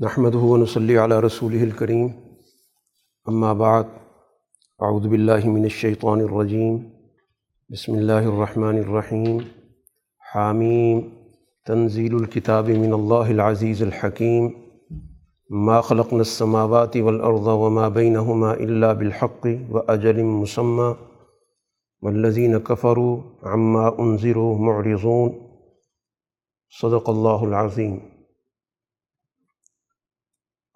نحمد صلی علیہ رسول الکریم اما بعد اعوذ باللہ من الشیطان الرجیم بسم اللہ الرحمن الرحیم حامیم تنزیل الکتاب من اللہ العزیز الحکیم ما خلقنا السماوات والارض وما بینہما الا بالحق واجل مسمى. والذین کفروا عما انذروا معرضون. صدق اللہ العظیم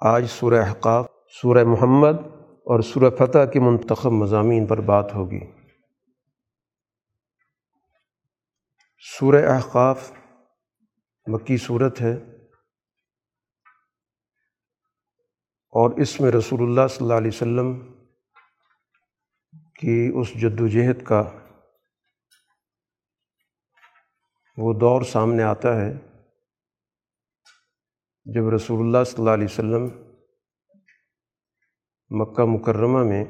آج سورہ احقاف، سورہ محمد اور سورہ فتح کے منتخب مضامین پر بات ہوگی۔ سورہ احقاف مکی صورت ہے اور اس میں رسول اللہ صلی اللہ علیہ وسلم کی اس جد و جہد کا وہ دور سامنے آتا ہے۔ جب رسول اللہ صلی اللہ علیہ وسلم مکہ مکرمہ میں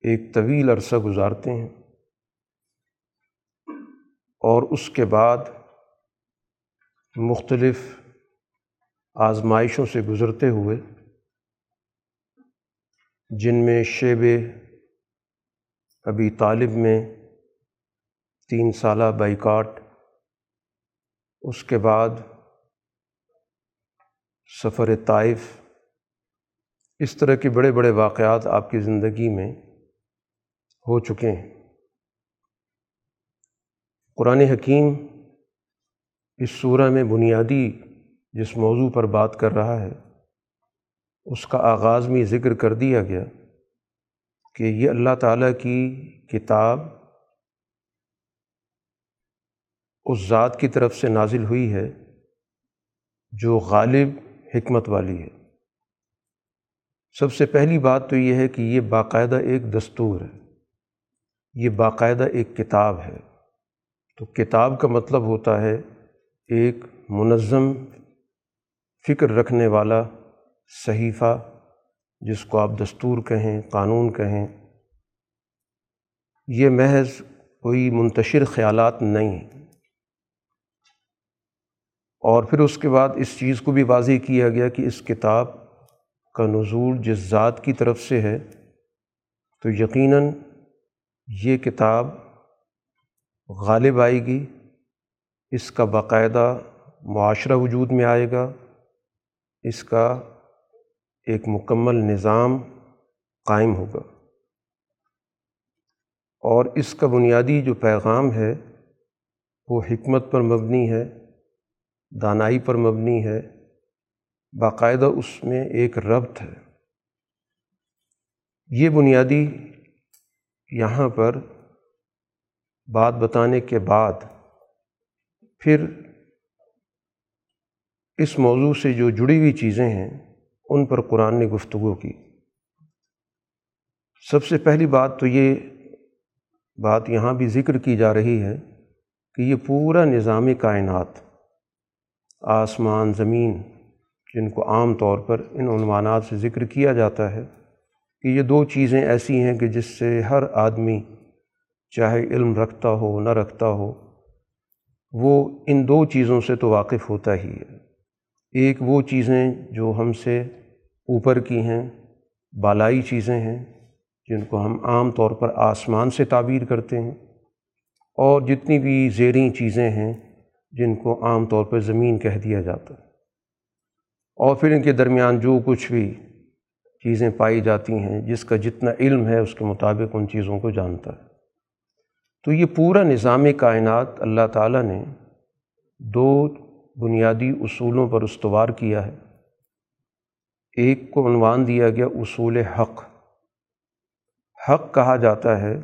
ایک طویل عرصہ گزارتے ہیں اور اس کے بعد مختلف آزمائشوں سے گزرتے ہوئے جن میں شیب ابی طالب میں تین سالہ بائیکاٹ، اس کے بعد سفر طائف، اس طرح کے بڑے بڑے واقعات آپ کی زندگی میں ہو چکے ہیں۔ قرآن حکیم اس صورہ میں بنیادی جس موضوع پر بات کر رہا ہے، اس کا آغاز میں ذکر کر دیا گیا کہ یہ اللہ تعالیٰ کی کتاب اس ذات کی طرف سے نازل ہوئی ہے جو غالب حکمت والی ہے۔ سب سے پہلی بات تو یہ ہے کہ یہ باقاعدہ ایک دستور ہے۔ یہ باقاعدہ ایک کتاب ہے۔ تو کتاب کا مطلب ہوتا ہے ایک منظم فکر رکھنے والا صحیفہ، جس کو آپ دستور کہیں، قانون کہیں۔ یہ محض کوئی منتشر خیالات نہیں۔ اور پھر اس کے بعد اس چیز کو بھی واضح کیا گیا کہ اس کتاب کا نزول جس ذات کی طرف سے ہے، تو یقیناً یہ کتاب غالب آئے گی، اس کا باقاعدہ معاشرہ وجود میں آئے گا، اس کا ایک مکمل نظام قائم ہوگا۔ اور اس کا بنیادی جو پیغام ہے، وہ حکمت پر مبنی ہے۔ دانائی پر مبنی ہے۔ باقاعدہ اس میں ایک ربط ہے۔ یہ بنیادی یہاں پر بات بتانے کے بعد پھر اس موضوع سے جو جڑی ہوئی چیزیں ہیں، ان پر قرآن نے گفتگو کی۔ سب سے پہلی بات تو یہ بات یہاں بھی ذکر کی جا رہی ہے کہ یہ پورا نظام کائنات آسمان، زمین، جن کو عام طور پر ان عنوانات سے ذکر کیا جاتا ہے، کہ یہ دو چیزیں ایسی ہیں کہ جس سے ہر آدمی، چاہے علم رکھتا ہو، نہ رکھتا ہو، وہ ان دو چیزوں سے تو واقف ہوتا ہی ہے۔ ایک وہ چیزیں جو ہم سے اوپر کی ہیں، بالائی چیزیں ہیں، جن کو ہم عام طور پر آسمان سے تعبیر کرتے ہیں، اور جتنی بھی زیریں چیزیں ہیں جن کو عام طور پہ زمین کہہ دیا جاتا ہے۔ اور پھر ان کے درمیان جو کچھ بھی چیزیں پائی جاتی ہیں، جس کا جتنا علم ہے، اس کے مطابق ان چیزوں کو جانتا ہے۔ تو یہ پورا نظام کائنات اللہ تعالیٰ نے دو بنیادی اصولوں پر استوار کیا ہے۔ ایک کو عنوان دیا گیا اصول حق۔ حق کہا جاتا ہے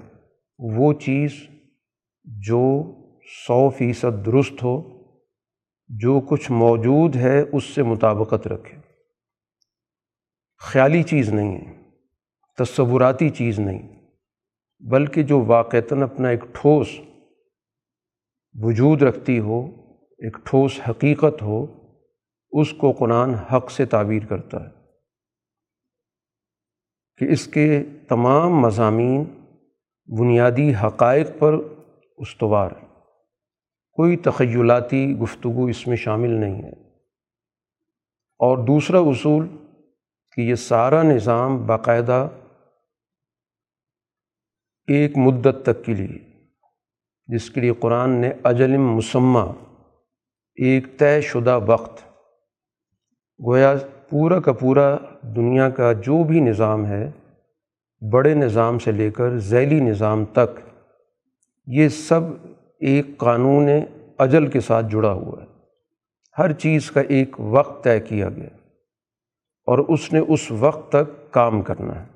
وہ چیز جو سو فیصد درست ہو، جو کچھ موجود ہے اس سے مطابقت رکھے۔ خیالی چیز نہیں ہے، تصوراتی چیز نہیں، بلکہ جو واقعتاً اپنا ایک ٹھوس وجود رکھتی ہو، ایک ٹھوس حقیقت ہو، اس کو قرآن حق سے تعبیر کرتا ہے۔ کہ اس کے تمام مضامین بنیادی حقائق پر استوار ہیں۔ کوئی تخیلاتی گفتگو اس میں شامل نہیں ہے۔ اور دوسرا اصول کہ یہ سارا نظام باقاعدہ ایک مدت تک کے لیے، جس کے لیے قرآن نے اجل مسمہ ایک طے شدہ وقت، گویا پورا کا پورا دنیا کا جو بھی نظام ہے، بڑے نظام سے لے کر ذیلی نظام تک، یہ سب ایک قانون اجل کے ساتھ جڑا ہوا ہے۔ ہر چیز کا ایک وقت طے کیا گیا اور اس نے اس وقت تک کام کرنا ہے۔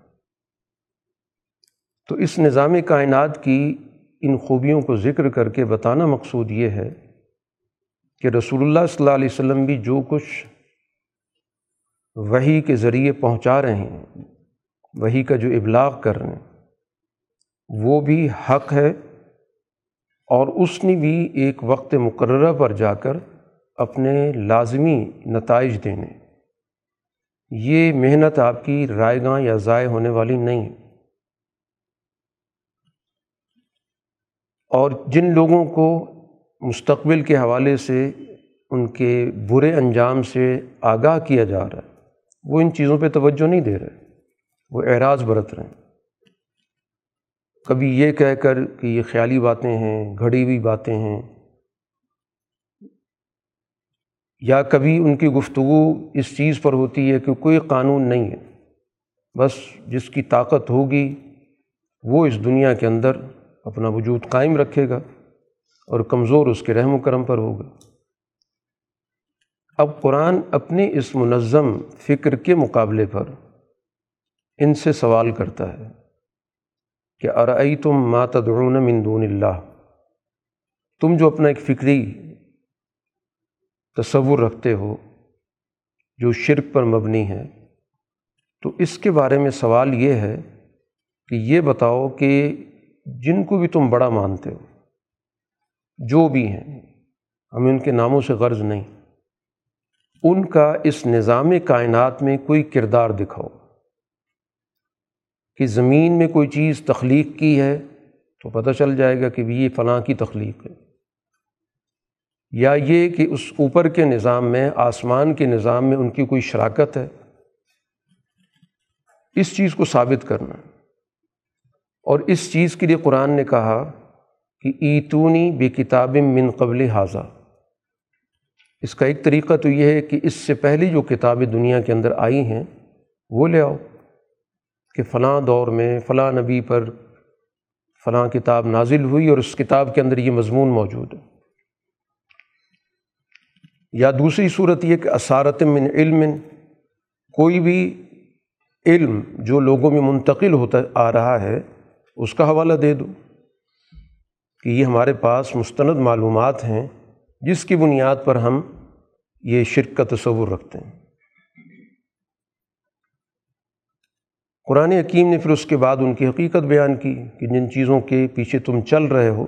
تو اس نظام کائنات کی ان خوبیوں کو ذکر کر کے بتانا مقصود یہ ہے کہ رسول اللہ صلی اللہ علیہ وسلم بھی جو کچھ وہی کے ذریعے پہنچا رہے ہیں وہی کا جو ابلاغ کر رہے ہیں، وہ بھی حق ہے اور اس نے بھی ایک وقت مقررہ پر جا کر اپنے لازمی نتائج دینے۔ یہ محنت آپ کی رائے گاہ یا ضائع ہونے والی نہیں۔ اور جن لوگوں کو مستقبل کے حوالے سے ان کے برے انجام سے آگاہ کیا جا رہا ہے، وہ ان چیزوں پہ توجہ نہیں دے رہے، وہ اعراض برت رہے ہیں۔ کبھی یہ کہہ کر کہ یہ خیالی باتیں ہیں، گھڑی ہوئی باتیں ہیں۔ یا کبھی ان کی گفتگو اس چیز پر ہوتی ہے کہ کوئی قانون نہیں ہے، بس جس کی طاقت ہوگی وہ اس دنیا کے اندر اپنا وجود قائم رکھے گا اور کمزور اس کے رحم و کرم پر ہوگا۔ اب قرآن اپنے اس منظم فکر کے مقابلے پر ان سے سوال کرتا ہے۔ کہ ارعی تم ماتدعون من دون اللہ۔ تم جو اپنا ایک فکری تصور رکھتے ہو، جو شرک پر مبنی ہے، تو اس کے بارے میں سوال یہ ہے کہ یہ بتاؤ کہ جن کو بھی تم بڑا مانتے ہو، جو بھی ہیں، ہمیں ان کے ناموں سے غرض نہیں۔ ان کا اس نظام کائنات میں کوئی کردار دکھاؤ۔ کہ زمین میں کوئی چیز تخلیق کی ہے تو پتہ چل جائے گا کہ یہ فلاں کی تخلیق ہے۔ یا یہ کہ اس اوپر کے نظام میں، آسمان کے نظام میں ان کی کوئی شراکت ہے۔ اس چیز کو ثابت کرنا۔ اور اس چیز کے لیے قرآن نے کہا کہ ایتونی بے کتاب من قبل حاضہ اس کا ایک طریقہ تو یہ ہے کہ اس سے پہلی جو کتابیں دنیا کے اندر آئی ہیں، وہ لے آؤ۔ کہ فلاں دور میں، فلاں نبی پر فلاں کتاب نازل ہوئی اور اس کتاب کے اندر یہ مضمون موجود ہے۔ یا دوسری صورت یہ کہ اسارت من علم، کوئی بھی علم جو لوگوں میں منتقل ہوتا آ رہا ہے، اس کا حوالہ دے دو کہ یہ ہمارے پاس مستند معلومات ہیں، جس کی بنیاد پر ہم یہ شرک کا تصور رکھتے ہیں۔ قرآن حکیم نے پھر اس کے بعد ان کی حقیقت بیان کی کہ جن چیزوں کے پیچھے تم چل رہے ہو،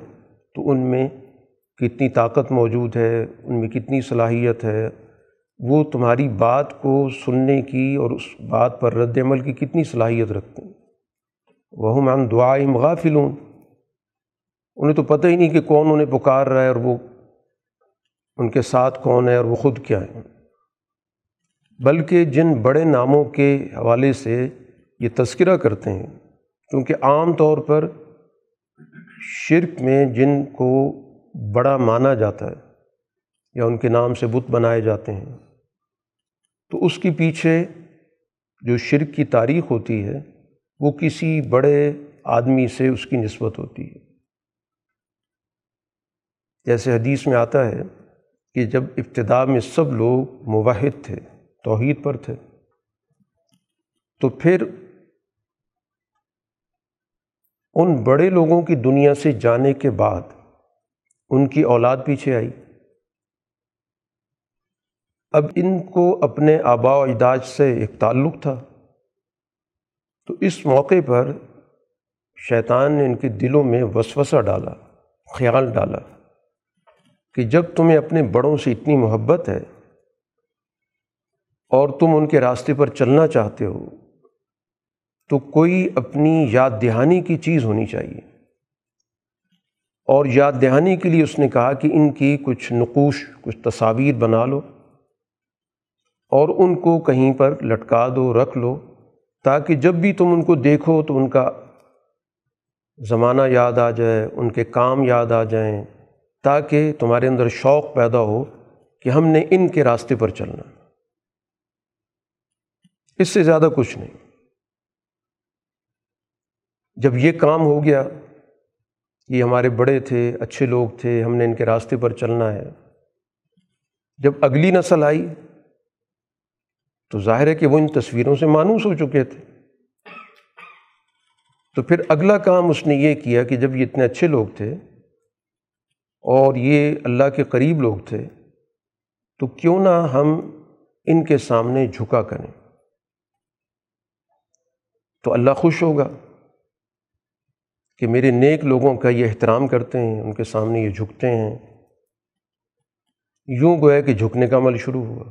تو ان میں کتنی طاقت موجود ہے، ان میں کتنی صلاحیت ہے۔ وہ تمہاری بات کو سننے کی اور اس بات پر رد عمل کی کتنی صلاحیت رکھتے ہیں۔ وہ مان دعائیں مغافلون انہیں تو پتہ ہی نہیں کہ کون انہیں پکار رہا ہے اور وہ ان کے ساتھ کون ہے اور وہ خود کیا ہے بلکہ جن بڑے ناموں کے حوالے سے یہ تذکرہ کرتے ہیں۔ کیونکہ عام طور پر شرک میں جن کو بڑا مانا جاتا ہے یا ان کے نام سے بت بنائے جاتے ہیں، تو اس کے پیچھے جو شرک کی تاریخ ہوتی ہے، وہ کسی بڑے آدمی سے اس کی نسبت ہوتی ہے۔ جیسے حدیث میں آتا ہے کہ جب ابتدا میں سب لوگ موحد تھے، توحید پر تھے، تو پھر ان بڑے لوگوں کی دنیا سے جانے کے بعد ان کی اولاد پیچھے آئی۔ اب ان کو اپنے آبا و اجداد سے ایک تعلق تھا۔ تو اس موقع پر شیطان نے ان کے دلوں میں وسوسہ ڈالا، خیال ڈالا کہ جب تمہیں اپنے بڑوں سے اتنی محبت ہے اور تم ان کے راستے پر چلنا چاہتے ہو تو کوئی اپنی یاد دہانی کی چیز ہونی چاہیے۔ اور یاد دہانی کے لیے اس نے کہا کہ ان کی کچھ نقوش، کچھ تصاویر بنا لو اور ان کو کہیں پر لٹکا دو، رکھ لو تاکہ جب بھی تم ان کو دیکھو تو ان کا زمانہ یاد آ جائے، ان کے کام یاد آ جائیں تاکہ تمہارے اندر شوق پیدا ہو کہ ہم نے ان کے راستے پر چلنا۔ اس سے زیادہ کچھ نہیں۔ جب یہ کام ہو گیا یہ ہمارے بڑے تھے، اچھے لوگ تھے، ہم نے ان کے راستے پر چلنا ہے، جب اگلی نسل آئی تو ظاہر ہے کہ وہ ان تصویروں سے مانوس ہو چکے تھے۔ تو پھر اگلا کام اس نے یہ کیا کہ جب یہ اتنے اچھے لوگ تھے اور یہ اللہ کے قریب لوگ تھے، تو کیوں نہ ہم ان کے سامنے جھکا کریں۔ تو اللہ خوش ہوگا۔ کہ میرے نیک لوگوں کا یہ احترام کرتے ہیں، ان کے سامنے یہ جھکتے ہیں۔ یوں گویا کہ جھکنے کا عمل شروع ہوا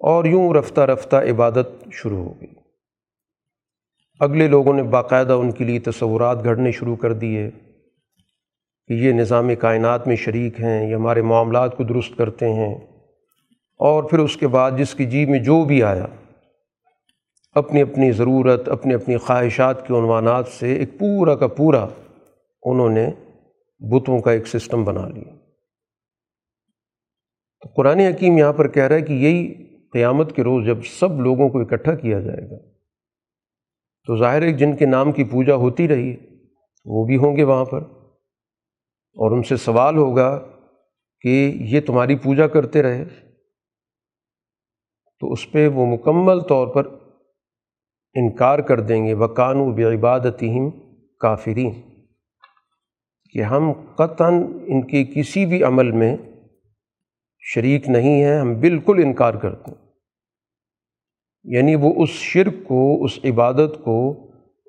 اور یوں رفتہ رفتہ عبادت شروع ہو گئی۔ اگلے لوگوں نے باقاعدہ ان کے لیے تصورات گھڑنے شروع کر دیے کہ یہ نظام کائنات میں شریک ہیں، یہ ہمارے معاملات کو درست کرتے ہیں اور پھر اس کے بعد جس کی جی میں جو بھی آیا اپنی اپنی ضرورت، اپنی اپنی خواہشات کے عنوانات سے ایک پورا کا پورا انہوں نے بتوں کا ایک سسٹم بنا لیا۔ تو قرآن حکیم یہاں پر کہہ رہا ہے کہ یہی قیامت کے روز جب سب لوگوں کو اکٹھا کیا جائے گا، تو ظاہر ہے جن کے نام کی پوجا ہوتی رہی، وہ بھی ہوں گے وہاں پر۔ اور ان سے سوال ہوگا کہ یہ تمہاری پوجا کرتے رہے، تو اس پہ وہ مکمل طور پر انکار کر دیں گے وکان و بعبادتہم کافرین۔ کہ ہم قطن ان کے کسی بھی عمل میں شریک نہیں ہیں، ہم بالکل انکار کرتے ہیں۔ یعنی وہ اس شرک کو، اس عبادت کو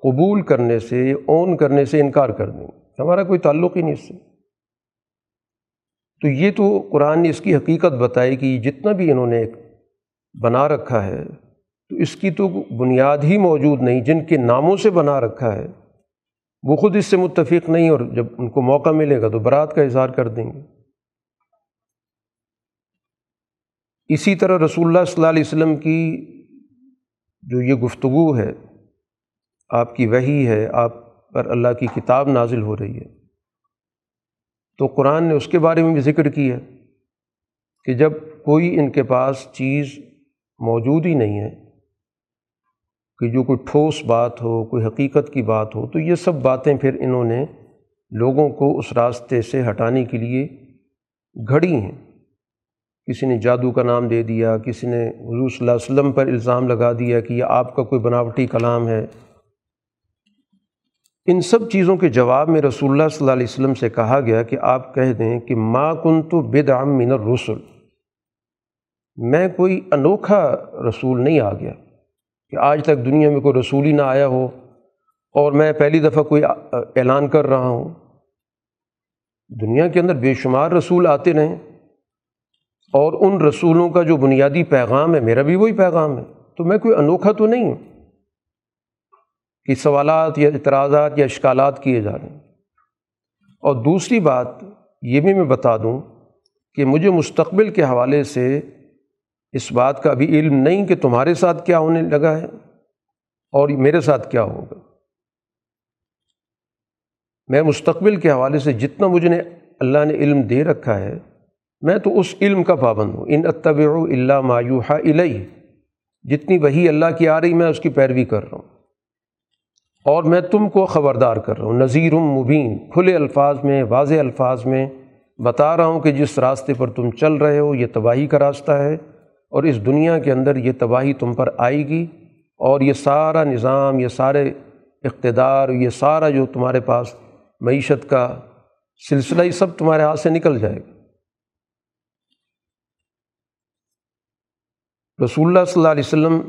قبول کرنے سے، اون کرنے سے انکار کر دیں گے۔ ہمارا کوئی تعلق ہی نہیں اس سے۔ تو یہ تو قرآن نے اس کی حقیقت بتائی کہ جتنا بھی انہوں نے بنا رکھا ہے تو اس کی تو بنیاد ہی موجود نہیں، جن کے ناموں سے بنا رکھا ہے، وہ خود اس سے متفق نہیں اور جب ان کو موقع ملے گا تو برات کا اظہار کر دیں گے۔ اسی طرح رسول اللہ صلی اللہ علیہ وسلم کی جو یہ گفتگو ہے، آپ کی وہی ہے، آپ پر اللہ کی کتاب نازل ہو رہی ہے۔ تو قرآن نے اس کے بارے میں بھی ذکر کیا کہ جب کوئی ان کے پاس چیز موجود ہی نہیں ہے کہ جو کوئی ٹھوس بات ہو، کوئی حقیقت کی بات ہو، تو یہ سب باتیں پھر انہوں نے لوگوں کو اس راستے سے ہٹانے کے لیے گھڑی ہیں۔ کسی نے جادو کا نام دے دیا، کسی نے حضور صلی اللہ علیہ وسلم پر الزام لگا دیا کہ یہ آپ کا کوئی بناوٹی کلام ہے۔ ان سب چیزوں کے جواب میں رسول اللہ صلی اللہ علیہ وسلم سے کہا گیا کہ آپ کہہ دیں کہ ما کن تو بد من الرسل، میں کوئی انوکھا رسول نہیں آ گیا۔ کہ آج تک دنیا میں کوئی رسول ہی نہ آیا ہو اور میں پہلی دفعہ کوئی اعلان کر رہا ہوں۔ دنیا کے اندر بے شمار رسول آتے رہیں اور ان رسولوں کا جو بنیادی پیغام ہے، میرا بھی وہی پیغام ہے۔ تو میں کوئی انوکھا تو نہیں ہوں کہ سوالات یا اعتراضات یا اشکالات کیے جا رہے ہیں۔ اور دوسری بات یہ بھی میں بتا دوں کہ مجھے مستقبل کے حوالے سے اس بات کا ابھی علم نہیں کہ تمہارے ساتھ کیا ہونے لگا ہے اور میرے ساتھ کیا ہوگا۔ میں مستقبل کے حوالے سے جتنا مجھے نے اللہ نے علم دے رکھا ہے، میں تو اس علم کا پابند ہوں۔ ان اتبع اللہ مایوحا الہی جتنی وہی اللہ کی آ رہی، میں اس کی پیروی کر رہا ہوں۔ اور میں تم کو خبردار کر رہا ہوں۔ نذیر مبین، کھلے الفاظ میں، واضح الفاظ میں بتا رہا ہوں کہ جس راستے پر تم چل رہے ہو، یہ تباہی کا راستہ ہے۔ اور اس دنیا کے اندر یہ تباہی تم پر آئے گی اور یہ سارا نظام، یہ سارے اقتدار، یہ سارا جو تمہارے پاس معیشت کا سلسلہ، یہ سب تمہارے ہاتھ سے نکل جائے گا۔ رسول اللہ صلی اللہ علیہ وسلم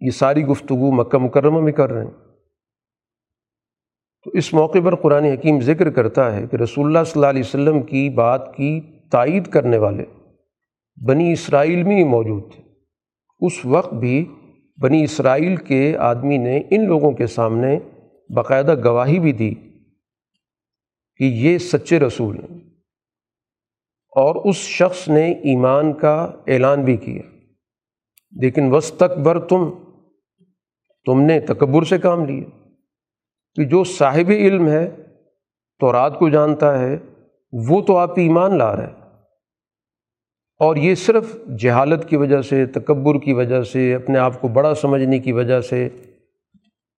یہ ساری گفتگو مکہ مکرمہ میں کر رہے ہیں۔ تو اس موقع پر قرآن حکیم ذکر کرتا ہے کہ رسول اللہ صلی اللہ علیہ وسلم کی بات کی تائید کرنے والے بنی اسرائیل میں ہی موجود تھے۔ اس وقت بھی بنی اسرائیل کے آدمی نے ان لوگوں کے سامنے باقاعدہ گواہی بھی دی کہ یہ سچے رسول ہیں۔ اور اس شخص نے ایمان کا اعلان بھی کیا۔ لیکن وس تکبر تم تم نے تکبر سے کام لیا۔ کہ جو صاحب علم ہے تو رات کو جانتا ہے، وہ تو آپ ایمان لا رہا ہے۔ اور یہ صرف جہالت کی وجہ سے، تکبر کی وجہ سے، اپنے آپ کو بڑا سمجھنے کی وجہ سے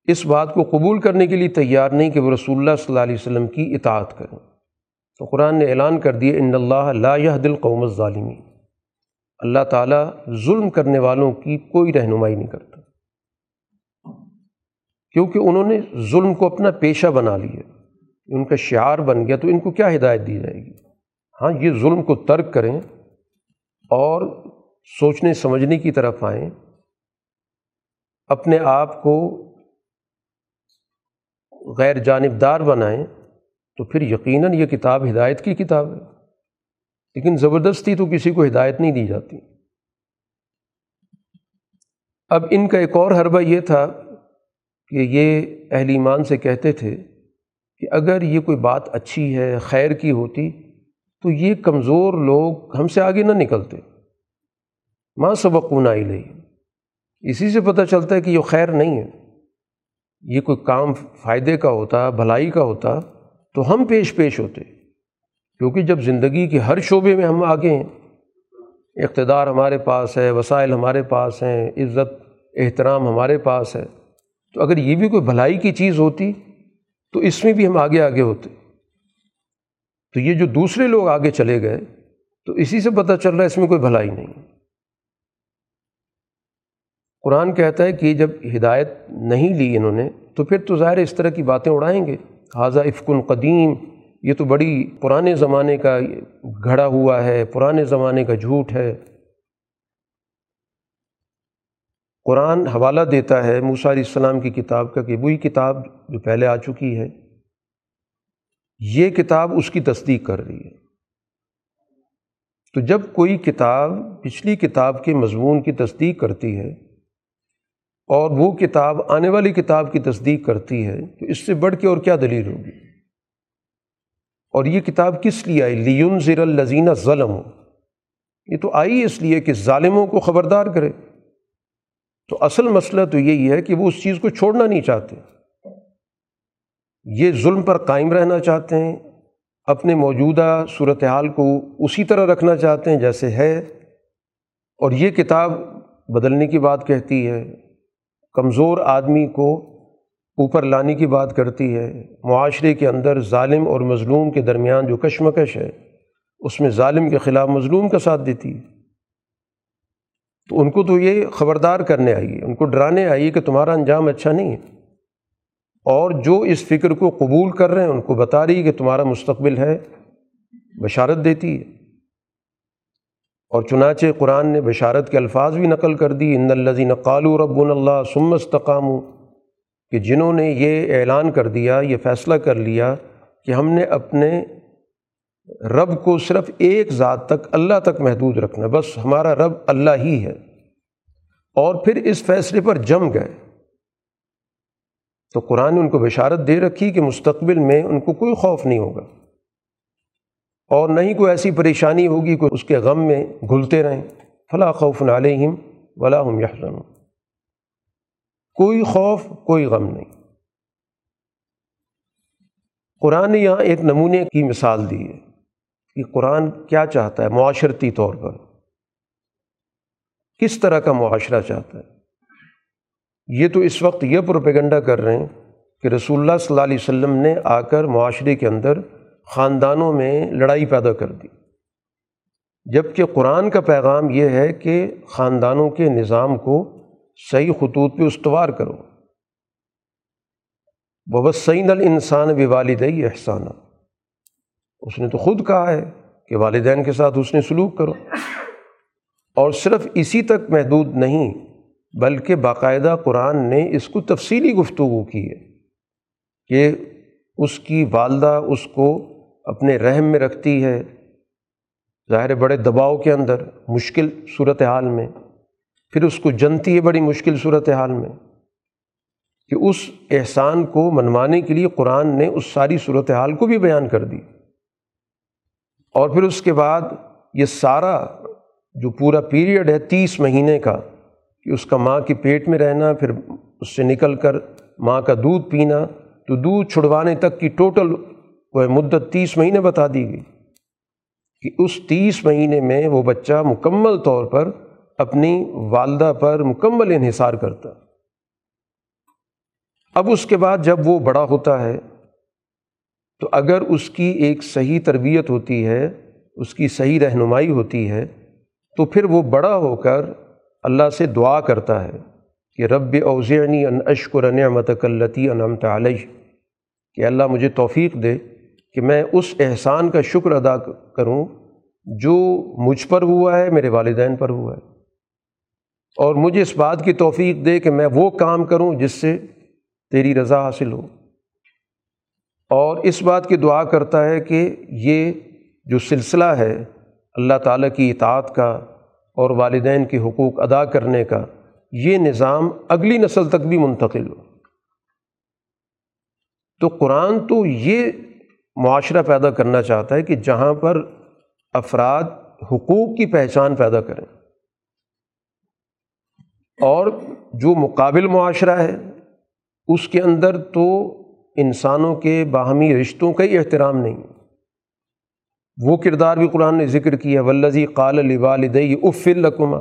اس بات کو قبول کرنے کے لیے تیار نہیں کہ وہ رسول اللہ صلی اللہ علیہ وسلم کی اطاعت کریں۔ تو قرآن نے اعلان کر دیا، ان اللہ لا دل قوم ظالمی اللہ تعالیٰ ظلم کرنے والوں کی کوئی رہنمائی نہیں کرتا۔ کیونکہ انہوں نے ظلم کو اپنا پیشہ بنا لیا۔ ان کا شعار بن گیا تو ان کو کیا ہدایت دی جائے گی؟ ہاں یہ ظلم کو ترک کریں اور سوچنے سمجھنے کی طرف آئیں، اپنے آپ کو غیر جانبدار بنائیں، تو پھر یقیناً یہ کتاب ہدایت کی کتاب ہے۔ لیکن زبردستی تو کسی کو ہدایت نہیں دی جاتی۔ اب ان کا ایک اور حربہ یہ تھا کہ یہ اہل ایمان سے کہتے تھے کہ اگر یہ کوئی بات اچھی ہے، خیر کی ہوتی تو یہ کمزور لوگ ہم سے آگے نہ نکلتے۔ ماں سبق نائی لئی اسی سے پتہ چلتا ہے کہ یہ خیر نہیں ہے۔ یہ کوئی کام فائدے کا ہوتا، بھلائی کا ہوتا، تو ہم پیش پیش ہوتے۔ کیونکہ جب زندگی کے ہر شعبے میں ہم آگے ہیں، اقتدار ہمارے پاس ہے، وسائل ہمارے پاس ہیں، عزت، احترام ہمارے پاس ہے، تو اگر یہ بھی کوئی بھلائی کی چیز ہوتی، تو اس میں بھی ہم آگے آگے ہوتے۔ تو یہ جو دوسرے لوگ آگے چلے گئے، تو اسی سے پتہ چل رہا ہے اس میں کوئی بھلائی نہیں۔ قرآن کہتا ہے کہ جب ہدایت نہیں لی انہوں نے، تو پھر تو ظاہر اس طرح کی باتیں اڑائیں گے۔ حاضہ افکن قدیم، یہ تو بڑی پرانے زمانے کا گھڑا ہوا ہے، پرانے زمانے کا جھوٹ ہے۔ قرآن حوالہ دیتا ہے موسیٰ علیہ السلام کی کتاب کا کہ وہی کتاب جو پہلے آ چکی ہے۔ یہ کتاب اس کی تصدیق کر رہی ہے۔ تو جب کوئی کتاب پچھلی کتاب کے مضمون کی تصدیق کرتی ہے اور وہ کتاب آنے والی کتاب کی تصدیق کرتی ہے، تو اس سے بڑھ کے اور کیا دلیل ہوگی؟ اور یہ کتاب کس لیے آئی؟ لیون زیر الزینہ ظلم یہ تو آئی اس لیے کہ ظالموں کو خبردار کرے۔ تو اصل مسئلہ تو یہی ہے کہ وہ اس چیز کو چھوڑنا نہیں چاہتے۔ یہ ظلم پر قائم رہنا چاہتے ہیں، اپنے موجودہ صورتحال کو اسی طرح رکھنا چاہتے ہیں جیسے ہے۔ اور یہ کتاب بدلنے کی بات کہتی ہے، کمزور آدمی کو اوپر لانے کی بات کرتی ہے۔ معاشرے کے اندر ظالم اور مظلوم کے درمیان جو کشمکش ہے، اس میں ظالم کے خلاف مظلوم کا ساتھ دیتی ہے۔ تو ان کو تو یہ خبردار کرنے آئیے، ان کو ڈرانے آئیے کہ تمہارا انجام اچھا نہیں ہے۔ اور جو اس فکر کو قبول کر رہے ہیں، ان کو بتا رہی کہ تمہارا مستقبل ہے، بشارت دیتی ہے۔ اور چنانچہ قرآن نے بشارت کے الفاظ بھی نقل کر دی، ان الزین قالو رب اللہ سم کہ جنہوں نے یہ اعلان کر دیا، یہ فیصلہ کر لیا کہ ہم نے اپنے رب کو صرف ایک ذات تک اللہ تک محدود رکھنا بس ہمارا رب اللہ ہی ہے۔ اور پھر اس فیصلے پر جم گئے۔ تو قرآن نے ان کو بشارت دے رکھی کہ مستقبل میں ان کو کوئی خوف نہیں ہوگا اور نہ ہی کوئی ایسی پریشانی ہوگی کہ اس کے غم میں گھلتے رہیں۔ فلاں خوف علیہم ولا ہم یحزن کوئی خوف، کوئی غم نہیں۔ قرآن نے یہاں ایک نمونے کی مثال دی ہے کہ قرآن کیا چاہتا ہے معاشرتی طور پر۔ کس طرح کا معاشرہ چاہتا ہے؟ یہ تو اس وقت یہ پروپیگنڈا کر رہے ہیں کہ رسول اللہ صلی اللہ علیہ وسلم نے آ کر معاشرے کے اندر خاندانوں میں لڑائی پیدا کر دی۔ جبکہ قرآن کا پیغام یہ ہے کہ خاندانوں کے نظام کو صحیح خطوط پہ استوار کرو۔ وبسین الانسان والد احسانہ اس نے تو خود کہا ہے کہ والدین کے ساتھ اس نے سلوک کرو۔ اور صرف اسی تک محدود نہیں بلکہ باقاعدہ قرآن نے اس کو تفصیلی گفتگو کی ہے کہ اس کی والدہ اس کو اپنے رحم میں رکھتی ہے، ظاہر بڑے دباؤ کے اندر، مشکل صورت حال میں، پھر اس کو جنتی ہے بڑی مشکل صورت حال میں کہ اس احسان کو منوانے کے لیے قرآن نے اس ساری صورت حال کو بھی بیان کر دی۔ اور پھر اس کے بعد یہ سارا جو پورا پیریڈ ہے تیس مہینے کا کہ اس کا ماں کے پیٹ میں رہنا، پھر اس سے نکل کر ماں کا دودھ پینا، تو دودھ چھڑوانے تک کی ٹوٹل وہ مدت تیس مہینے بتا دی گئی کہ اس تیس مہینے میں وہ بچہ مکمل طور پر اپنی والدہ پر مکمل انحصار کرتا۔ اب اس کے بعد جب وہ بڑا ہوتا ہے، تو اگر اس کی ایک صحیح تربیت ہوتی ہے، اس کی صحیح رہنمائی ہوتی ہے، تو پھر وہ بڑا ہو کر اللہ سے دعا کرتا ہے کہ رب اوزعنی ان اشکر نعمت کلتی انعمت علیہ، کہ اللہ مجھے توفیق دے کہ میں اس احسان کا شکر ادا کروں جو مجھ پر ہوا ہے، میرے والدین پر ہوا ہے۔ اور مجھے اس بات کی توفیق دے کہ میں وہ کام کروں جس سے تیری رضا حاصل ہو۔ اور اس بات کی دعا کرتا ہے کہ یہ جو سلسلہ ہے، اللہ تعالیٰ کی اطاعت کا اور والدین کے حقوق ادا کرنے کا یہ نظام اگلی نسل تک بھی منتقل ہو۔ تو قرآن تو یہ معاشرہ پیدا کرنا چاہتا ہے کہ جہاں پر افراد حقوق کی پہچان پیدا کریں۔ اور جو مقابل معاشرہ ہے، اس کے اندر تو انسانوں کے باہمی رشتوں کا ہی احترام نہیں۔ وہ کردار بھی قرآن نے ذکر کیا ولزی قال علی والدئی اف القما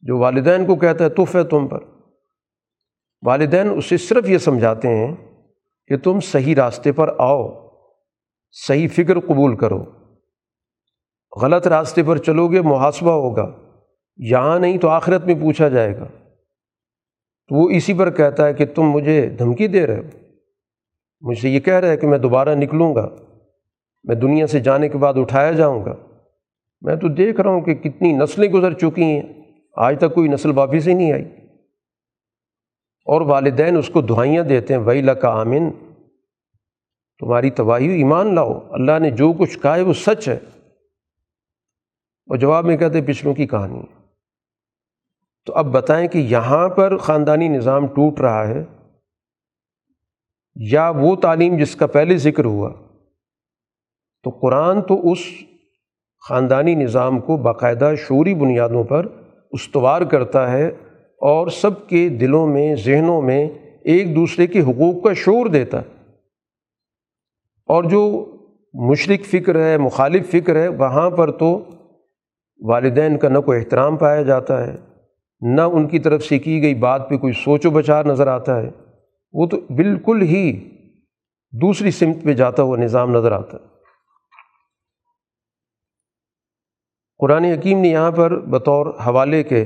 جو والدین کو کہتا ہے تف ہے تم پر۔ والدین اسے صرف یہ سمجھاتے ہیں کہ تم صحیح راستے پر آؤ، صحیح فکر قبول کرو۔ غلط راستے پر چلو گے، محاسبہ ہوگا۔ یہاں نہیں تو آخرت میں پوچھا جائے گا۔ تو وہ اسی پر کہتا ہے کہ تم مجھے دھمکی دے رہے ہو۔ مجھ سے یہ کہہ رہے ہے کہ میں دوبارہ نکلوں گا۔ میں دنیا سے جانے کے بعد اٹھایا جاؤں گا۔ میں تو دیکھ رہا ہوں کہ کتنی نسلیں گزر چکی ہیں۔ آج تک کوئی نسل واپس ہی نہیں آئی۔ اور والدین اس کو دعائیاں دیتے ہیں وئی کا آمن۔ تمہاری تباہی ایمان لاؤ۔ اللہ نے جو کچھ کہا ہے وہ سچ ہے۔ اور جواب میں کہتے پچھلوں کی کہانی۔ تو اب بتائیں کہ یہاں پر خاندانی نظام ٹوٹ رہا ہے۔ یا وہ تعلیم جس کا پہلے ذکر ہوا تو قرآن تو اس خاندانی نظام کو باقاعدہ شعوری بنیادوں پر استوار کرتا ہے اور سب کے دلوں میں، ذہنوں میں ایک دوسرے کے حقوق کا شعور دیتا ہے۔ اور جو مشرق فکر ہے، مخالف فکر ہے، وہاں پر تو والدین کا نہ کوئی احترام پایا جاتا ہے، نہ ان کی طرف سے کی گئی بات پہ کوئی سوچ و بچار نظر آتا ہے۔ وہ تو بالکل ہی دوسری سمت پہ جاتا ہوا نظام نظر آتا ہے۔ قرآن حکیم نے یہاں پر بطور حوالے کے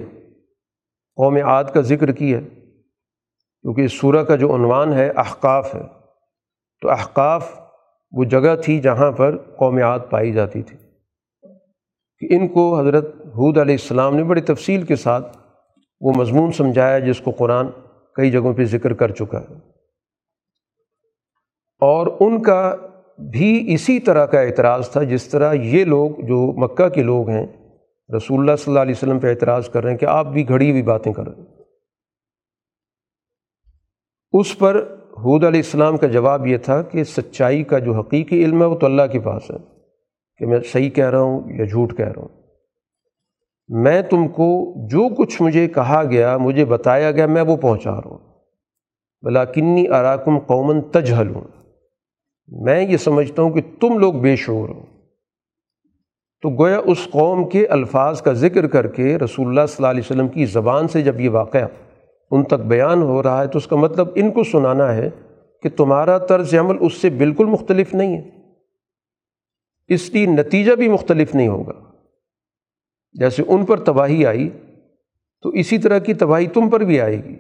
قوم عاد کا ذکر کیا کیونکہ اس سورہ کا جو عنوان ہے، احقاف ہے۔ تو احقاف وہ جگہ تھی جہاں پر قوم عاد پائی جاتی تھی۔ کہ ان کو حضرت حود علیہ السلام نے بڑی تفصیل کے ساتھ وہ مضمون سمجھایا جس کو قرآن کئی جگہوں پہ ذکر کر چکا ہے۔ اور ان کا بھی اسی طرح کا اعتراض تھا جس طرح یہ لوگ جو مکہ کے لوگ ہیں، رسول اللہ صلی اللہ علیہ وسلم پہ اعتراض کر رہے ہیں کہ آپ بھی گھڑی ہوئی باتیں کر رہے ہیں۔ اس پر حود علیہ السلام کا جواب یہ تھا کہ سچائی کا جو حقیقی علم ہے وہ تو اللہ کے پاس ہے کہ میں صحیح کہہ رہا ہوں یا جھوٹ کہہ رہا ہوں۔ میں تم کو جو کچھ مجھے کہا گیا، مجھے بتایا گیا، میں وہ پہنچا رہا ہوں۔ بلا کنی اراکم قومن تجہل ہوں میں یہ سمجھتا ہوں کہ تم لوگ بے شعور ہو۔ تو گویا اس قوم کے الفاظ کا ذکر کر کے رسول اللہ صلی اللہ علیہ وسلم کی زبان سے جب یہ واقعہ ان تک بیان ہو رہا ہے تو اس کا مطلب ان کو سنانا ہے کہ تمہارا طرز عمل اس سے بالکل مختلف نہیں ہے۔ اس لیے نتیجہ بھی مختلف نہیں ہوگا۔ جیسے ان پر تباہی آئی تو اسی طرح کی تباہی تم پر بھی آئے گی۔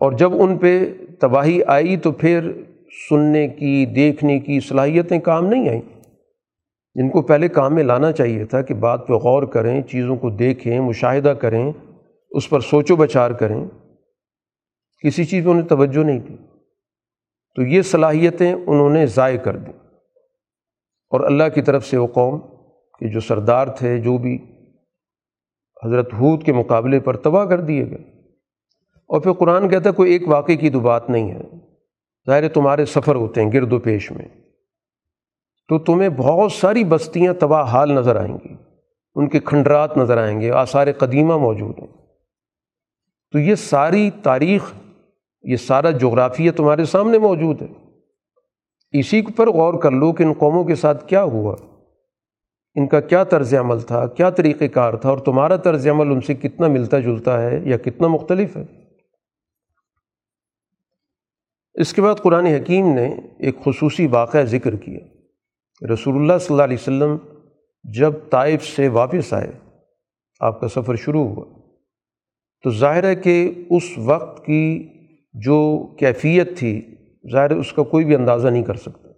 اور جب ان پہ تباہی آئی تو پھر سننے کی، دیکھنے کی صلاحیتیں کام نہیں آئیں۔ جن کو پہلے کام میں لانا چاہیے تھا کہ بات پہ غور کریں، چیزوں کو دیکھیں، مشاہدہ کریں، اس پر سوچ و بچار کریں۔ کسی چیز میں انہیں توجہ نہیں دی۔ تو یہ صلاحیتیں انہوں نے ضائع کر دیں۔ اور اللہ کی طرف سے وہ قوم کہ جو سردار تھے، جو بھی حضرت حود کے مقابلے پر تباہ کر دیے گئے۔ اور پھر قرآن کہتا ہے، کوئی ایک واقعے کی تو بات نہیں ہے۔ ظاہر تمہارے سفر ہوتے ہیں، گرد و پیش میں۔ تو تمہیں بہت ساری بستیاں تباہ حال نظر آئیں گی۔ ان کے کھنڈرات نظر آئیں گے، آثار قدیمہ موجود ہیں۔ تو یہ ساری تاریخ، یہ سارا جغرافیہ تمہارے سامنے موجود ہے۔ اسی پر غور کر لو کہ ان قوموں کے ساتھ کیا ہوا۔ ان کا کیا طرز عمل تھا، کیا طریقۂ کار تھا، اور تمہارا طرز عمل ان سے کتنا ملتا جلتا ہے یا کتنا مختلف ہے۔ اس کے بعد قرآن حکیم نے ایک خصوصی واقعہ ذکر کیا۔ رسول اللہ صلی اللہ علیہ وسلم جب طائف سے واپس آئے، آپ کا سفر شروع ہوا۔ تو ظاہر ہے کہ اس وقت کی جو کیفیت تھی، ظاہر اس کا کوئی بھی اندازہ نہیں کر سکتا۔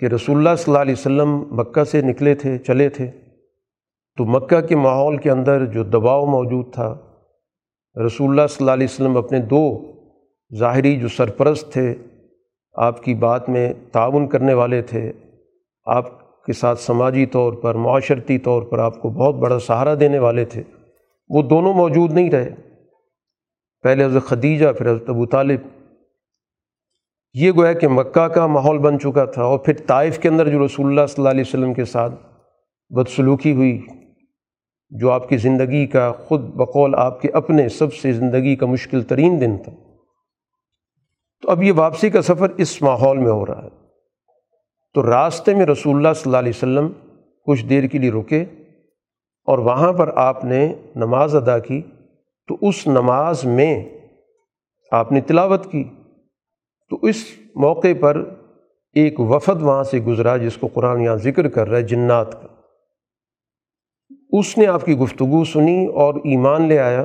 کہ رسول اللہ صلی اللہ علیہ وسلم مکہ سے نکلے تھے، چلے تھے، تو مکہ کے ماحول کے اندر جو دباؤ موجود تھا، رسول اللہ صلی اللہ علیہ وسلم اپنے دو ظاہری جو سرپرست تھے، آپ کی بات میں تعاون کرنے والے تھے، آپ کے ساتھ سماجی طور پر، معاشرتی طور پر آپ کو بہت بڑا سہارا دینے والے تھے۔ وہ دونوں موجود نہیں رہے۔ پہلے حضرت خدیجہ، پھر حضرت ابو طالب۔ یہ گویا کہ مکہ کا ماحول بن چکا تھا اور پھر طائف کے اندر جو رسول اللہ صلی اللہ علیہ وسلم کے ساتھ بدسلوکی ہوئی، جو آپ کی زندگی کا خود بقول آپ کے اپنے سب سے زندگی کا مشکل ترین دن تھا۔ تو اب یہ واپسی کا سفر اس ماحول میں ہو رہا ہے۔ تو راستے میں رسول اللہ صلی اللہ علیہ وسلم کچھ دیر کے لیے رکے اور وہاں پر آپ نے نماز ادا کی۔ تو اس نماز میں آپ نے تلاوت کی۔ تو اس موقع پر ایک وفد وہاں سے گزرا جس کو قرآن یہاں ذکر کر رہا ہے، جنات کا۔ اس نے آپ کی گفتگو سنی اور ایمان لے آیا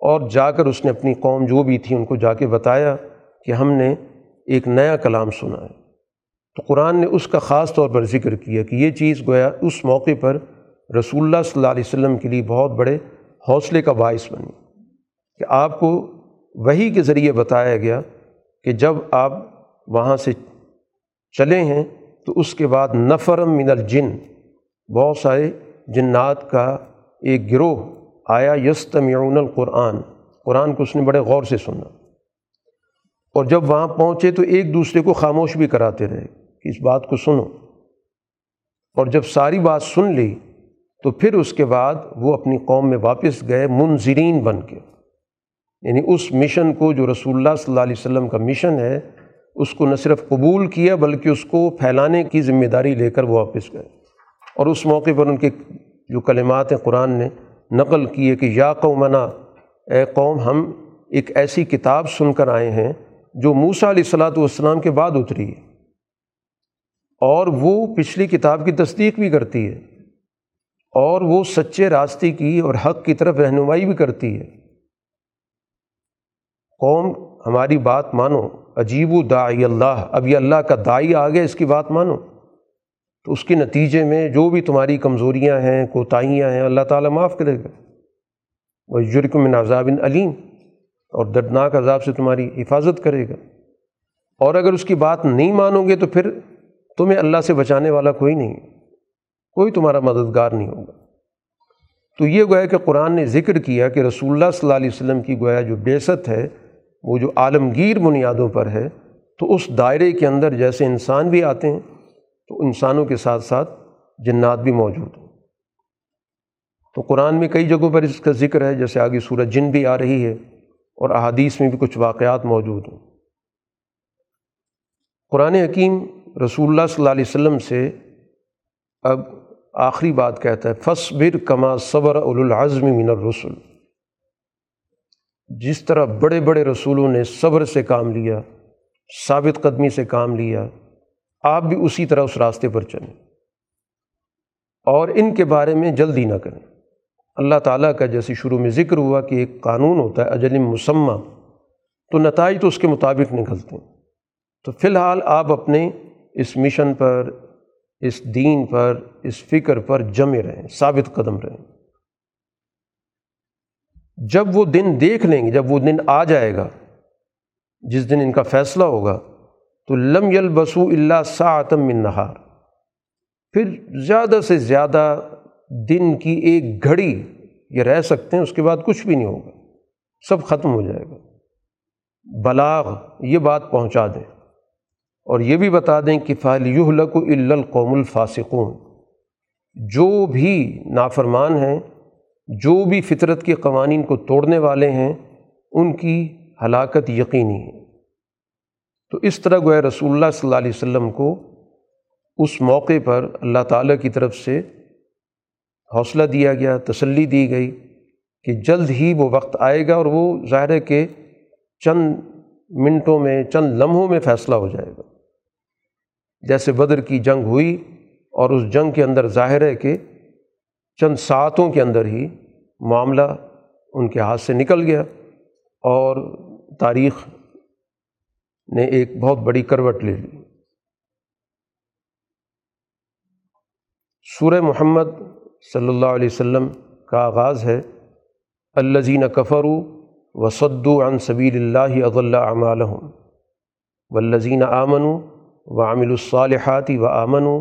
اور جا کر اس نے اپنی قوم جو بھی تھی ان کو جا کے بتایا۔ کہ ہم نے ایک نیا کلام سنا ہے۔ تو قرآن نے اس کا خاص طور پر ذکر کیا کہ یہ چیز گویا اس موقع پر رسول اللہ صلی اللہ علیہ وسلم کے لیے بہت بڑے حوصلے کا باعث بنی۔ کہ آپ کو وہی کے ذریعے بتایا گیا کہ جب آپ وہاں سے چلے ہیں تو اس کے بعد نفرم من الجن، بہت سارے جنات کا ایک گروہ آیا یستمعون القرآن۔ قرآن کو اس نے بڑے غور سے سنا۔ اور جب وہاں پہنچے تو ایک دوسرے کو خاموش بھی کراتے رہے کہ اس بات کو سنو۔ اور جب ساری بات سن لی تو پھر اس کے بعد وہ اپنی قوم میں واپس گئے منظرین بن کے۔ یعنی اس مشن کو جو رسول اللہ صلی اللہ علیہ وسلم کا مشن ہے، اس کو نہ صرف قبول کیا بلکہ اس کو پھیلانے کی ذمہ داری لے کر وہ واپس گئے۔ اور اس موقع پر ان کے جو کلمات ہیں قرآن نے نقل کیے کہ یا قومنا، اے قوم، ہم ایک ایسی کتاب سن کر آئے ہیں جو موسا علیہ السلاۃ والسلام کے بعد اتری ہے۔ اور وہ پچھلی کتاب کی تصدیق بھی کرتی ہے۔ اور وہ سچے راستے کی اور حق کی طرف رہنمائی بھی کرتی ہے۔ قوم، ہماری بات مانو۔ عجیب و دائی اللہ۔ اب یہ اللہ کا دائی آ گیا، اس کی بات مانو۔ تو اس کے نتیجے میں جو بھی تمہاری کمزوریاں ہیں، کوتاہیاں ہیں، اللہ تعالیٰ معاف کرے گا۔ وہ جرکم من عذاب علیم اور دردناک عذاب سے تمہاری حفاظت کرے گا۔ اور اگر اس کی بات نہیں مانو گے تو پھر تمہیں اللہ سے بچانے والا کوئی نہیں، کوئی تمہارا مددگار نہیں ہوگا۔ تو یہ گویا کہ قرآن نے ذکر کیا کہ رسول اللہ صلی اللہ علیہ وسلم کی گویا جو بیست ہے، وہ جو عالمگیر بنیادوں پر ہے، تو اس دائرے کے اندر جیسے انسان بھی آتے ہیں، تو انسانوں کے ساتھ ساتھ جنات بھی موجود ہیں۔ تو قرآن میں کئی جگہوں پر اس کا ذکر ہے، جیسے آگے سورج جن بھی آ رہی ہے۔ اور احادیث میں بھی کچھ واقعات موجود ہیں قرآن حکیم رسول اللہ صلی اللہ علیہ وسلم سے اب آخری بات کہتا ہے فصبر کما صبر العظم من الرسل جس طرح بڑے بڑے رسولوں نے صبر سے کام لیا، ثابت قدمی سے کام لیا، آپ بھی اسی طرح اس راستے پر چلیں۔ اور ان کے بارے میں جلدی نہ کریں۔ اللہ تعالیٰ کا جیسے شروع میں ذکر ہوا کہ ایک قانون ہوتا ہے، اجل مسمہ تو نتائج تو اس کے مطابق نکلتے ہیں۔ تو فی الحال آپ اپنے اس مشن پر، اس دین پر، اس فکر پر جمے رہیں، ثابت قدم رہیں۔ جب وہ دن دیکھ لیں گے، جب وہ دن آ جائے گا، جس دن ان کا فیصلہ ہوگا، تو لم یل بسو اللہ ساعتم من نہار۔ پھر زیادہ سے زیادہ دن کی ایک گھڑی یہ رہ سکتے ہیں، اس کے بعد کچھ بھی نہیں ہوگا۔ سب ختم ہو جائے گا۔ بلاغ یہ بات پہنچا دیں۔ اور یہ بھی بتا دیں کہ فعلیلق القوم الفاسقون۔ جو بھی نافرمان ہیں، جو بھی فطرت کے قوانین کو توڑنے والے ہیں، ان کی ہلاکت یقینی ہے۔ تو اس طرح گویا رسول اللہ صلی اللہ علیہ وسلم کو اس موقع پر اللہ تعالیٰ کی طرف سے حوصلہ دیا گیا، تسلی دی گئی کہ جلد ہی وہ وقت آئے گا اور وہ ظاہر ہے کہ چند منٹوں میں، چند لمحوں میں فیصلہ ہو جائے گا۔ جیسے بدر کی جنگ ہوئی اور اس جنگ کے اندر ظاہر ہے کہ چند ساتوں کے اندر ہی معاملہ ان کے ہاتھ سے نکل گیا اور تاریخ نے ایک بہت بڑی کروٹ لے لی۔ سورہ محمد صلی اللہ علیہ وسلم کا آغاز ہے الزین کفر وصدو عن سبیل اللہ اضل اعمالحم والذین آمن و عامل الصالحات و آمن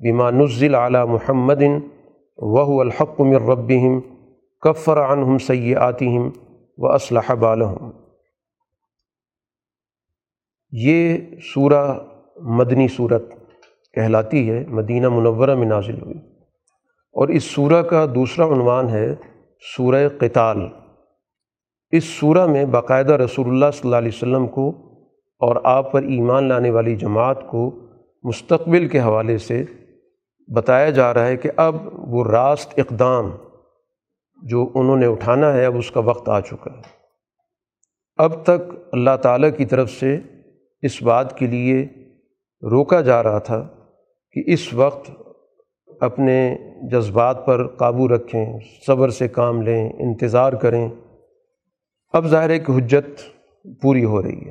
بما نزل علی محمد وہ الحق من ربهم، کفر عنہم سیئاتہم و اسلح بالحم یہ سورہ مدنی صورت کہلاتی ہے، مدینہ منورہ میں نازل ہوئی۔ اور اس سورہ کا دوسرا عنوان ہے سورہ قتال۔ اس سورہ میں باقاعدہ رسول اللہ صلی اللہ علیہ وسلم کو اور آپ پر ایمان لانے والی جماعت کو مستقبل کے حوالے سے بتایا جا رہا ہے کہ اب وہ راست اقدام جو انہوں نے اٹھانا ہے اب اس کا وقت آ چکا ہے۔ اب تک اللہ تعالیٰ کی طرف سے اس بات کے لیے روکا جا رہا تھا کہ اس وقت اپنے جذبات پر قابو رکھیں، صبر سے کام لیں، انتظار کریں۔ اب ظاہر ہے کہ حجت پوری ہو رہی ہے۔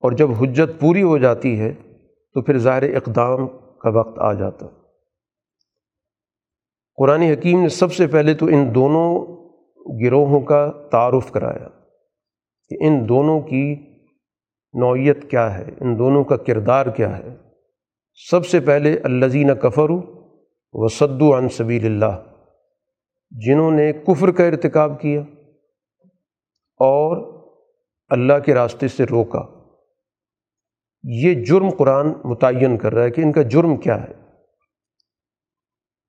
اور جب حجت پوری ہو جاتی ہے تو پھر ظاہر اقدام کا وقت آ جاتا۔ قرآن حکیم نے سب سے پہلے تو ان دونوں گروہوں کا تعارف کرایا کہ ان دونوں کی نوعیت کیا ہے، ان دونوں کا کردار کیا ہے۔ سب سے پہلے الزین کفر و صدو عن سبیل اللہ، جنہوں نے کفر کا ارتکاب کیا اور اللہ کے راستے سے روکا۔ یہ جرم قرآن متعین کر رہا ہے کہ ان کا جرم کیا ہے۔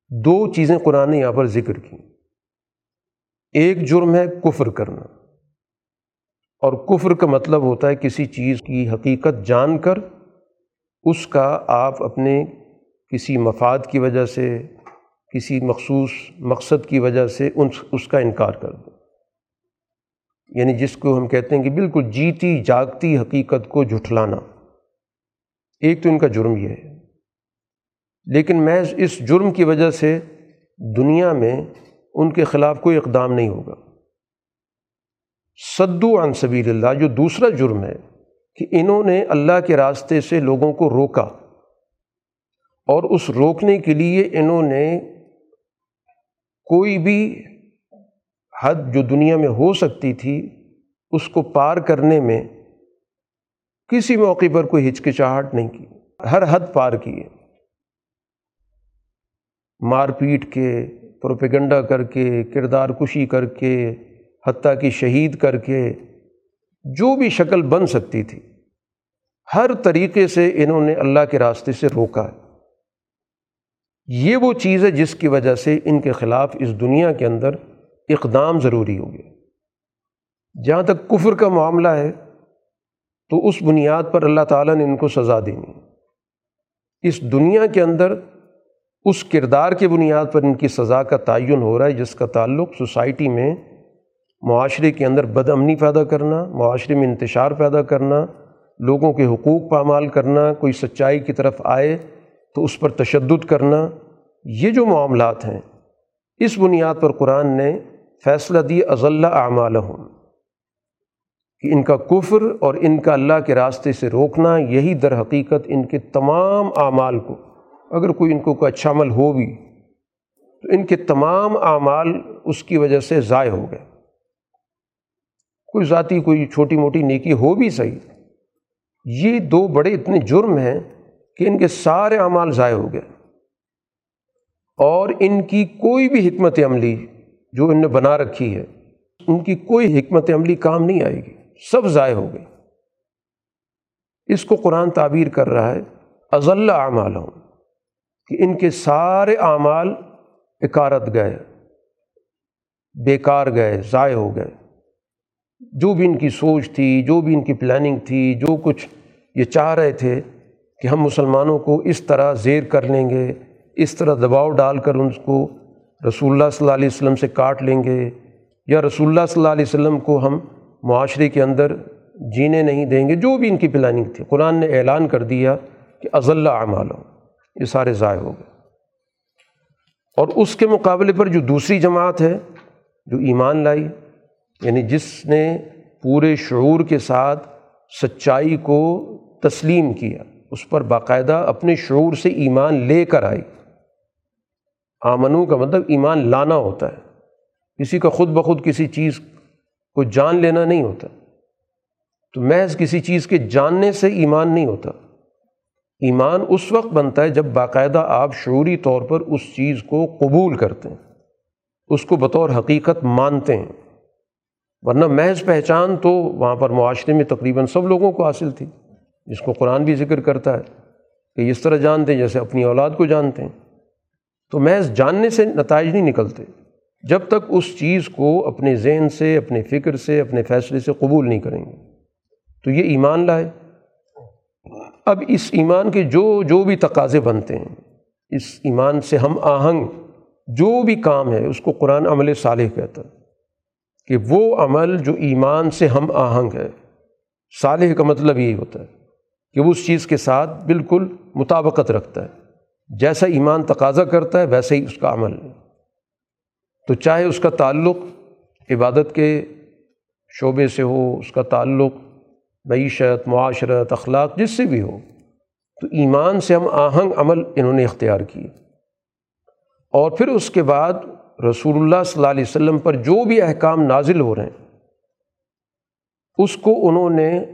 دو چیزیں قرآن نے یہاں پر ذکر کی۔ ایک جرم ہے کفر کرنا۔ اور کفر کا مطلب ہوتا ہے کسی چیز کی حقیقت جان کر، اس کا آپ اپنے کسی مفاد کی وجہ سے، کسی مخصوص مقصد کی وجہ سے ان اس کا انکار کر دیں یعنی جس کو ہم کہتے ہیں کہ بالکل جیتی، جاگتی حقیقت کو جھٹلانا۔ ایک تو ان کا جرم یہ ہے۔ لیکن محض اس جرم کی وجہ سے دنیا میں ان کے خلاف کوئی اقدام نہیں ہوگا۔ صدو عن سبیل اللہ، جو دوسرا جرم ہے کہ انہوں نے اللہ کے راستے سے لوگوں کو روکا۔ اور اس روکنے کے لیے انہوں نے کوئی بھی حد جو دنیا میں ہو سکتی تھی، اس کو پار کرنے میں کسی موقع پر کوئی ہچکچاہٹ نہیں کی، ہر حد پار کیے مار پیٹ کے، پروپیگنڈا کر کے، کردار کشی کر کے، حتیٰ کی شہید کر کے، جو بھی شکل بن سکتی تھی، ہر طریقے سے انہوں نے اللہ کے راستے سے روکا ہے۔ یہ وہ چیز ہے جس کی وجہ سے ان کے خلاف اس دنیا کے اندر اقدام ضروری ہو گیا۔ جہاں تک کفر کا معاملہ ہے، تو اس بنیاد پر اللہ تعالیٰ نے ان کو سزا دینی اس دنیا کے اندر اس کردار کے بنیاد پر ان کی سزا کا تعین ہو رہا ہے، جس کا تعلق سوسائٹی میں معاشرے کے اندر بد امنی پیدا کرنا، معاشرے میں انتشار پیدا کرنا، لوگوں کے حقوق پامال کرنا، کوئی سچائی کی طرف آئے تو اس پر تشدد کرنا یہ جو معاملات ہیں، اس بنیاد پر قرآن نے فیصلہ دی اضلاع اعمال ہوں کہ ان کا کفر اور ان کا اللہ کے راستے سے روکنا، یہی در حقیقت ان کے تمام اعمال کو۔ اگر کوئی ان کو کوئی اچھا عمل ہو بھی، تو ان کے تمام اعمال اس کی وجہ سے ضائع ہو گئے۔ کوئی ذاتی، کوئی چھوٹی موٹی نیکی ہو بھی صحیح یہ دو بڑے اتنے جرم ہیں کہ ان کے سارے اعمال ضائع ہو گئے۔ اور ان کی کوئی بھی حکمت عملی جو ان نے بنا رکھی ہے، ان کی کوئی حکمت عملی کام نہیں آئے گی، سب ضائع ہو گئی اس کو قرآن تعبیر کر رہا ہے، اضل اعمال ہوں کہ ان کے سارے اعمال اکارت گئے، بیکار گئے، ضائع ہو گئے۔ جو بھی ان کی سوچ تھی، جو بھی ان کی پلاننگ تھی، جو کچھ یہ چاہ رہے تھے کہ ہم مسلمانوں کو اس طرح زیر کر لیں گے اس طرح دباؤ ڈال کر ان کو رسول اللہ صلی اللہ علیہ وسلم سے کاٹ لیں گے یا رسول اللہ صلی اللہ علیہ وسلم کو ہم معاشرے کے اندر جینے نہیں دیں گے، جو بھی ان کی پلاننگ تھی۔ قرآن نے اعلان کر دیا کہ اضل اعمال ہو یہ سارے ضائع ہو گئے۔ اور اس کے مقابلے پر جو دوسری جماعت ہے، جو ایمان لائی یعنی جس نے پورے شعور کے ساتھ سچائی کو تسلیم کیا، اس پر باقاعدہ اپنے شعور سے ایمان لے کر آئی۔ آمنوں کا مطلب ایمان لانا ہوتا ہے۔ کسی کا خود بخود کسی چیز کو جان لینا نہیں ہوتا۔ تو محض کسی چیز کے جاننے سے ایمان نہیں ہوتا۔ ایمان اس وقت بنتا ہے جب باقاعدہ آپ شعوری طور پر اس چیز کو قبول کرتے ہیں۔ اس کو بطور حقیقت مانتے ہیں۔ ورنہ محض پہچان تو وہاں پر معاشرے میں تقریباً سب لوگوں کو حاصل تھی۔ جس کو قرآن بھی ذکر کرتا ہے کہ اس طرح جانتے ہیں جیسے اپنی اولاد کو جانتے ہیں۔ تو محض جاننے سے نتائج نہیں نکلتے۔ جب تک اس چیز کو اپنے ذہن سے، اپنے فکر سے، اپنے فیصلے سے قبول نہیں کریں گے۔ تو یہ ایمان لائے۔ اب اس ایمان کے جو جو بھی تقاضے بنتے ہیں، اس ایمان سے ہم آہنگ۔ جو بھی کام ہے، اس کو قرآن عمل صالح کہتا ہے کہ وہ عمل جو ایمان سے ہم آہنگ ہے۔ صالح کا مطلب یہی ہوتا ہے کہ وہ اس چیز کے ساتھ بالکل مطابقت رکھتا ہے۔ جیسا ایمان تقاضا کرتا ہے، ویسے ہی اس کا عمل۔ تو چاہے اس کا تعلق عبادت کے شعبے سے ہو، اس کا تعلق معیشت، معاشرت، اخلاق، جس سے بھی ہو، تو ایمان سے ہم آہنگ عمل انہوں نے اختیار کیے۔ اور پھر اس کے بعد رسول اللہ صلی اللہ علیہ وسلم پر جو بھی احکام نازل ہو رہے ہیں، اس کو انہوں نے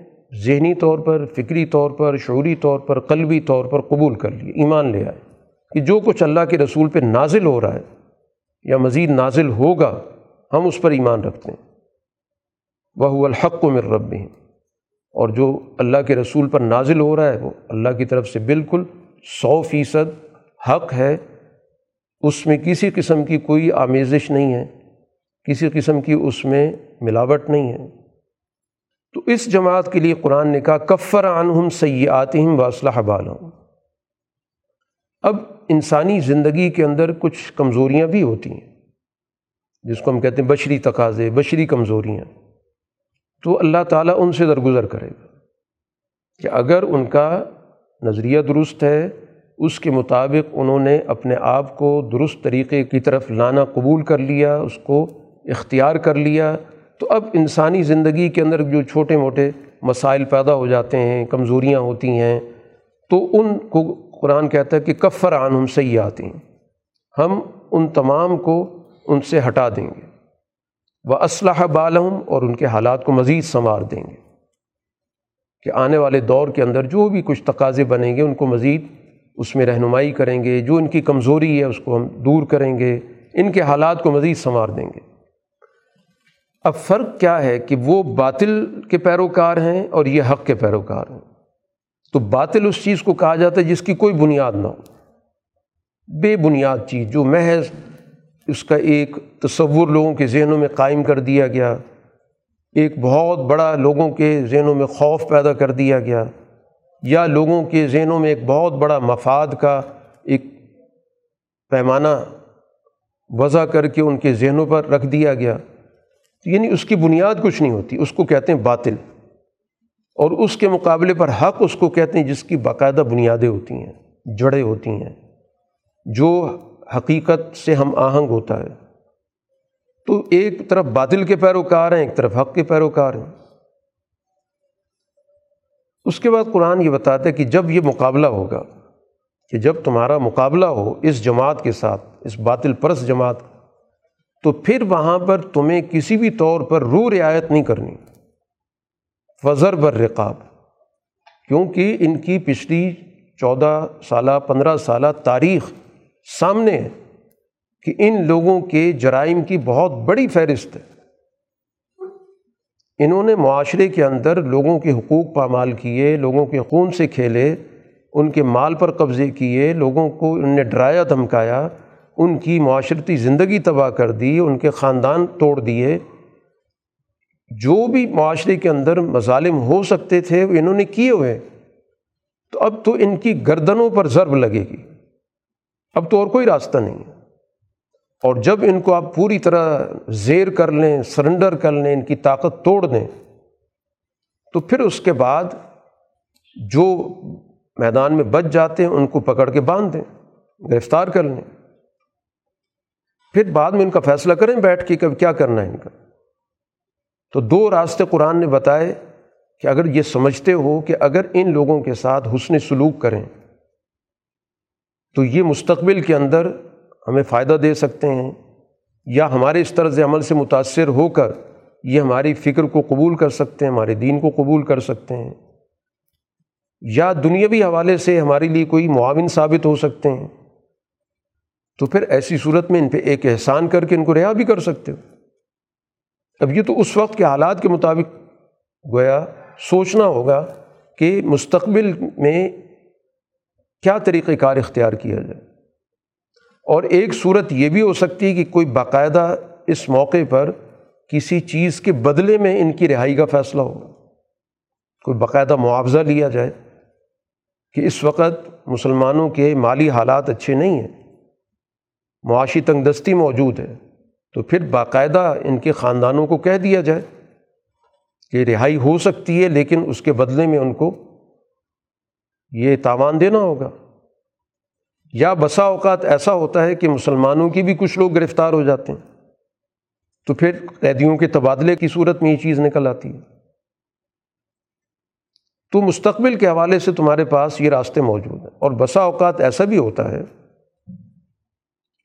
ذہنی طور پر، فکری طور پر، شعوری طور پر، قلبی طور پر قبول کر لیے ایمان لے آئے۔ کہ جو کچھ اللہ کے رسول پہ نازل ہو رہا ہے یا مزید نازل ہوگا، ہم اس پر ایمان رکھتے ہیں۔ وہ الحق و مر رب اور جو اللہ کے رسول پر نازل ہو رہا ہے، وہ اللہ کی طرف سے بالکل سو فیصد حق ہے۔ اس میں کسی قسم کی کوئی آمیزش نہیں ہے، کسی قسم کی اس میں ملاوٹ نہیں ہے۔ تو اس جماعت کے لیے قرآن نے کہا، کفر عنہم سیاتہم واصلہ بالہم۔ اب انسانی زندگی کے اندر کچھ کمزوریاں بھی ہوتی ہیں، جس کو ہم کہتے ہیں بشری تقاضے، بشری کمزوریاں۔ تو اللہ تعالیٰ ان سے درگزر کرے گا کہ اگر ان کا نظریہ درست ہے، اس کے مطابق انہوں نے اپنے آپ کو درست طریقے کی طرف لانا قبول کر لیا، اس کو اختیار کر لیا، تو اب انسانی زندگی کے اندر جو چھوٹے موٹے مسائل پیدا ہو جاتے ہیں، کمزوریاں ہوتی ہیں، تو ان کو قرآن کہتا ہے کہ کفر عنہم صحیح آتی ہیں ہم ان تمام کو ان سے ہٹا دیں گے۔ وہ اسلحہ بالحم اور ان کے حالات کو مزید سنوار دیں گے۔ کہ آنے والے دور کے اندر جو بھی کچھ تقاضے بنیں گے، ان کو مزید اس میں رہنمائی کریں گے، جو ان کی کمزوری ہے اس کو ہم دور کریں گے، ان کے حالات کو مزید سنوار دیں گے۔ اب فرق کیا ہے کہ وہ باطل کے پیروکار ہیں اور یہ حق کے پیروکار ہیں؟ تو باطل اس چیز کو کہا جاتا ہے جس کی کوئی بنیاد نہ ہو۔ بے بنیاد چیز، جو محض اس کا ایک تصور لوگوں کے ذہنوں میں قائم کر دیا گیا، ایک بہت بڑا لوگوں کے ذہنوں میں خوف پیدا کر دیا گیا، یا لوگوں کے ذہنوں میں ایک بہت بڑا مفاد کا ایک پیمانہ وضع کر کے ان کے ذہنوں پر رکھ دیا گیا۔ یعنی اس کی بنیاد کچھ نہیں ہوتی، اس کو کہتے ہیں باطل۔ اور اس کے مقابلے پر حق اس کو کہتے ہیں جس کی باقاعدہ بنیادیں ہوتی ہیں، جڑیں ہوتی ہیں، جو حقیقت سے ہم آہنگ ہوتا ہے۔ تو ایک طرف باطل کے پیروکار ہیں، ایک طرف حق کے پیروکار ہیں۔ اس کے بعد قرآن یہ بتاتا ہے کہ جب یہ مقابلہ ہوگا، کہ جب تمہارا مقابلہ ہو اس جماعت کے ساتھ، اس باطل پرس جماعت، تو پھر وہاں پر تمہیں کسی بھی طور پر رو رعایت نہیں کرنی۔ فضر بر رقاب کیونکہ ان کی پچھلی چودہ سالہ، پندرہ سالہ تاریخ سامنے ہے کہ ان لوگوں کے جرائم کی بہت بڑی فہرست ہے۔ انہوں نے معاشرے کے اندر لوگوں کے حقوق پامال کیے، لوگوں کے خون سے کھیلے، ان کے مال پر قبضے کیے، لوگوں کو ان نے ڈرایا، دھمکایا، ان کی معاشرتی زندگی تباہ کر دی، ان کے خاندان توڑ دیے۔ جو بھی معاشرے کے اندر مظالم ہو سکتے تھے، وہ انہوں نے کیے ہوئے۔ تو اب تو ان کی گردنوں پر ضرب لگے گی۔ اب تو اور کوئی راستہ نہیں۔ ہے اور جب ان کو آپ پوری طرح زیر کر لیں، سرنڈر کر لیں، ان کی طاقت توڑ دیں، تو پھر اس کے بعد جو میدان میں بچ جاتے ہیں، ان کو پکڑ کے باندھ دیں، گرفتار کر لیں۔ پھر بعد میں ان کا فیصلہ کریں بیٹھ کے کب کیا کرنا ہے ان کا۔ تو دو راستے قرآن نے بتائے کہ اگر یہ سمجھتے ہو کہ اگر ان لوگوں کے ساتھ حسن سلوک کریں، تو یہ مستقبل کے اندر ہمیں فائدہ دے سکتے ہیں یا ہمارے اس طرز عمل سے متاثر ہو کر یہ ہماری فکر کو قبول کر سکتے ہیں، ہمارے دین کو قبول کر سکتے ہیں، یا دنیاوی حوالے سے ہمارے لیے کوئی معاون ثابت ہو سکتے ہیں۔ تو پھر ایسی صورت میں ان پہ ایک احسان کر کے ان کو رہا بھی کر سکتے ہو۔ اب یہ تو اس وقت کے حالات کے مطابق گویا سوچنا ہوگا کہ مستقبل میں کیا طریقۂ کار اختیار کیا جائے۔ اور ایک صورت یہ بھی ہو سکتی ہے کہ کوئی باقاعدہ اس موقع پر کسی چیز کے بدلے میں ان کی رہائی کا فیصلہ ہو۔ کوئی باقاعدہ معاوضہ لیا جائے کہ اس وقت مسلمانوں کے مالی حالات اچھے نہیں ہیں، معاشی تنگ دستی موجود ہے۔ تو پھر باقاعدہ ان کے خاندانوں کو کہہ دیا جائے کہ رہائی ہو سکتی ہے، لیکن اس کے بدلے میں ان کو یہ تاوان دینا ہوگا۔ یا بسا اوقات ایسا ہوتا ہے کہ مسلمانوں کی بھی کچھ لوگ گرفتار ہو جاتے ہیں، تو پھر قیدیوں کے تبادلے کی صورت میں یہ چیز نکل آتی ہے۔ تو مستقبل کے حوالے سے تمہارے پاس یہ راستے موجود ہیں۔ اور بسا اوقات ایسا بھی ہوتا ہے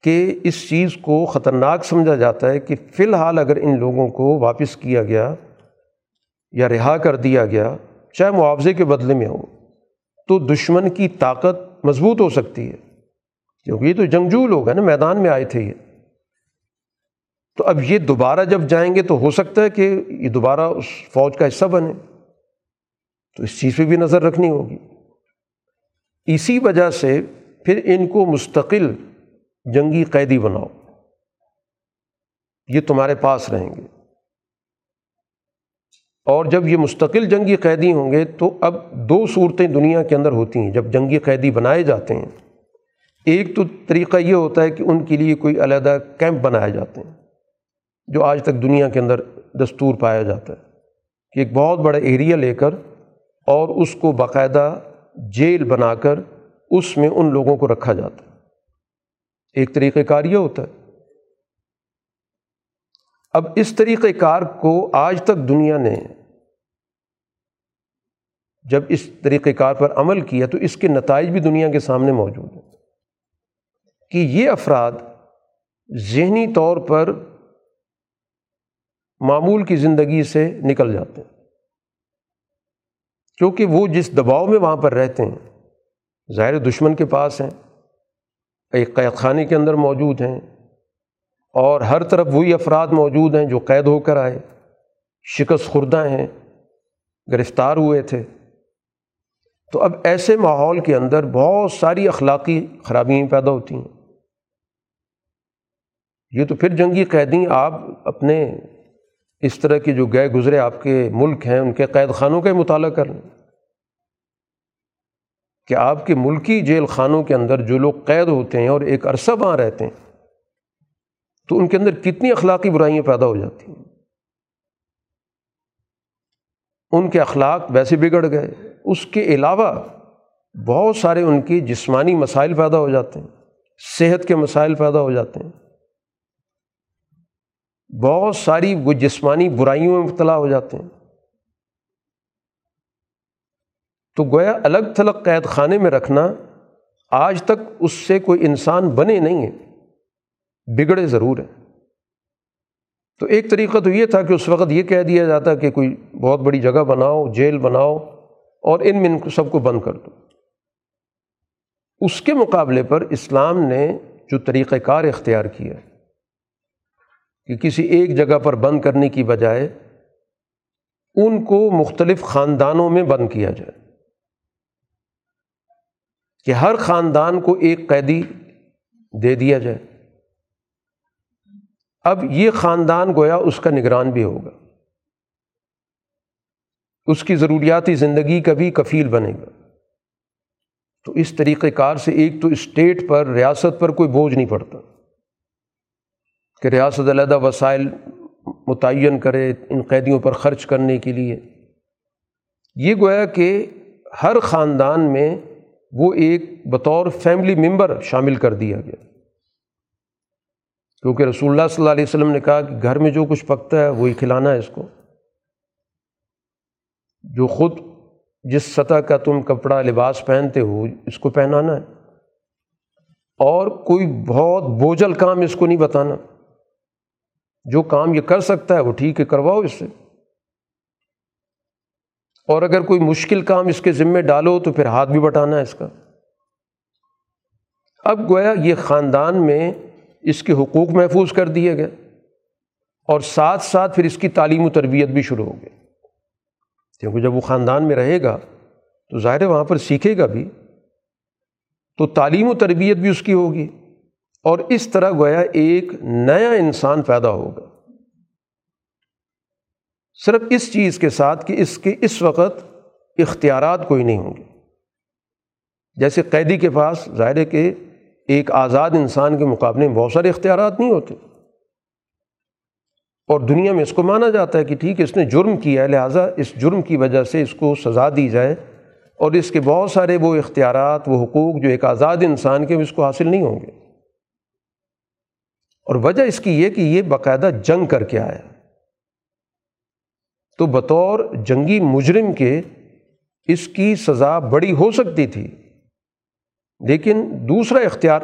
کہ اس چیز کو خطرناک سمجھا جاتا ہے کہ فی الحال اگر ان لوگوں کو واپس کیا گیا یا رہا کر دیا گیا، چاہے معاوضے کے بدلے میں ہو، تو دشمن کی طاقت مضبوط ہو سکتی ہے۔ کیونکہ یہ تو جنگجو لوگ ہیں نا، میدان میں آئے تھے یہ۔ تو اب یہ دوبارہ جب جائیں گے تو ہو سکتا ہے کہ یہ دوبارہ اس فوج کا حصہ بنے۔ تو اس چیز پہ بھی نظر رکھنی ہوگی۔ اسی وجہ سے پھر ان کو مستقل جنگی قیدی بناؤ۔ یہ تمہارے پاس رہیں گے۔ اور جب یہ مستقل جنگی قیدی ہوں گے تو اب دو صورتیں دنیا کے اندر ہوتی ہیں۔ جب جنگی قیدی بنائے جاتے ہیں، ایک تو طریقہ یہ ہوتا ہے کہ ان کے لیے کوئی علیحدہ کیمپ بنائے جاتے ہیں، جو آج تک دنیا کے اندر دستور پایا جاتا ہے کہ ایک بہت بڑا ایریا لے کر اور اس کو باقاعدہ جیل بنا کر اس میں ان لوگوں کو رکھا جاتا ہے۔ ایک طریقۂ کار یہ ہوتا ہے۔ اب اس طریقۂ کار کو آج تک دنیا نے جب اس طریقۂ کار پر عمل کیا تو اس کے نتائج بھی دنیا کے سامنے موجود ہیں۔ کہ یہ افراد ذہنی طور پر معمول کی زندگی سے نکل جاتے ہیں۔ کیونکہ وہ جس دباؤ میں وہاں پر رہتے ہیں، ظاہر دشمن کے پاس ہیں۔ ایک قید خانے کے اندر موجود ہیں اور ہر طرف وہی افراد موجود ہیں جو قید ہو کر آئے، شکست خوردہ ہیں، گرفتار ہوئے تھے۔ تو اب ایسے ماحول کے اندر بہت ساری اخلاقی خرابیاں پیدا ہوتی ہیں۔ یہ تو پھر جنگی قیدی آپ اپنے اس طرح کے جو گئے گزرے آپ کے ملک ہیں، ان کے قید خانوں کا مطالعہ کر لیں۔ کہ آپ کے ملکی جیل خانوں کے اندر جو لوگ قید ہوتے ہیں اور ایک عرصہ وہاں رہتے ہیں، تو ان کے اندر کتنی اخلاقی برائیاں پیدا ہو جاتی ہیں۔ ان کے اخلاق ویسے بگڑ گئے، اس کے علاوہ بہت سارے ان کے جسمانی مسائل پیدا ہو جاتے ہیں، صحت کے مسائل پیدا ہو جاتے ہیں۔ بہت ساری وہ جسمانی برائیوں میں مبتلا ہو جاتے ہیں۔ تو گویا الگ تھلگ قید خانے میں رکھنا آج تک اس سے کوئی انسان بنے نہیں ہے، بگڑے ضرور ہیں۔ تو ایک طریقہ تو یہ تھا کہ اس وقت یہ کہہ دیا جاتا کہ کوئی بہت بڑی جگہ بناؤ، جیل بناؤ اور ان میں ان کو سب کو بند کر دو۔ اس کے مقابلے پر اسلام نے جو طریقۂ کار اختیار کیا، کہ کسی ایک جگہ پر بند کرنے کی بجائے ان کو مختلف خاندانوں میں بند کیا جائے۔ کہ ہر خاندان کو ایک قیدی دے دیا جائے۔ اب یہ خاندان گویا اس کا نگران بھی ہوگا۔ اس کی ضروریاتی زندگی کا بھی کفیل بنے گا۔ تو اس طریقۂ کار سے ایک تو اسٹیٹ پر، ریاست پر کوئی بوجھ نہیں پڑتا۔ کہ ریاست علیحدہ وسائل متعین کرے ان قیدیوں پر خرچ کرنے کے لیے۔ یہ گویا کہ ہر خاندان میں وہ ایک بطور فیملی ممبر شامل کر دیا گیا۔ کیونکہ رسول اللہ صلی اللہ علیہ وسلم نے کہا کہ گھر میں جو کچھ پکتا ہے وہی کھلانا ہے اس کو۔ جو خود جس سطح کا تم کپڑا لباس پہنتے ہو اس کو پہنانا ہے۔ اور کوئی بہت بوجھل کام اس کو نہیں بتانا۔ جو کام یہ کر سکتا ہے وہ ٹھیک ہے، کرواؤ اس سے۔ اور اگر کوئی مشکل کام اس کے ذمے ڈالو تو پھر ہاتھ بھی بٹانا ہے اس کا۔ اب گویا یہ خاندان میں اس کے حقوق محفوظ کر دیے گئے اور ساتھ ساتھ پھر اس کی تعلیم و تربیت بھی شروع ہو گئی۔ کیونکہ جب وہ خاندان میں رہے گا تو ظاہر وہاں پر سیکھے گا بھی، تو تعلیم و تربیت بھی اس کی ہوگی اور اس طرح گویا ایک نیا انسان پیدا ہوگا۔ صرف اس چیز کے ساتھ کہ اس کے اس وقت اختیارات کوئی نہیں ہوں گے۔ جیسے قیدی کے پاس ظاہر ہے کہ ایک آزاد انسان کے مقابلے میں بہت سارے اختیارات نہیں ہوتے۔ اور دنیا میں اس کو مانا جاتا ہے کہ ٹھیک ہے، اس نے جرم کیا ہے، لہٰذا اس جرم کی وجہ سے اس کو سزا دی جائے۔ اور اس کے بہت سارے وہ اختیارات، وہ حقوق جو ایک آزاد انسان کے اس کو حاصل نہیں ہوں گے۔ اور وجہ اس کی یہ کہ یہ باقاعدہ جنگ کر کے آیا۔ تو بطور جنگی مجرم کے اس کی سزا بڑی ہو سکتی تھی۔ لیکن دوسرا اختیار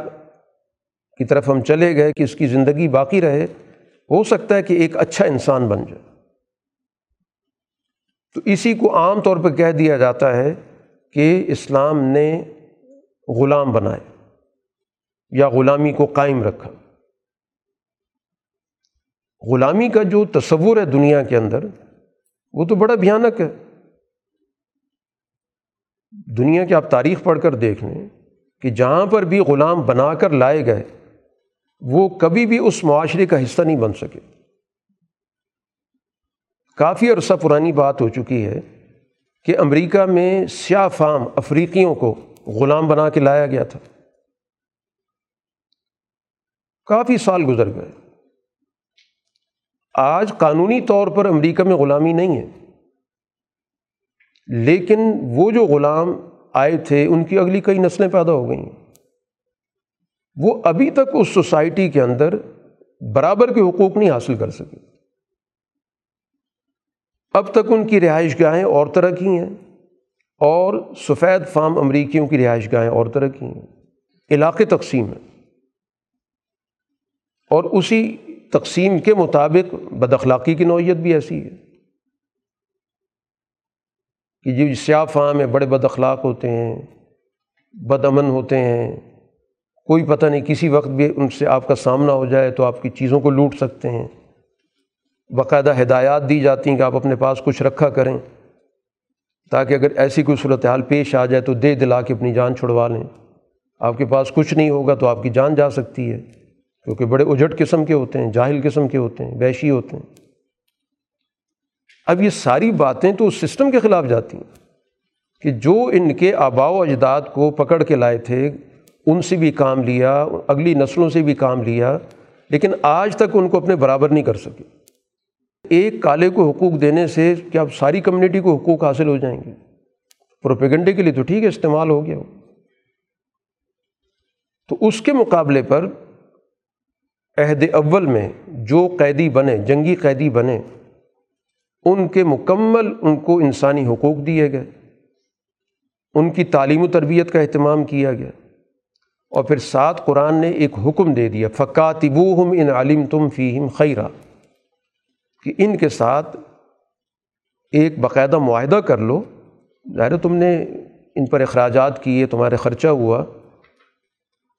کی طرف ہم چلے گئے کہ اس کی زندگی باقی رہے، ہو سکتا ہے کہ ایک اچھا انسان بن جائے۔ تو اسی کو عام طور پہ کہہ دیا جاتا ہے کہ اسلام نے غلام بنائے یا غلامی کو قائم رکھا۔ غلامی کا جو تصور ہے دنیا کے اندر وہ تو بڑا بھیانک ہے۔ دنیا کی آپ تاریخ پڑھ کر دیکھ لیں کہ جہاں پر بھی غلام بنا کر لائے گئے، وہ کبھی بھی اس معاشرے کا حصہ نہیں بن سکے۔ کافی عرصہ پرانی بات ہو چکی ہے کہ امریکہ میں سیاہ فام افریقیوں کو غلام بنا کے لایا گیا تھا۔ کافی سال گزر گئے۔ آج قانونی طور پر امریکہ میں غلامی نہیں ہے۔ لیکن وہ جو غلام آئے تھے، ان کی اگلی کئی نسلیں پیدا ہو گئی ہیں وہ ابھی تک اس سوسائٹی کے اندر برابر کے حقوق نہیں حاصل کر سکے۔ اب تک ان کی رہائش گاہیں اور طرح کی ہیں اور سفید فام امریکیوں کی رہائش گاہیں اور طرح کی ہیں۔ علاقے تقسیم ہیں۔ اور اسی تقسیم کے مطابق بد اخلاقی کی نوعیت بھی ایسی ہے کہ جو سیاہ فام ہے بڑے بد اخلاق ہوتے ہیں، بد امن ہوتے ہیں، کوئی پتہ نہیں کسی وقت بھی ان سے آپ کا سامنا ہو جائے تو آپ کی چیزوں کو لوٹ سکتے ہیں۔ باقاعدہ ہدایات دی جاتی ہیں کہ آپ اپنے پاس کچھ رکھا کریں تاکہ اگر ایسی کوئی صورتحال پیش آ جائے تو دے دلا کے اپنی جان چھڑوا لیں۔ آپ کے پاس کچھ نہیں ہوگا تو آپ کی جان جا سکتی ہے۔ کیونکہ بڑے اجٹ قسم کے ہوتے ہیں، جاہل قسم کے ہوتے ہیں ویشی ہوتے ہیں۔ اب یہ ساری باتیں تو اس سسٹم کے خلاف جاتی ہیں کہ جو ان کے آبا و اجداد کو پکڑ کے لائے تھے، ان سے بھی کام لیا، اگلی نسلوں سے بھی کام لیا، لیکن آج تک ان کو اپنے برابر نہیں کر سکے۔ ایک کالے کو حقوق دینے سے کیا ساری کمیونٹی کو حقوق حاصل ہو جائیں گے؟ پروپیگنڈے کے لیے تو ٹھیک ہے، استعمال ہو گیا۔ تو اس کے مقابلے پر عہد اول میں جو قیدی بنے، جنگی قیدی بنے، ان کے مکمل ان کو انسانی حقوق دیے گئے، ان کی تعلیم و تربیت کا اہتمام کیا گیا۔ اور پھر ساتھ قرآن نے ایک حکم دے دیا فقاتبو ہم ان عالم تم فیم خیرہ کہ ان کے ساتھ ایک باقاعدہ معاہدہ کر لو۔ ظاہر تم نے ان پر اخراجات کیے تمہارے خرچہ ہوا۔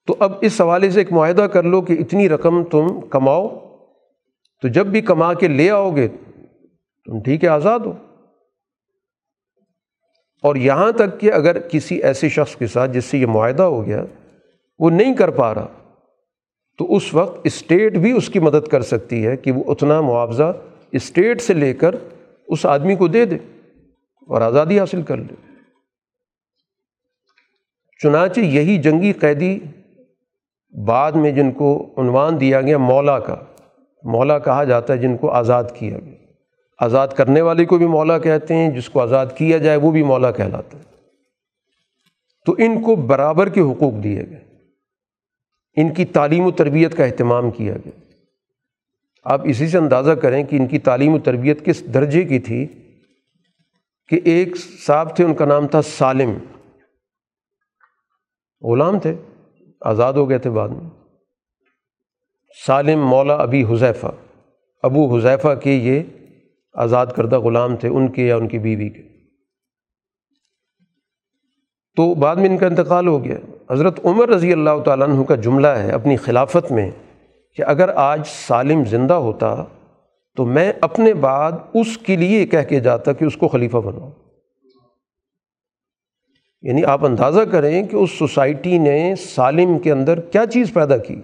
تو اب اس حوالے سے ایک معاہدہ کر لو کہ اتنی رقم تم کماؤ۔ تو جب بھی کما کے لے آؤ گے، تم ٹھیک ہے، آزاد ہو۔ اور یہاں تک کہ اگر کسی ایسے شخص کے ساتھ جس سے یہ معاہدہ ہو گیا، وہ نہیں کر پا رہا، تو اس وقت اسٹیٹ بھی اس کی مدد کر سکتی ہے کہ وہ اتنا معاوضہ اسٹیٹ سے لے کر اس آدمی کو دے دے اور آزادی حاصل کر لے۔ چنانچہ یہی جنگی قیدی بعد میں جن کو عنوان دیا گیا مولا کا، مولا کہا جاتا ہے جن کو آزاد کیا گیا۔ آزاد کرنے والے کو بھی مولا کہتے ہیں، جس کو آزاد کیا جائے وہ بھی مولا کہلاتا ہے۔ تو ان کو برابر کے حقوق دیے گئے۔ ان کی تعلیم و تربیت کا اہتمام کیا گیا۔ آپ اسی سے اندازہ کریں کہ ان کی تعلیم و تربیت کس درجے کی تھی کہ ایک صاحب تھے، ان کا نام تھا سالم۔ غلام تھے۔ آزاد ہو گئے تھے بعد میں۔ سالم مولا ابی حذیفہ، ابو حذیفہ کے یہ آزاد کردہ غلام تھے، ان کے یا ان کی بیوی کے۔ تو بعد میں ان کا انتقال ہو گیا۔ حضرت عمر رضی اللہ تعالیٰ عنہ کا جملہ ہے اپنی خلافت میں کہ اگر آج سالم زندہ ہوتا تو میں اپنے بعد اس کے لیے کہہ کے جاتا کہ اس کو خلیفہ بناؤ یعنی آپ اندازہ کریں کہ اس سوسائٹی نے سالم کے اندر کیا چیز پیدا کی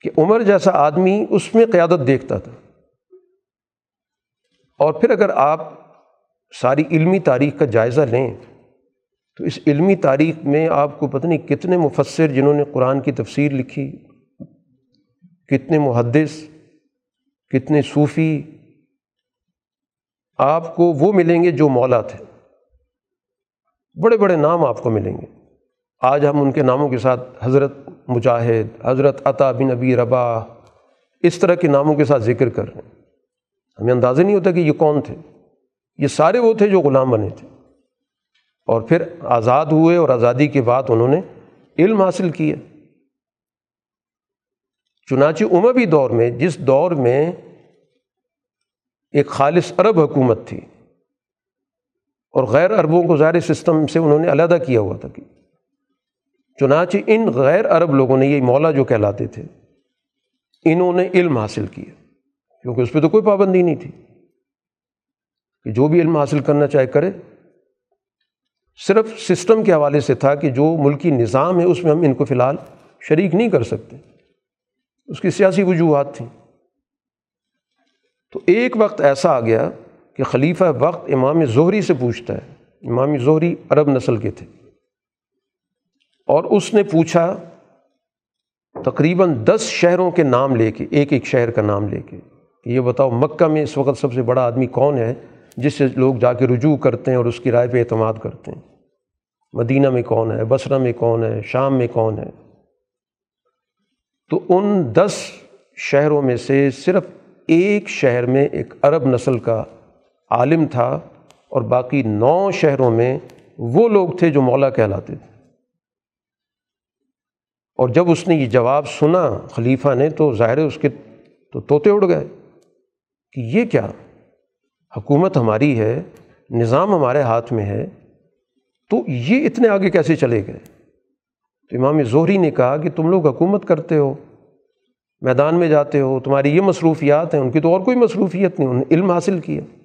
کہ عمر جیسا آدمی اس میں قیادت دیکھتا تھا۔ اور پھر اگر آپ ساری علمی تاریخ کا جائزہ لیں تو اس علمی تاریخ میں آپ کو پتہ نہیں کتنے مفسر جنہوں نے قرآن کی تفسیر لکھی، کتنے محدث، کتنے صوفی، آپ کو وہ ملیں گے جو مولا تھے۔ بڑے بڑے نام آپ کو ملیں گے۔ آج ہم ان کے ناموں کے ساتھ حضرت مجاہد، حضرت عطا بن نبی ربا اس طرح کے ناموں کے ساتھ ذکر کر رہے ہیں۔ ہمیں اندازہ نہیں ہوتا کہ یہ کون تھے۔ یہ سارے وہ تھے جو غلام بنے تھے۔ اور پھر آزاد ہوئے اور آزادی کے بعد انہوں نے علم حاصل کیا۔ چنانچہ عموی دور میں، جس دور میں ایک خالص عرب حکومت تھی اور غیر عربوں کو ظاہر سسٹم سے انہوں نے علیحدہ کیا ہوا تھا کہ چنانچہ ان غیر عرب لوگوں نے یہ مولا جو کہلاتے تھے، انہوں نے علم حاصل کیا، کیونکہ اس پہ تو کوئی پابندی نہیں تھی کہ جو بھی علم حاصل کرنا چاہے کرے۔ صرف سسٹم کے حوالے سے تھا کہ جو ملکی نظام ہے، اس میں ہم ان کو فی الحال شریک نہیں کر سکتے۔ اس کی سیاسی وجوہات تھیں۔ تو ایک وقت ایسا آ گیا کہ خلیفہ وقت امام ظہری سے پوچھتا ہے۔ امام ظہری عرب نسل کے تھے۔ اور اس نے پوچھا، تقریباً دس شہروں کے نام لے کے، ایک ایک شہر کا نام لے کے، کہ یہ بتاؤ مکہ میں اس وقت سب سے بڑا آدمی کون ہے جس سے لوگ جا کے رجوع کرتے ہیں اور اس کی رائے پہ اعتماد کرتے ہیں۔ مدینہ میں کون ہے؟ بصرہ میں کون ہے؟ شام میں کون ہے؟ تو ان دس شہروں میں سے صرف ایک شہر میں ایک عرب نسل کا عالم تھا اور باقی نو شہروں میں وہ لوگ تھے جو مولا کہلاتے تھے۔ اور جب اس نے یہ جواب سنا خلیفہ نے تو ظاہر اس کے تو طوطے اڑ گئے کہ یہ کیا؟ حکومت ہماری ہے، نظام ہمارے ہاتھ میں ہے، تو یہ اتنے آگے کیسے چلے گئے؟ تو امام ظہری نے کہا کہ تم لوگ حکومت کرتے ہو، میدان میں جاتے ہو، تمہاری یہ مصروفیات ہیں، ان کی تو اور کوئی مصروفیت نہیں، انہوں نے علم حاصل کیا۔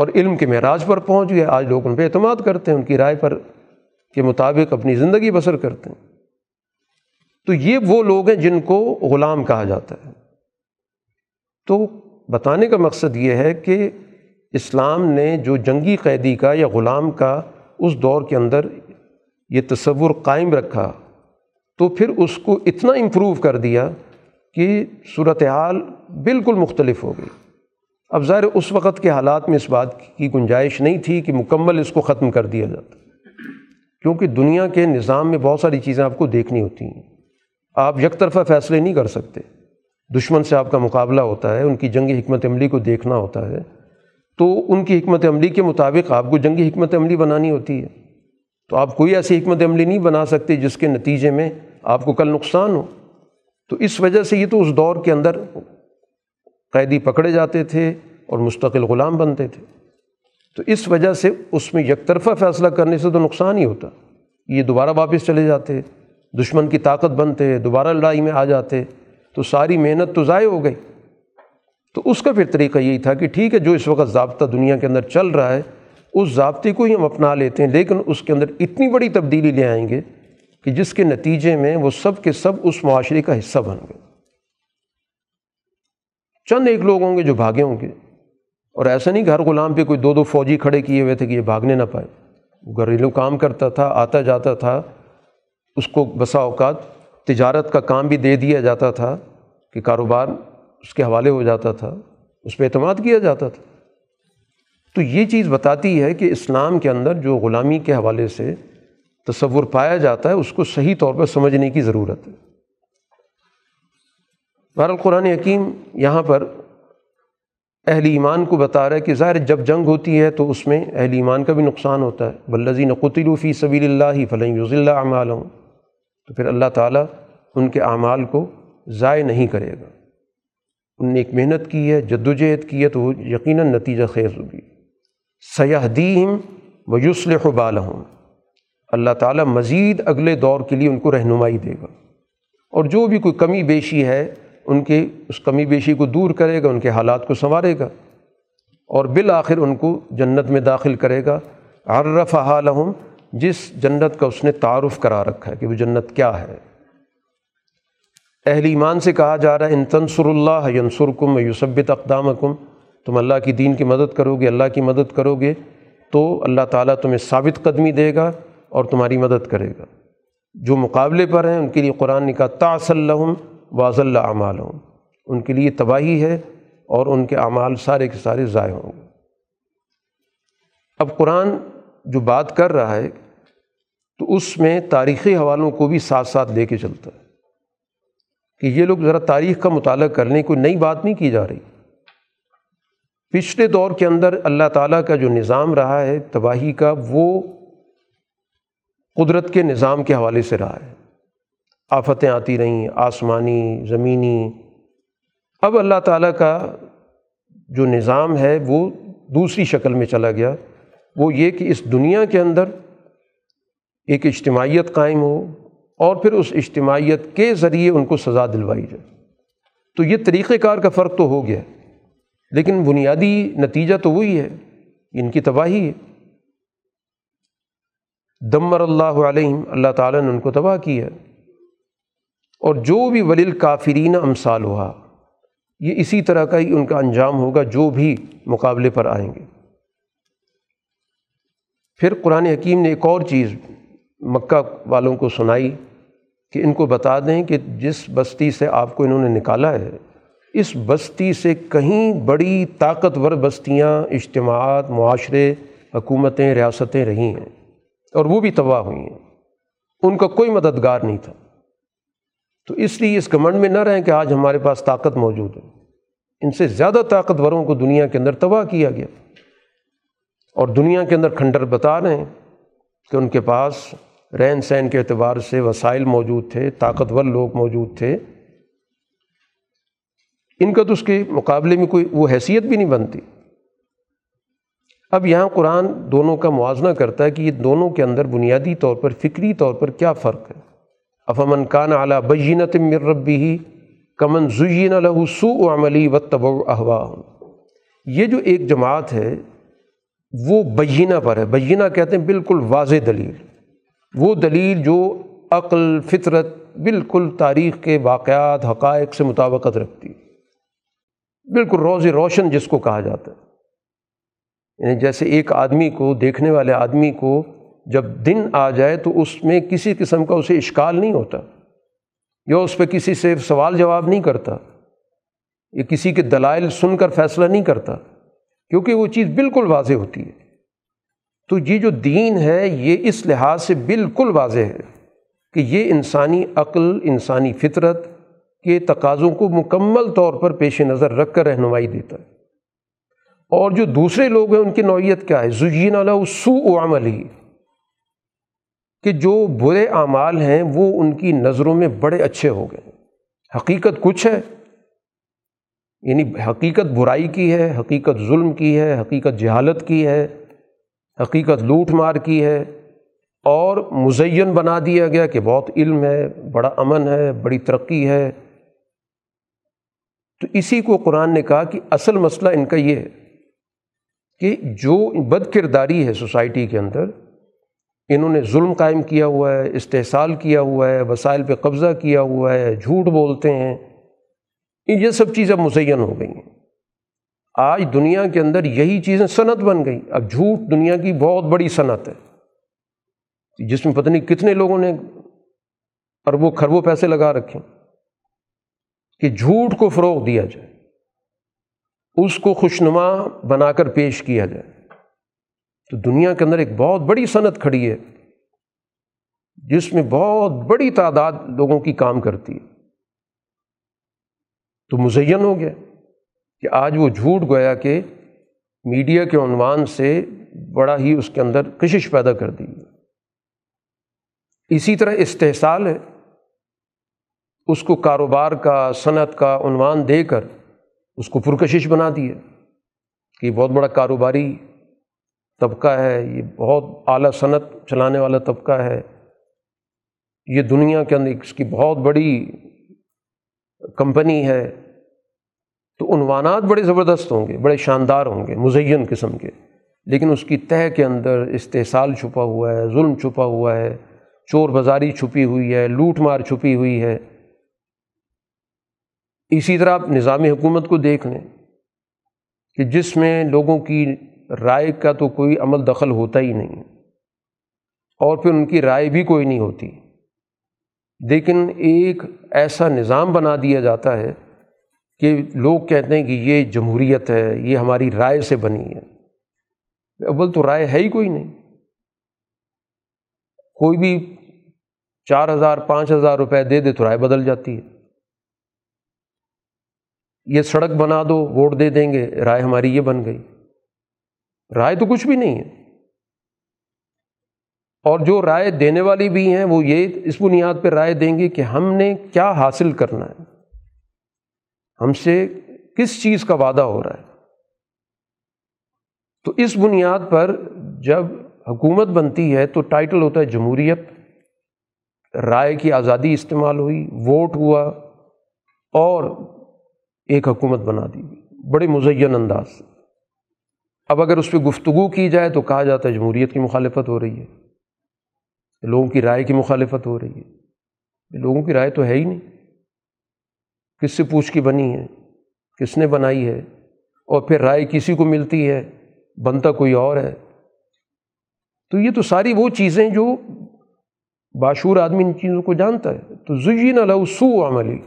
اور علم کے معراج پر پہنچ گئے۔ آج لوگ ان پہ اعتماد کرتے ہیں، ان کی رائے پر کے مطابق اپنی زندگی بسر کرتے ہیں۔ تو یہ وہ لوگ ہیں جن کو غلام کہا جاتا ہے۔ تو بتانے کا مقصد یہ ہے کہ اسلام نے جو جنگی قیدی کا یا غلام کا اس دور کے اندر یہ تصور قائم رکھا، تو پھر اس کو اتنا امپروو کر دیا کہ صورت حال بالکل مختلف ہو گئی۔ اب ظاہر اس وقت کے حالات میں اس بات کی گنجائش نہیں تھی کہ مکمل اس کو ختم کر دیا جاتا۔ کیونکہ دنیا کے نظام میں بہت ساری چیزیں آپ کو دیکھنی ہوتی ہیں۔ آپ یک طرفہ فیصلے نہیں کر سکتے۔ دشمن سے آپ کا مقابلہ ہوتا ہے، ان کی جنگی حکمت عملی کو دیکھنا ہوتا ہے۔ تو ان کی حکمت عملی کے مطابق آپ کو جنگی حکمت عملی بنانی ہوتی ہے۔ تو آپ کوئی ایسی حکمت عملی نہیں بنا سکتے جس کے نتیجے میں آپ کو کل نقصان ہو۔ تو اس وجہ سے یہ تو اس دور کے اندر قیدی پکڑے جاتے تھے اور مستقل غلام بنتے تھے۔ تو اس وجہ سے اس میں یک طرفہ فیصلہ کرنے سے تو نقصان ہی ہوتا۔ یہ دوبارہ واپس چلے جاتے، دشمن کی طاقت بنتے، دوبارہ لڑائی میں آ جاتے، تو ساری محنت تو ضائع ہو گئی۔ تو اس کا پھر طریقہ یہی تھا کہ ٹھیک ہے، جو اس وقت ضابطہ دنیا کے اندر چل رہا ہے، اس ضابطے کو ہی ہم اپنا لیتے ہیں، لیکن اس کے اندر اتنی بڑی تبدیلی لے آئیں گے کہ جس کے نتیجے میں وہ سب کے سب اس معاشرے کا حصہ بن گئے۔ چند ایک لوگ ہوں گے جو بھاگے ہوں گے۔ اور ایسا نہیں کہ ہر غلام پہ کوئی دو دو فوجی کھڑے کیے ہوئے تھے کہ یہ بھاگنے نہ پائے۔ گھریلو کام کرتا تھا، آتا جاتا تھا، اس کو بسا اوقات تجارت کا کام بھی دے دیا جاتا تھا کہ کاروبار اس کے حوالے ہو جاتا تھا، اس پہ اعتماد کیا جاتا تھا۔ تو یہ چیز بتاتی ہے کہ اسلام کے اندر جو غلامی کے حوالے سے تصور پایا جاتا ہے، اس کو صحیح طور پر سمجھنے کی ضرورت ہے۔ بہر القرآن حکیم یہاں پر اہل ایمان کو بتا رہا ہے کہ ظاہر جب جنگ ہوتی ہے تو اس میں اہل ایمان کا بھی نقصان ہوتا ہے۔ بلزی نقطل فی صبی اللہ فلیں یوز اللہ اعمال ہوں تو پھر اللہ تعالیٰ ان کے اعمال کو ضائع نہیں کرے گا۔ ان نے ایک محنت کی ہے جد و جہد کی ہے تو وہ یقیناً نتیجہ خیز ہوگی۔ سیاح دیم و یوسل بال ہوں اللہ تعالیٰ مزید اگلے دور کے لیے ان کو رہنمائی دے گا۔ اور جو بھی کوئی کمی بیشی ہے ان کے اس کمی بیشی کو دور کرے گا، ان کے حالات کو سنوارے گا اور بالآخر ان کو جنت میں داخل کرے گا۔ عرف حالہم، جس جنت کا اس نے تعارف کرا رکھا ہے کہ وہ جنت کیا ہے۔ اہل ایمان سے کہا جا رہا ہے، ان تنصر اللہ ینصر کم یوسبت اقدام کم تم اللہ کی دین کی مدد کرو گے اللہ کی مدد کرو گے تو اللہ تعالیٰ تمہیں ثابت قدمی دے گا اور تمہاری مدد کرے گا۔ جو مقابلے پر ہیں، ان کے لیے قرآن نے کہا تاصلّم واض اللہ اعمال ہوں ان کے لیے تباہی ہے اور ان کے اعمال سارے کے سارے ضائع ہوں گے۔ اب قرآن جو بات کر رہا ہے، تو اس میں تاریخی حوالوں کو بھی ساتھ ساتھ لے کے چلتا ہے۔ کہ یہ لوگ ذرا تاریخ کا مطالعہ کرنے کوئی نئی بات نہیں کی جا رہی۔ پچھلے دور کے اندر اللہ تعالیٰ کا جو نظام رہا ہے، تباہی کا، وہ قدرت کے نظام کے حوالے سے رہا ہے۔ آفتیں آتی رہیں، آسمانی، زمینی۔ اب اللہ تعالیٰ کا جو نظام ہے، وہ دوسری شکل میں چلا گیا۔ وہ یہ کہ اس دنیا کے اندر ایک اجتماعیت قائم ہو اور پھر اس اجتماعیت کے ذریعے ان کو سزا دلوائی جائے۔ تو یہ طریقۂ کار کا فرق تو ہو گیا، لیکن بنیادی نتیجہ تو وہی ہے، ان کی تباہی ہے۔ دمر اللہ علیہم، اللہ تعالیٰ نے ان کو تباہ کیا۔ اور جو بھی ولیل کافرین امثال ہوا، یہ اسی طرح کا ہی ان کا انجام ہوگا جو بھی مقابلے پر آئیں گے۔ پھر قرآن حکیم نے ایک اور چیز مکہ والوں کو سنائی کہ ان کو بتا دیں کہ جس بستی سے آپ کو انہوں نے نکالا ہے، اس بستی سے کہیں بڑی طاقتور بستیاں، اجتماعات، معاشرے، حکومتیں، ریاستیں رہی ہیں اور وہ بھی تباہ ہوئی ہیں۔ ان کا کوئی مددگار نہیں تھا۔ تو اس لیے اس گمنڈ میں نہ رہیں کہ آج ہمارے پاس طاقت موجود ہے۔ ان سے زیادہ طاقتوروں کو دنیا کے اندر تباہ کیا گیا۔ اور دنیا کے اندر کھنڈر بتا رہے ہیں کہ ان کے پاس رہن سہن کے اعتبار سے وسائل موجود تھے، طاقتور لوگ موجود تھے۔ ان کا تو اس کے مقابلے میں کوئی وہ حیثیت بھی نہیں بنتی۔ اب یہاں قرآن دونوں کا موازنہ کرتا ہے کہ یہ دونوں کے اندر بنیادی طور پر فکری طور پر کیا فرق ہے۔ افامن کان اعلیٰ بینت مر ربی ہی کمن زین سو و عملی و تب احوا یہ جو ایک جماعت ہے، وہ بینہ پر ہے۔ بینہ کہتے ہیں بالکل واضح دلیل۔ وہ دلیل جو عقل، فطرت بالکل تاریخ کے واقعات، حقائق سے مطابقت رکھتی بالکل روز روشن جس کو کہا جاتا ہے۔ یعنی جیسے ایک آدمی کو، دیکھنے والے آدمی کو جب دن آ جائے تو اس میں کسی قسم کا اسے اشکال نہیں ہوتا، یا اس پہ کسی سے سوال جواب نہیں کرتا، یا کسی کے دلائل سن کر فیصلہ نہیں کرتا، کیونکہ وہ چیز بالکل واضح ہوتی ہے۔ تو یہ جو دین ہے، یہ اس لحاظ سے بالکل واضح ہے کہ یہ انسانی عقل، انسانی فطرت کے تقاضوں کو مکمل طور پر پیش نظر رکھ کر رہنمائی دیتا ہے۔ اور جو دوسرے لوگ ہیں، ان کی نوعیت کیا ہے؟ زجین علیہ سو عمل ہی کہ جو برے اعمال ہیں وہ ان کی نظروں میں بڑے اچھے ہو گئے حقیقت کچھ ہے یعنی حقیقت برائی کی ہے، حقیقت ظلم کی ہے، حقیقت جہالت کی ہے، حقیقت لوٹ مار کی ہے۔ اور مزین بنا دیا گیا کہ بہت علم ہے، بڑا امن ہے، بڑی ترقی ہے۔ تو اسی کو قرآن نے کہا کہ اصل مسئلہ ان کا یہ ہے کہ جو بد کرداری ہے سوسائٹی کے اندر انہوں نے ظلم قائم کیا ہوا ہے، استحصال کیا ہوا ہے، وسائل پہ قبضہ کیا ہوا ہے، جھوٹ بولتے ہیں۔ یہ سب چیزیں مزین ہو گئی ہیں۔ آج دنیا کے اندر یہی چیزیں صنعت بن گئی۔ اب جھوٹ دنیا کی بہت بڑی صنعت ہے۔ جس میں پتہ نہیں کتنے لوگوں نے اربوں کھربوں پیسے لگا رکھے کہ جھوٹ کو فروغ دیا جائے۔ اس کو خوشنما بنا کر پیش کیا جائے۔ تو دنیا کے اندر ایک بہت بڑی صنعت کھڑی ہے، جس میں بہت بڑی تعداد لوگوں کی کام کرتی ہے۔ تو مزین ہو گیا کہ آج وہ جھوٹ گویا کہ میڈیا کے عنوان سے بڑا ہی اس کے اندر کشش پیدا کر دی۔ اسی طرح استحصال ہے، اس کو کاروبار کا، صنعت کا عنوان دے کر اس کو پرکشش بنا دیا کہ بہت بڑا کاروباری طبقہ ہے، یہ بہت اعلیٰ صنعت چلانے والا طبقہ ہے۔ یہ دنیا کے اندر اس کی بہت بڑی کمپنی ہے۔ تو عنوانات بڑے زبردست ہوں گے، بڑے شاندار ہوں گے، مزین قسم کے۔ لیکن اس کی تہ کے اندر استحصال چھپا ہوا ہے، ظلم چھپا ہوا ہے، چور بازاری چھپی ہوئی ہے، لوٹ مار چھپی ہوئی ہے۔ اسی طرح آپ نظام حکومت کو دیکھ لیں کہ جس میں لوگوں کی رائے کا تو کوئی عمل دخل ہوتا ہی نہیں۔ اور پھر ان کی رائے بھی کوئی نہیں ہوتی۔ لیکن ایک ایسا نظام بنا دیا جاتا ہے کہ لوگ کہتے ہیں کہ یہ جمہوریت ہے، یہ ہماری رائے سے بنی ہے۔ اول تو رائے ہے ہی کوئی نہیں۔ کوئی بھی چار ہزار، پانچ ہزار روپے دے دے تو رائے بدل جاتی ہے۔ یہ سڑک بنا دو، ووٹ دے دیں گے، رائے ہماری یہ بن گئی۔ رائے تو کچھ بھی نہیں ہے۔ اور جو رائے دینے والی بھی ہیں، وہ یہ اس بنیاد پہ رائے دیں گے کہ ہم نے کیا حاصل کرنا ہے۔ ہم سے کس چیز کا وعدہ ہو رہا ہے۔ تو اس بنیاد پر جب حکومت بنتی ہے تو ٹائٹل ہوتا ہے جمہوریت۔ رائے کی آزادی استعمال ہوئی، ووٹ ہوا اور ایک حکومت بنا دی۔ بڑے مزین انداز سے۔ اب اگر اس پہ گفتگو کی جائے تو کہا جاتا ہے جمہوریت کی مخالفت ہو رہی ہے، لوگوں کی رائے کی مخالفت ہو رہی ہے۔ لوگوں کی رائے تو ہے ہی نہیں۔ کس سے پوچھ کی بنی ہے؟ کس نے بنائی ہے؟ اور پھر رائے کسی کو ملتی ہے؟ بنتا کوئی اور ہے؟ تو یہ تو ساری وہ چیزیں جو باشور آدمی ان چیزوں کو جانتا ہے۔ تو زین سو عملی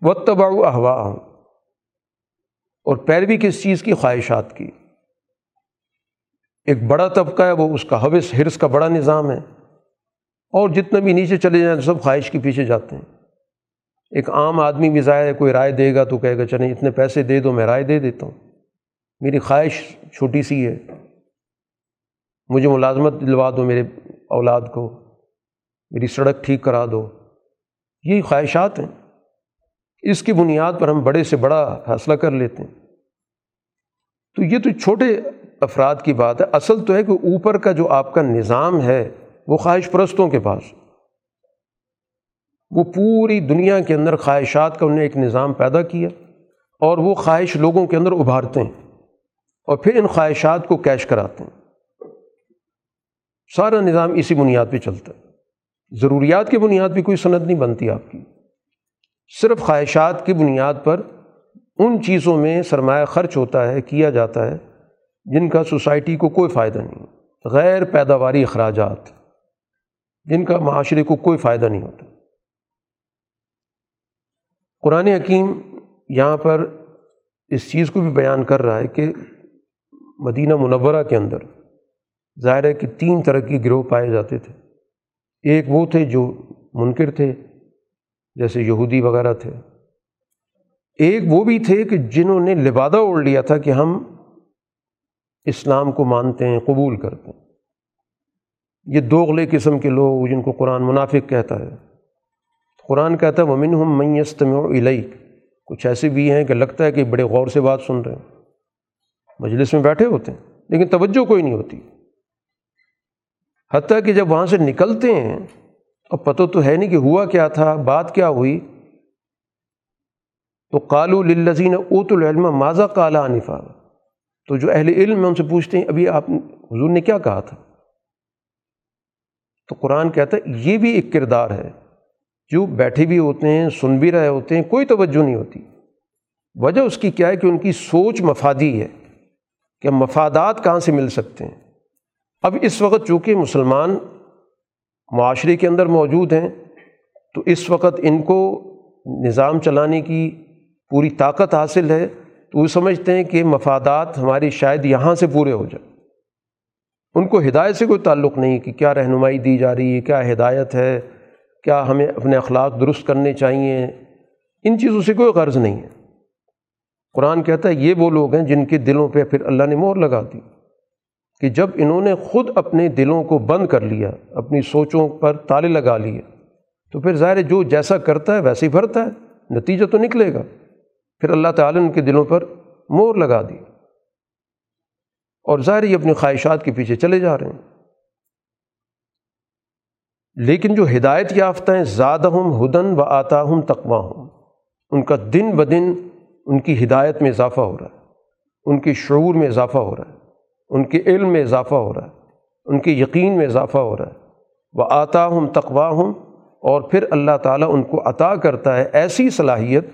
و تباء احوا اور پیروی کس چیز کی؟ خواہشات کی۔ ایک بڑا طبقہ ہے، وہ اس کا حوث، حرص کا بڑا نظام ہے۔ اور جتنے بھی نیچے چلے جائیں، سب خواہش کے پیچھے جاتے ہیں۔ ایک عام آدمی بھی ظاہر ہے، کوئی رائے دے گا تو کہے گا، چلیں اتنے پیسے دے دو، میں رائے دے دیتا ہوں۔ میری خواہش چھوٹی سی ہے۔ مجھے ملازمت دلوا دو میرے اولاد کو۔ میری سڑک ٹھیک کرا دو۔ یہی خواہشات ہیں۔ اس کی بنیاد پر ہم بڑے سے بڑا فیصلہ کر لیتے ہیں۔ تو یہ تو چھوٹے افراد کی بات ہے، اصل تو ہے کہ اوپر کا جو آپ کا نظام ہے، وہ خواہش پرستوں کے پاس۔ وہ پوری دنیا کے اندر خواہشات کا انہیں ایک نظام پیدا کیا اور وہ خواہش لوگوں کے اندر ابھارتے ہیں اور پھر ان خواہشات کو کیش کراتے ہیں۔ سارا نظام اسی بنیاد پہ چلتا ہے۔ ضروریات کی بنیاد پہ کوئی صنعت نہیں بنتی آپ کی۔ صرف خواہشات کی بنیاد پر ان چیزوں میں سرمایہ خرچ ہوتا ہے، کیا جاتا ہے۔ جن کا سوسائٹی کو کوئی فائدہ نہیں، غیر پیداواری اخراجات، جن کا معاشرے کو کوئی فائدہ نہیں ہوتا۔ قرآن حکیم یہاں پر اس چیز کو بھی بیان کر رہا ہے کہ مدینہ منورہ کے اندر ظاہر ہے کہ تین طرح کی گروہ پائے جاتے تھے۔ ایک وہ تھے جو منکر تھے، جیسے یہودی وغیرہ تھے۔ ایک وہ بھی تھے کہ جنہوں نے لبادہ اوڑھ لیا تھا کہ ہم اسلام کو مانتے ہیں، قبول کرتے ہیں۔ یہ دوغلے قسم کے لوگ جن کو قرآن منافق کہتا ہے۔ قرآن کہتا ہے ومن ہم میستم علیہ کچھ ایسے بھی ہیں کہ لگتا ہے کہ بڑے غور سے بات سن رہے ہیں۔ مجلس میں بیٹھے ہوتے ہیں، لیکن توجہ کوئی نہیں ہوتی۔ حتیٰ کہ جب وہاں سے نکلتے ہیں، اب پتہ تو ہے نہیں کہ ہوا کیا تھا، بات کیا ہوئی۔ تو کالو للزین اوت العلم ماضا کالا عنفا؟ تو جو اہل علم ہیں ان سے پوچھتے ہیں، ابھی آپ حضور نے کیا کہا تھا؟ تو قرآن کہتا ہے، یہ بھی ایک کردار ہے۔ جو بیٹھے بھی ہوتے ہیں، سن بھی رہے ہوتے ہیں، کوئی توجہ نہیں ہوتی۔ وجہ اس کی کیا ہے کہ ان کی سوچ مفادی ہے کہ مفادات کہاں سے مل سکتے ہیں۔ اب اس وقت چونکہ مسلمان معاشرے کے اندر موجود ہیں، تو اس وقت ان کو نظام چلانے کی پوری طاقت حاصل ہے۔ تو وہ سمجھتے ہیں کہ مفادات ہماری شاید یہاں سے پورے ہو جائیں۔ ان کو ہدایت سے کوئی تعلق نہیں کہ کیا رہنمائی دی جا رہی ہے، کیا ہدایت ہے، کیا ہمیں اپنے اخلاق درست کرنے چاہیے۔ ان چیزوں سے کوئی غرض نہیں ہے۔ قرآن کہتا ہے یہ وہ لوگ ہیں جن کے دلوں پہ پھر اللہ نے مور لگا دی کہ جب انہوں نے خود اپنے دلوں کو بند کر لیا، اپنی سوچوں پر تالے لگا لیے، تو پھر ظاہر جو جیسا کرتا ہے ویسے ہی بھرتا ہے، نتیجہ تو نکلے گا۔ پھر اللہ تعالیٰ نے ان کے دلوں پر مور لگا دی اور ظاہر یہ اپنی خواہشات کے پیچھے چلے جا رہے ہیں۔ لیکن جو ہدایت یافتہ ہیں زیادہ ہم ہدن و آتا ہم تقوا ہوں ان کا دن بدن ان کی ہدایت میں اضافہ ہو رہا ہے، ان کے شعور میں اضافہ ہو رہا ہے، ان کے علم میں اضافہ ہو رہا ہے، ان کے یقین میں اضافہ ہو رہا ہے۔ وہ آتا ہم تقوا ہوں اور پھر اللہ تعالیٰ ان کو عطا کرتا ہے ایسی صلاحیت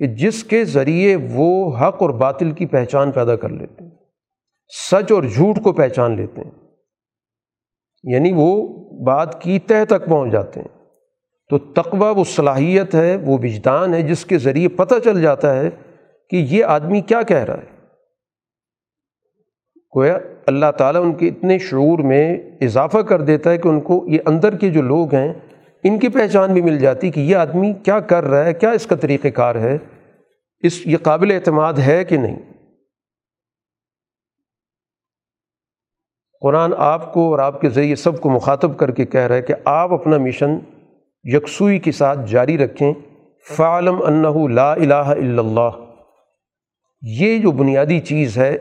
کہ جس کے ذریعے وہ حق اور باطل کی پہچان پیدا کر لیتے ہیں، سچ اور جھوٹ کو پہچان لیتے ہیں۔ یعنی وہ بات کی تہ تک پہنچ جاتے ہیں۔ تو تقوی وہ صلاحیت ہے، وہ وجدان ہے جس کے ذریعے پتہ چل جاتا ہے کہ یہ آدمی کیا کہہ رہا ہے۔ گویا اللہ تعالیٰ ان کے اتنے شعور میں اضافہ کر دیتا ہے کہ ان کو یہ اندر کے جو لوگ ہیں، ان کی پہچان بھی مل جاتی کہ یہ آدمی کیا کر رہا ہے، کیا اس کا طریقہ کار ہے۔ اس یہ قابل اعتماد ہے کہ نہیں؟ قرآن آپ کو اور آپ کے ذریعے سب کو مخاطب کر کے کہہ رہا ہے کہ آپ اپنا مشن یکسوئی کے ساتھ جاری رکھیں۔ فعالم انّ لا الہ الا اللہ۔ یہ جو بنیادی چیز ہے،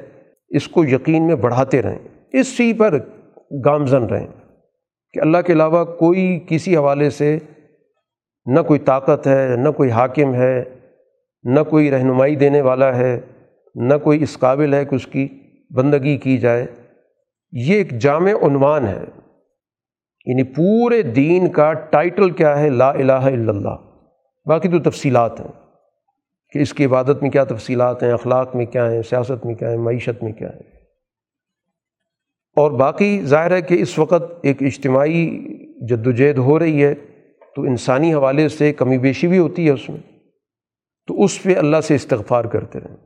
اس کو یقین میں بڑھاتے رہیں۔ اس چیز پر گامزن رہیں کہ اللہ کے علاوہ کوئی کسی حوالے سے نہ کوئی طاقت ہے، نہ کوئی حاکم ہے نہ کوئی رہنمائی دینے والا ہے، نہ کوئی اس قابل ہے کہ اس کی بندگی کی جائے۔ یہ ایک جامع عنوان ہے۔ یعنی پورے دین کا ٹائٹل کیا ہے؟ لا الہ الا اللہ۔ باقی تو تفصیلات ہیں کہ اس کی عبادت میں کیا تفصیلات ہیں، اخلاق میں کیا ہیں، سیاست میں کیا ہے معیشت میں کیا ہے اور باقی ظاہر ہے کہ اس وقت ایک اجتماعی جد وجہد ہو رہی ہے تو انسانی حوالے سے کمی بیشی بھی ہوتی ہے اس میں۔ تو اس پہ اللہ سے استغفار کرتے رہیں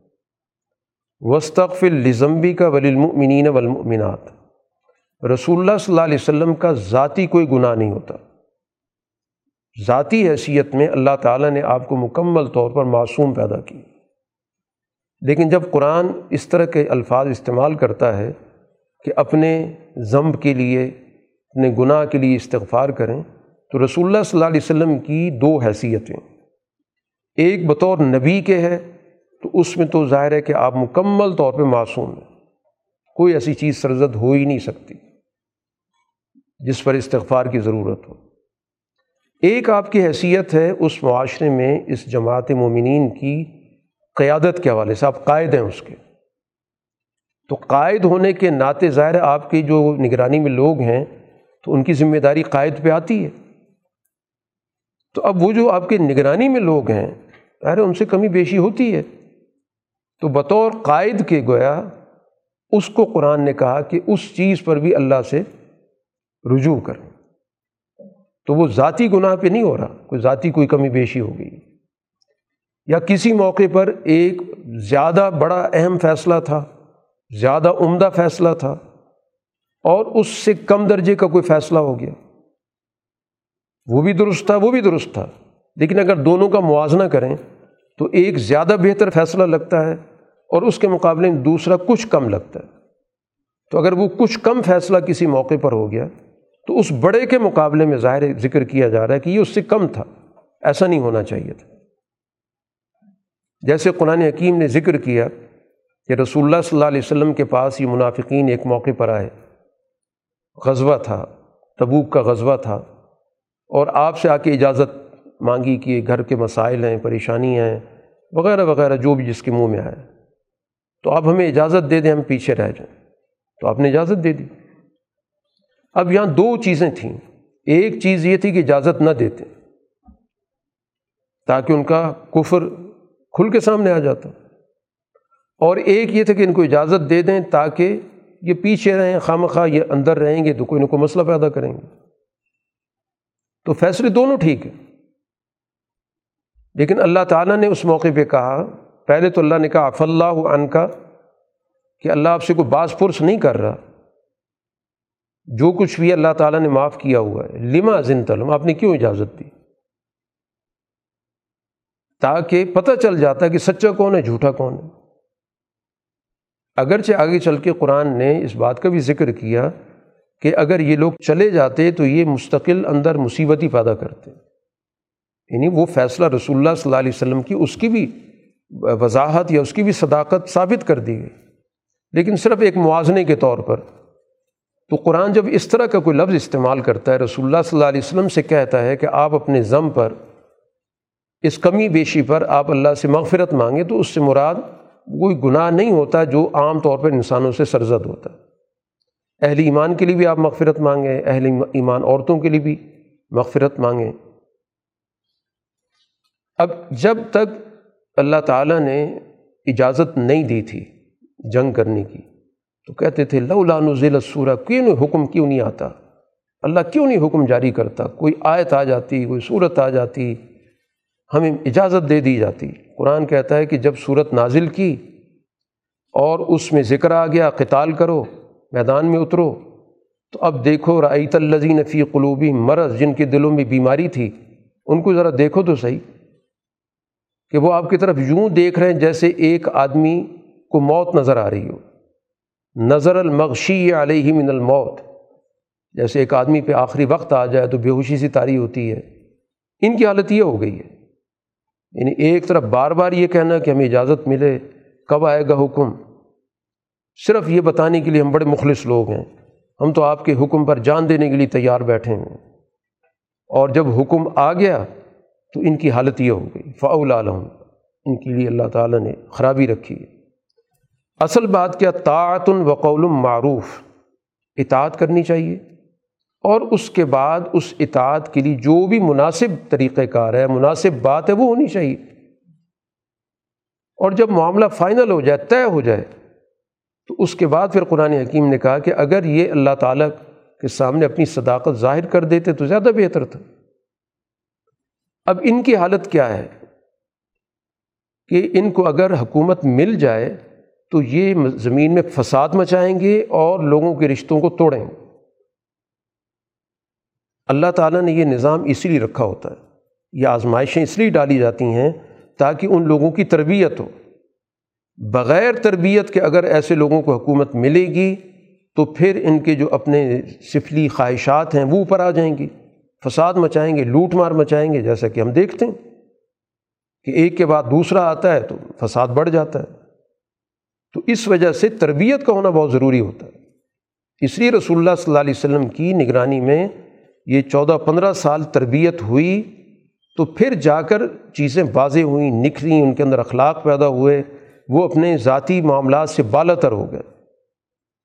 وسطف الزمبی کا ولی المؤمنین والمؤمنات۔ رسول اللہ صلی اللہ علیہ وسلم کا ذاتی کوئی گناہ نہیں ہوتا۔ ذاتی حیثیت میں اللہ تعالیٰ نے آپ کو مکمل طور پر معصوم پیدا کی۔ لیکن جب قرآن اس طرح کے الفاظ استعمال کرتا ہے کہ اپنے ضمب کے لیے، اپنے گناہ کے لیے استغفار کریں، تو رسول اللہ صلی اللہ علیہ وسلم کی دو حیثیتیں۔ ایک بطور نبی کے ہے، تو اس میں تو ظاہر ہے کہ آپ مکمل طور پہ معصوم ہیں۔ کوئی ایسی چیز سرزد ہو ہی نہیں سکتی جس پر استغفار کی ضرورت ہو۔ ایک آپ کی حیثیت ہے اس معاشرے میں اس جماعت مومنین کی قیادت کے حوالے سے، آپ قائد ہیں اس کے۔ تو قائد ہونے کے ناطے ظاہر آپ کی جو نگرانی میں لوگ ہیں، تو ان کی ذمہ داری قائد پہ آتی ہے۔ تو اب وہ جو آپ کے نگرانی میں لوگ ہیں ظاہر ان سے کمی بیشی ہوتی ہے۔ تو بطور قائد کے گویا، اس کو قرآن نے کہا کہ اس چیز پر بھی اللہ سے رجوع کریں تو وہ ذاتی گناہ پہ نہیں ہو رہا، کوئی ذاتی کوئی کمی بیشی ہو گئی۔ یا کسی موقع پر ایک زیادہ بڑا اہم فیصلہ تھا، زیادہ عمدہ فیصلہ تھا، اور اس سے کم درجے کا کوئی فیصلہ ہو گیا۔ وہ بھی درست تھا، وہ بھی درست تھا۔ لیکن اگر دونوں کا موازنہ کریں تو ایک زیادہ بہتر فیصلہ لگتا ہے اور اس کے مقابلے میں دوسرا کچھ کم لگتا ہے۔ تو اگر وہ کچھ کم فیصلہ کسی موقع پر ہو گیا تو اس بڑے کے مقابلے میں ظاہر ذکر کیا جا رہا ہے کہ یہ اس سے کم تھا۔ ایسا نہیں ہونا چاہیے تھا۔ جیسے قرآن حکیم نے ذکر کیا کہ رسول اللہ صلی اللہ علیہ وسلم کے پاس یہ منافقین ایک موقع پر آئے۔ غزوہ تھا، تبوک کا غزوہ تھا۔ اور آپ سے آ کے اجازت مانگی کہ گھر کے مسائل ہیں، پریشانی ہیں، وغیرہ وغیرہ، جو بھی جس کے منہ میں آئے۔ تو آپ ہمیں اجازت دے دیں، ہم پیچھے رہ جائیں۔ تو آپ نے اجازت دے دی۔ اب یہاں دو چیزیں تھیں۔ ایک چیز یہ تھی کہ اجازت نہ دیتے، تاکہ ان کا کفر کھل کے سامنے آ جاتا۔ اور ایک یہ تھا کہ ان کو اجازت دے دیں تاکہ یہ پیچھے رہیں خام خواہ یہ اندر رہیں گے تو کوئی نہ کوئی مسئلہ پیدا کریں گے۔ تو فیصلے دونوں ٹھیک ہیں۔ لیکن اللہ تعالیٰ نے اس موقع پہ کہا، پہلے تو اللہ نے کہا اف اللہ عن کا کہ اللہ آپ سے کوئی باز پرس نہیں کر رہا۔ جو کچھ بھی اللہ تعالیٰ نے معاف کیا ہوا ہے، لما زن تلم آپ نے کیوں اجازت دی؟ تاکہ پتہ چل جاتا کہ سچا کون ہے، جھوٹا کون ہے۔ اگرچہ آگے چل کے قرآن نے اس بات کا بھی ذکر کیا کہ اگر یہ لوگ چلے جاتے تو یہ مستقل اندر مصیبت ہی پیدا کرتے۔ یعنی وہ فیصلہ رسول اللہ صلی اللہ علیہ وسلم کی اس کی بھی وضاحت یا اس کی بھی صداقت ثابت کر دی گئی۔ لیکن صرف ایک موازنے کے طور پر۔ تو قرآن جب اس طرح کا کوئی لفظ استعمال کرتا ہے، رسول اللہ صلی اللہ علیہ وسلم سے کہتا ہے کہ آپ اپنے ضم پر، اس کمی بیشی پر آپ اللہ سے مغفرت مانگیں تو اس سے مراد کوئی گناہ نہیں ہوتا جو عام طور پر انسانوں سے سرزد ہوتا۔ ہے اہل ایمان کے لیے بھی آپ مغفرت مانگیں، اہل ایمان عورتوں کے لیے بھی مغفرت مانگیں۔ اب جب تک اللہ تعالیٰ نے اجازت نہیں دی تھی جنگ کرنے کی، تو کہتے تھے، لولا نزل السورہ کیوں نہیں، حکم کیوں نہیں آتا؟ اللہ کیوں نہیں حکم جاری کرتا؟ کوئی آیت آ جاتی، کوئی صورت آ جاتی، ہمیں اجازت دے دی جاتی۔ قرآن کہتا ہے کہ جب صورت نازل کی اور اس میں ذکر آ گیا، قتال کرو میدان میں اترو۔ تو اب دیکھو رعیت الزین فی قلوبی مرض، جن کے دلوں میں بیماری تھی، ان کو ذرا دیکھو تو صحیح کہ وہ آپ کی طرف یوں دیکھ رہے ہیں جیسے ایک آدمی کو موت نظر آ رہی ہو۔ نظر المغشی علیہ من الموت۔ جیسے ایک آدمی پہ آخری وقت آ جائے تو بے ہوشی سی تاری ہوتی ہے۔ ان کی حالت یہ ہو گئی ہے۔ یعنی ایک طرف بار بار یہ کہنا کہ ہمیں اجازت ملے، کب آئے گا حکم؟ صرف یہ بتانے کے لیے ہم بڑے مخلص لوگ ہیں۔ ہم تو آپ کے حکم پر جان دینے کے لیے تیار بیٹھے ہیں۔ اور جب حکم آ گیا تو ان کی حالت یہ ہو گئی۔ فعول عالم ان کے لیے اللہ تعالیٰ نے خرابی رکھی۔ ہے اصل بات کیا؟ طاعت وقول معروف۔ اطاعت کرنی چاہیے۔ اور اس کے بعد اس اطاعت کے لیے جو بھی مناسب طریقۂ کار ہے، مناسب بات ہے، وہ ہونی چاہیے۔ اور جب معاملہ فائنل ہو جائے، طے ہو جائے تو اس کے بعد پھر قرآن حکیم نے کہا کہ اگر یہ اللہ تعالیٰ کے سامنے اپنی صداقت ظاہر کر دیتے تو زیادہ بہتر تھا۔ اب ان کی حالت کیا ہے؟ کہ ان کو اگر حکومت مل جائے تو یہ زمین میں فساد مچائیں گے اور لوگوں کے رشتوں کو توڑیں۔ گے اللہ تعالیٰ نے یہ نظام اس لیے رکھا ہوتا ہے، یہ آزمائشیں اس لیے ڈالی جاتی ہیں تاکہ ان لوگوں کی تربیت ہو۔ بغیر تربیت کے اگر ایسے لوگوں کو حکومت ملے گی تو پھر ان کے جو اپنے سفلی خواہشات ہیں وہ اوپر آ جائیں گی۔ فساد مچائیں گے، لوٹ مار مچائیں گے، جیسا کہ ہم دیکھتے ہیں کہ ایک کے بعد دوسرا آتا ہے تو فساد بڑھ جاتا ہے۔ تو اس وجہ سے تربیت کا ہونا بہت ضروری ہوتا ہے۔ اس لیے رسول اللہ صلی اللہ علیہ وسلم کی نگرانی میں یہ چودہ پندرہ سال تربیت ہوئی تو پھر جا کر چیزیں واضح ہوئیں نکھریں ان کے اندر اخلاق پیدا ہوئے۔ وہ اپنے ذاتی معاملات سے بالا تر ہو گئے۔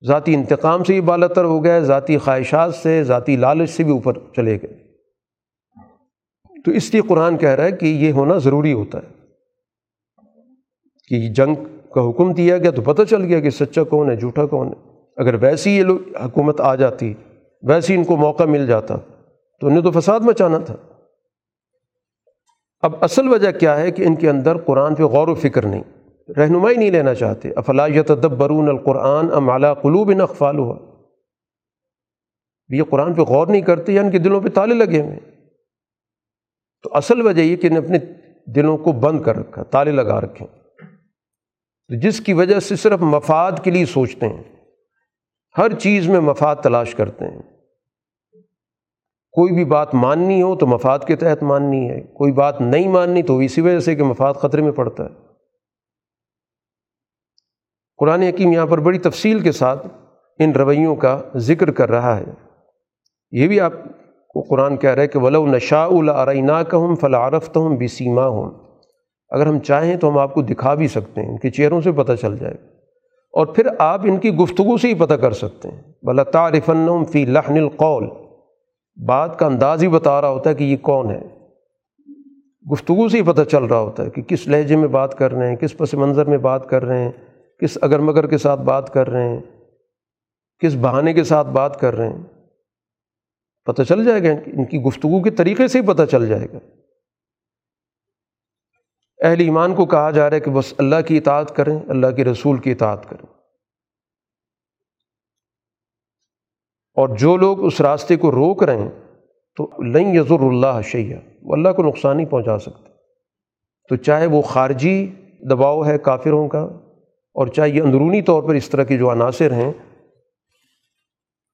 ذاتی انتقام سے بھی بالا تر ہو گئے، ذاتی خواہشات سے، ذاتی لالچ سے بھی اوپر چلے گئے۔ تو اس لیے قرآن کہہ رہا ہے کہ یہ ہونا ضروری ہوتا ہے۔ کہ جنگ کا حکم دیا گیا تو پتہ چل گیا کہ سچا کون ہے، جھوٹا کون ہے۔ اگر ویسی یہ لوگ حکومت آ جاتی ویسے ان کو موقع مل جاتا، تو انہیں تو فساد مچانا تھا۔ اب اصل وجہ کیا ہے کہ ان کے اندر قرآن پہ غور و فکر نہیں۔ رہنمائی نہیں لینا چاہتے۔ افلاۃ برون القرآن ام اعلیٰ قلوب اقفال ہوا یہ قرآن پہ غور نہیں کرتے یعنی یا ان کے دلوں پہ تالے لگے ہوئے۔ تو اصل وجہ یہ کہ انہیں اپنے دلوں کو بند کر رکھا، تالے لگا رکھے۔ جس کی وجہ سے صرف مفاد کے لیے سوچتے ہیں، ہر چیز میں مفاد تلاش کرتے ہیں۔ کوئی بھی بات ماننی ہو تو مفاد کے تحت ماننی ہے، کوئی بات نہیں ماننی تو اسی وجہ سے کہ مفاد خطرے میں پڑتا ہے۔ قرآن حکیم یہاں پر بڑی تفصیل کے ساتھ ان رویوں کا ذکر کر رہا ہے۔ یہ بھی آپ کو قرآن کہہ رہا ہے کہ ولو نشا العرینہ کا ہم فلاعرف تو ہم بسیما ہوں اگر ہم چاہیں تو ہم آپ کو دکھا بھی سکتے ہیں، ان کے چہروں سے پتہ چل جائے۔ اور پھر آپ ان کی گفتگو سے ہی پتہ کر سکتے ہیں۔ بلا تعارفن فی لحن القول۔ بات کا انداز ہی بتا رہا ہوتا ہے کہ یہ کون ہے۔ گفتگو سے ہی پتہ چل رہا ہوتا ہے کہ کس لہجے میں بات کر رہے ہیں، کس پس منظر میں بات کر رہے ہیں۔ کس اگر مگر کے ساتھ بات کر رہے ہیں، کس بہانے کے ساتھ بات کر رہے ہیں، پتہ چل جائے گا، ان کی گفتگو کے طریقے سے ہی پتہ چل جائے گا۔ اہل ایمان کو کہا جا رہا ہے کہ بس اللہ کی اطاعت کریں، اللہ کے رسول کی اطاعت کریں۔ اور جو لوگ اس راستے کو روک رہے ہیں، تو لن یضر اللہ شیہ وہ اللہ کو نقصان ہی پہنچا سکتے تو چاہے وہ خارجی دباؤ ہے کافروں کا اور چاہے یہ اندرونی طور پر اس طرح کے جو عناصر ہیں،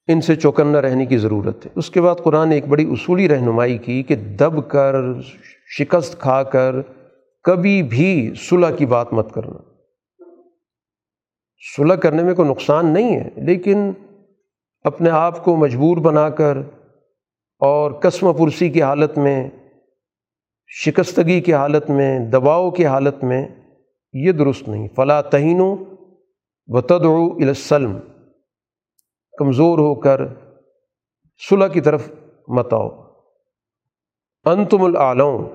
ان سے چوکنا رہنے کی ضرورت ہے۔ اس کے بعد قرآن نے ایک بڑی اصولی رہنمائی کی کہ دب کر، شکست کھا کر کبھی بھی صلح کی بات مت کرنا۔ صلح کرنے میں کوئی نقصان نہیں ہے، لیکن اپنے آپ کو مجبور بنا کر اور قسم پرسی کی حالت میں، شکستگی کی حالت میں، دباؤ کی حالت میں یہ درست نہیں۔ فلاں تہین و تدعو السلم۔ کمزور ہو کر صلح کی طرف مت آؤ۔ انتم العلوم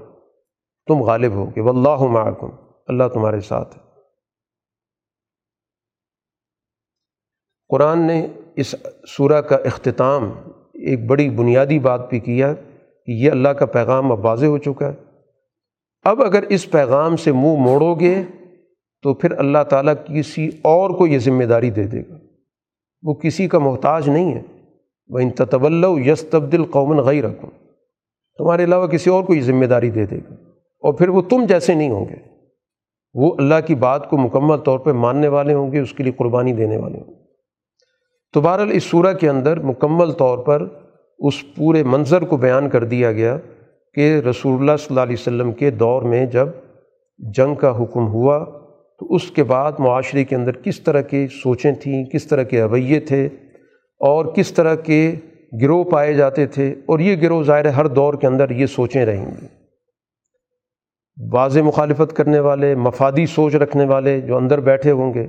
تم غالب ہو کہ واللہ معکم اللہ تمہارے ساتھ ہے۔ قرآن نے اس سورہ کا اختتام، ایک بڑی بنیادی بات بھی کیا کہ یہ اللہ کا پیغام اب واضح ہو چکا ہے۔ اب اگر اس پیغام سے منہ مو موڑو گے تو پھر اللہ تعالیٰ کسی اور کو یہ ذمہ داری دے دے گا۔ وہ کسی کا محتاج نہیں ہے۔ وہ ان تطول یس تبدل قومن غی رکھوں تمہارے علاوہ کسی اور کو یہ ذمہ داری دے دے گا۔ اور پھر وہ تم جیسے نہیں ہوں گے۔ وہ اللہ کی بات کو مکمل طور پہ ماننے والے ہوں گے، اس کے لیے قربانی دینے والے ہوں گے۔ تو بہرحال اس صورح کے اندر مکمل طور پر اس پورے منظر کو بیان کر دیا گیا کہ رسول اللہ صلی اللہ علیہ وسلم کے دور میں جب جنگ کا حکم ہوا تو اس کے بعد معاشرے کے اندر کس طرح کی سوچیں تھیں، کس طرح کے رویے تھے اور کس طرح کے گروہ پائے جاتے تھے اور یہ گروہ ظاہر ہر دور کے اندر یہ سوچیں رہیں گی۔ واضح مخالفت کرنے والے، مفادی سوچ رکھنے والے جو اندر بیٹھے ہوں گے،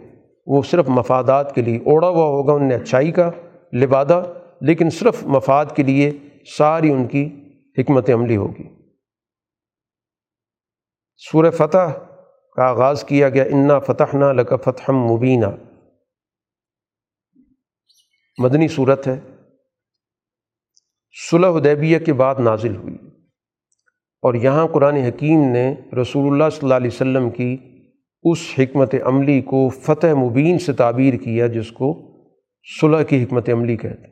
وہ صرف مفادات کے لیے اوڑا ہوا ہوگا ان نے اچھائی کا لبادہ، لیکن صرف مفاد کے لیے ساری ان کی حکمت عملی ہوگی۔ سورہ فتح کا آغاز کیا گیا، انا فتح نہ لک فتح مبینہ مدنی صورت ہے۔ صلح حدیبیہ کے بعد نازل ہوئی۔ اور یہاں قرآن حکیم نے رسول اللہ صلی اللہ علیہ وسلم کی اس حکمت عملی کو فتح مبین سے تعبیر کیا، جس کو صلح کی حکمت عملی کہتے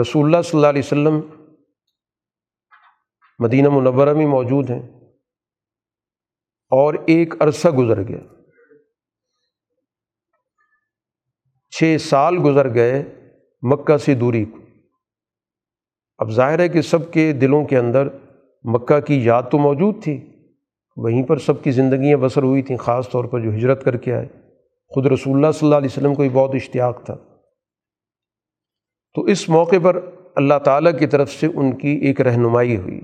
رسول اللہ صلی اللہ علیہ وسلم مدینہ منورہ میں موجود ہیں۔ اور ایک عرصہ گزر گیا۔ چھ سال گزر گئے مکہ سے دوری کو۔ اب ظاہر ہے کہ سب کے دلوں کے اندر مکہ کی یاد تو موجود تھی۔ وہیں پر سب کی زندگیاں بسر ہوئی تھیں، خاص طور پر جو ہجرت کر کے آئے۔ خود رسول اللہ صلی اللہ علیہ وسلم کو بھی بہت اشتیاق تھا۔ تو اس موقع پر اللہ تعالیٰ کی طرف سے ان کی ایک رہنمائی ہوئی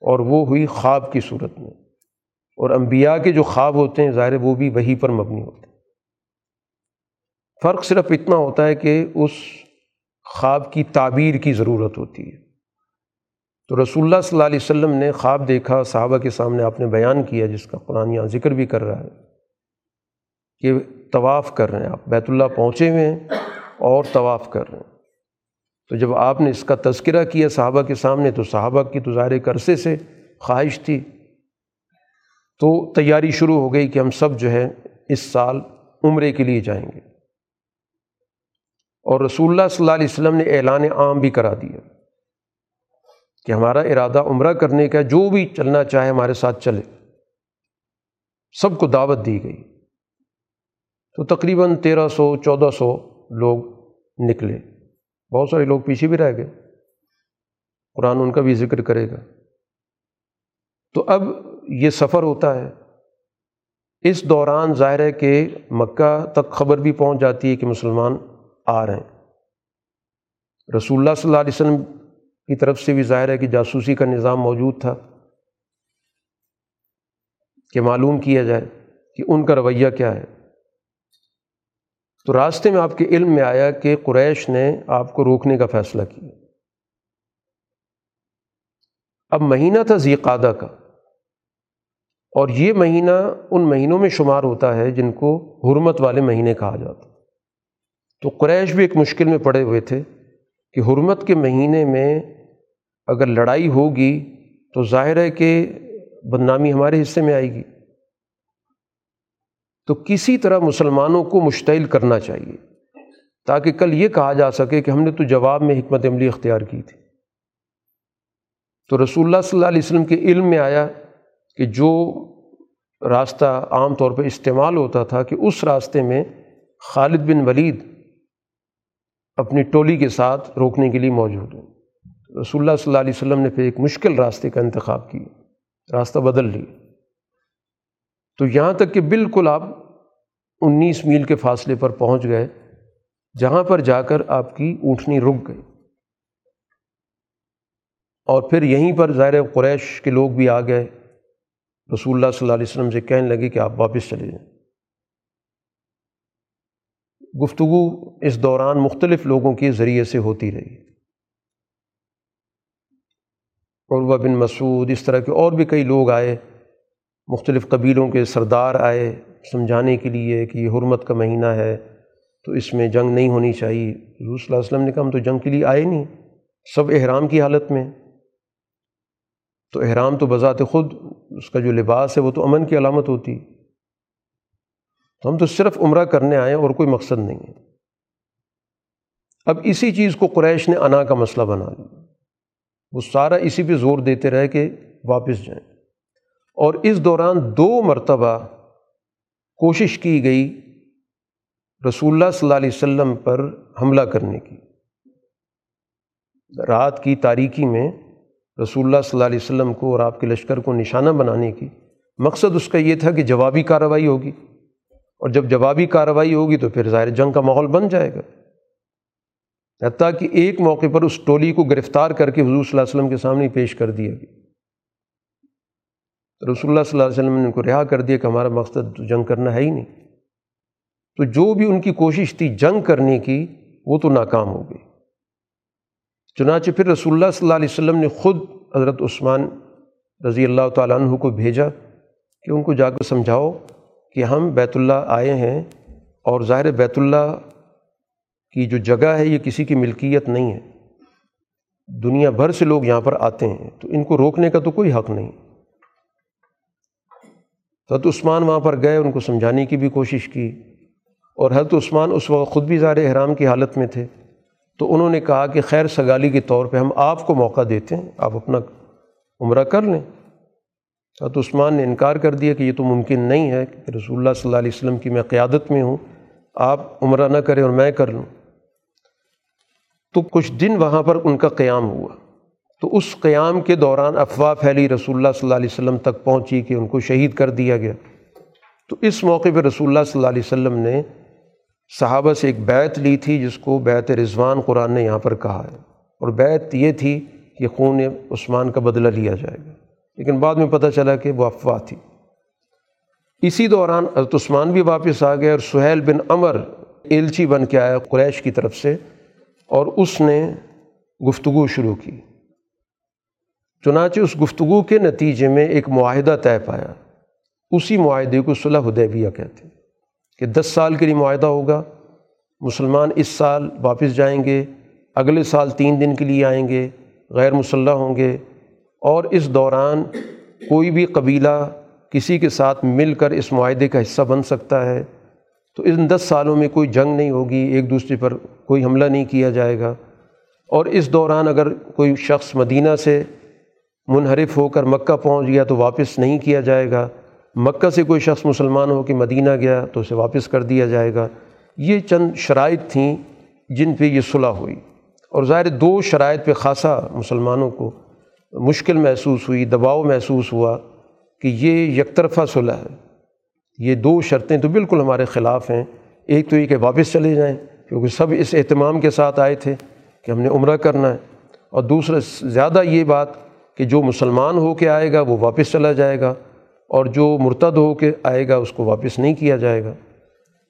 اور وہ ہوئی خواب کی صورت میں۔ اور انبیاء کے جو خواب ہوتے ہیں، ظاہر وہ بھی وہی پر مبنی ہوتے ہیں۔ فرق صرف اتنا ہوتا ہے کہ اس خواب کی تعبیر کی ضرورت ہوتی ہے۔ تو رسول اللہ صلی اللہ علیہ وسلم نے خواب دیکھا، صحابہ کے سامنے آپ نے بیان کیا، جس کا قرآن یہاں ذکر بھی کر رہا ہے کہ طواف کر رہے ہیں آپ۔ بیت اللہ پہنچے ہوئے ہیں اور طواف کر رہے ہیں۔ تو جب آپ نے اس کا تذکرہ کیا صحابہ کے سامنے، تو صحابہ کی تو ظاہر عرصے سے خواہش تھی تو تیاری شروع ہو گئی کہ ہم سب جو ہے اس سال عمرے کے لیے جائیں گے۔ اور رسول اللہ صلی اللہ علیہ وسلم نے اعلان عام بھی کرا دیا کہ ہمارا ارادہ عمرہ کرنے کا جو بھی چلنا چاہے ہمارے ساتھ چلے۔ سب کو دعوت دی گئی۔ تو تقریباً تیرہ سو، چودہ سو لوگ نکلے۔ بہت سارے لوگ پیچھے بھی رہ گئے۔ قرآن ان کا بھی ذکر کرے گا۔ تو اب یہ سفر ہوتا ہے، اس دوران ظاہر ہے کہ مکہ تک خبر بھی پہنچ جاتی ہے کہ مسلمان آ رہے ہیں۔ رسول اللہ صلی اللہ علیہ وسلم کی طرف سے بھی ظاہر ہے کہ جاسوسی کا نظام موجود تھا کہ معلوم کیا جائے کہ ان کا رویہ کیا ہے۔ تو راستے میں آپ کے علم میں آیا کہ قریش نے آپ کو روکنے کا فیصلہ کیا۔ اب مہینہ تھا ذیقادہ کا۔ اور یہ مہینہ ان مہینوں میں شمار ہوتا ہے جن کو حرمت والے مہینے کہا جاتا تو قریش بھی ایک مشکل میں پڑے ہوئے تھے کہ حرمت کے مہینے میں اگر لڑائی ہوگی تو ظاہر ہے کہ بدنامی ہمارے حصے میں آئے گی۔ تو کسی طرح مسلمانوں کو مشتعل کرنا چاہیے تاکہ کل یہ کہا جا سکے کہ ہم نے تو جواب میں حکمت عملی اختیار کی تھی۔ تو رسول اللہ صلی اللہ علیہ وسلم کے علم میں آیا کہ جو راستہ عام طور پہ استعمال ہوتا تھا کہ اس راستے میں خالد بن ولید اپنی ٹولی کے ساتھ روکنے کے لیے موجود ہوں رسول اللہ صلی اللہ علیہ وسلم نے پھر ایک مشکل راستے کا انتخاب کیا، راستہ بدل لیا۔ تو یہاں تک کہ بالکل آپ انیس میل کے فاصلے پر پہنچ گئے، جہاں پر جا کر آپ کی اونٹنی رک گئی۔ اور پھر یہیں پر ظاہر قریش کے لوگ بھی آ گئے۔ رسول اللہ صلی اللہ علیہ وسلم سے کہنے لگے کہ آپ واپس چلے جائیں۔ گفتگو اس دوران مختلف لوگوں کے ذریعے سے ہوتی رہی۔ عروہ بن مسعود، اس طرح کے اور بھی کئی لوگ آئے۔ مختلف قبیلوں کے سردار آئے سمجھانے کے لیے کہ یہ حرمت کا مہینہ ہے، تو اس میں جنگ نہیں ہونی چاہیے۔ حضور صلی اللہ علیہ وسلم نے کہا، ہم تو جنگ کے لیے آئے نہیں، سب احرام کی حالت میں۔ تو احرام تو بذات خود، اس کا جو لباس ہے وہ تو امن کی علامت ہوتی۔ تو ہم تو صرف عمرہ کرنے آئے اور کوئی مقصد نہیں ہے۔ اب اسی چیز کو قریش نے انا کا مسئلہ بنا لیا۔ وہ سارا اسی پہ زور دیتے رہے کہ واپس جائیں۔ اور اس دوران دو مرتبہ کوشش کی گئی رسول اللہ صلی اللہ علیہ وسلم پر حملہ کرنے کی۔ رات کی تاریکی میں رسول اللہ صلی اللہ علیہ وسلم کو اور آپ کے لشکر کو نشانہ بنانے کی مقصد اس کا یہ تھا کہ جوابی کارروائی ہوگی۔ اور جب جوابی کارروائی ہوگی تو پھر ظاہر جنگ کا ماحول بن جائے گا۔ حتیٰ کہ ایک موقع پر اس ٹولی کو گرفتار کر کے حضور صلی اللہ علیہ وسلم کے سامنے پیش کر دیا گیا۔ رسول اللہ صلی اللہ علیہ وسلم نے ان کو رہا کر دیا کہ ہمارا مقصد جنگ کرنا ہے ہی نہیں۔ تو جو بھی ان کی کوشش تھی جنگ کرنے کی وہ تو ناکام ہو گئی۔ چنانچہ پھر رسول اللہ صلی اللہ علیہ وسلم نے خود حضرت عثمان رضی اللہ تعالیٰ عنہ کو بھیجا کہ ان کو جا کر سمجھاؤ کہ ہم بیت اللہ آئے ہیں اور ظاہر بیت اللہ کی جو جگہ ہے یہ کسی کی ملکیت نہیں ہے۔ دنیا بھر سے لوگ یہاں پر آتے ہیں، تو ان کو روکنے کا تو کوئی حق نہیں۔ حضرت عثمان وہاں پر گئے، ان کو سمجھانے کی بھی کوشش کی اور حضرت عثمان اس وقت خود بھی ظاہر احرام کی حالت میں تھے۔ تو انہوں نے کہا کہ خیر سگالی کے طور پہ ہم آپ کو موقع دیتے ہیں، آپ اپنا عمرہ کر لیں۔ حضرت عثمان نے انکار کر دیا کہ یہ تو ممکن نہیں ہے کہ رسول اللہ صلی اللہ علیہ وسلم کی میں قیادت میں ہوں، آپ عمرہ نہ کریں اور میں کر لوں۔ تو کچھ دن وہاں پر ان کا قیام ہوا۔ تو اس قیام کے دوران افواہ پھیلی، رسول اللہ صلی اللہ علیہ وسلم تک پہنچی کہ ان کو شہید کر دیا گیا۔ تو اس موقع پہ رسول اللہ صلی اللہ علیہ وسلم نے صحابہ سے ایک بیت لی تھی جس کو بیت رضوان قرآن نے یہاں پر کہا ہے۔ اور بیت یہ تھی کہ خون عثمان کا بدلہ لیا جائے گا۔ لیکن بعد میں پتہ چلا کہ وہ افواہ تھی۔ اسی دوران حضرت عثمان بھی واپس آ گئے اور سہیل بن امر ایلچی بن کے آیا قریش کی طرف سے اور اس نے گفتگو شروع کی۔ چنانچہ اس گفتگو کے نتیجے میں ایک معاہدہ طے پایا۔ اسی معاہدے کو صلح حدیبیہ کہتے ہیں۔ کہ دس سال کے لیے معاہدہ ہوگا، مسلمان اس سال واپس جائیں گے، اگلے سال تین دن کے لیے آئیں گے، غیر مسلح ہوں گے، اور اس دوران کوئی بھی قبیلہ کسی کے ساتھ مل کر اس معاہدے کا حصہ بن سکتا ہے۔ تو ان دس سالوں میں کوئی جنگ نہیں ہوگی، ایک دوسرے پر کوئی حملہ نہیں کیا جائے گا۔ اور اس دوران اگر کوئی شخص مدینہ سے منحرف ہو کر مکہ پہنچ گیا تو واپس نہیں کیا جائے گا۔ مکہ سے کوئی شخص مسلمان ہو کہ مدینہ گیا تو اسے واپس کر دیا جائے گا۔ یہ چند شرائط تھیں جن پہ یہ صلح ہوئی۔ اور ظاہر دو شرائط پہ خاصا مسلمانوں کو مشکل محسوس ہوئی، دباؤ محسوس ہوا کہ یہ یک طرفہ صلح ہے۔ یہ دو شرطیں تو بالکل ہمارے خلاف ہیں۔ ایک تو یہ کہ واپس چلے جائیں، کیونکہ سب اس اہتمام کے ساتھ آئے تھے کہ ہم نے عمرہ کرنا ہے۔ اور دوسرا، زیادہ یہ بات کہ جو مسلمان ہو کے آئے گا وہ واپس چلا جائے گا۔ اور جو مرتد ہو کے آئے گا، اس کو واپس نہیں کیا جائے گا۔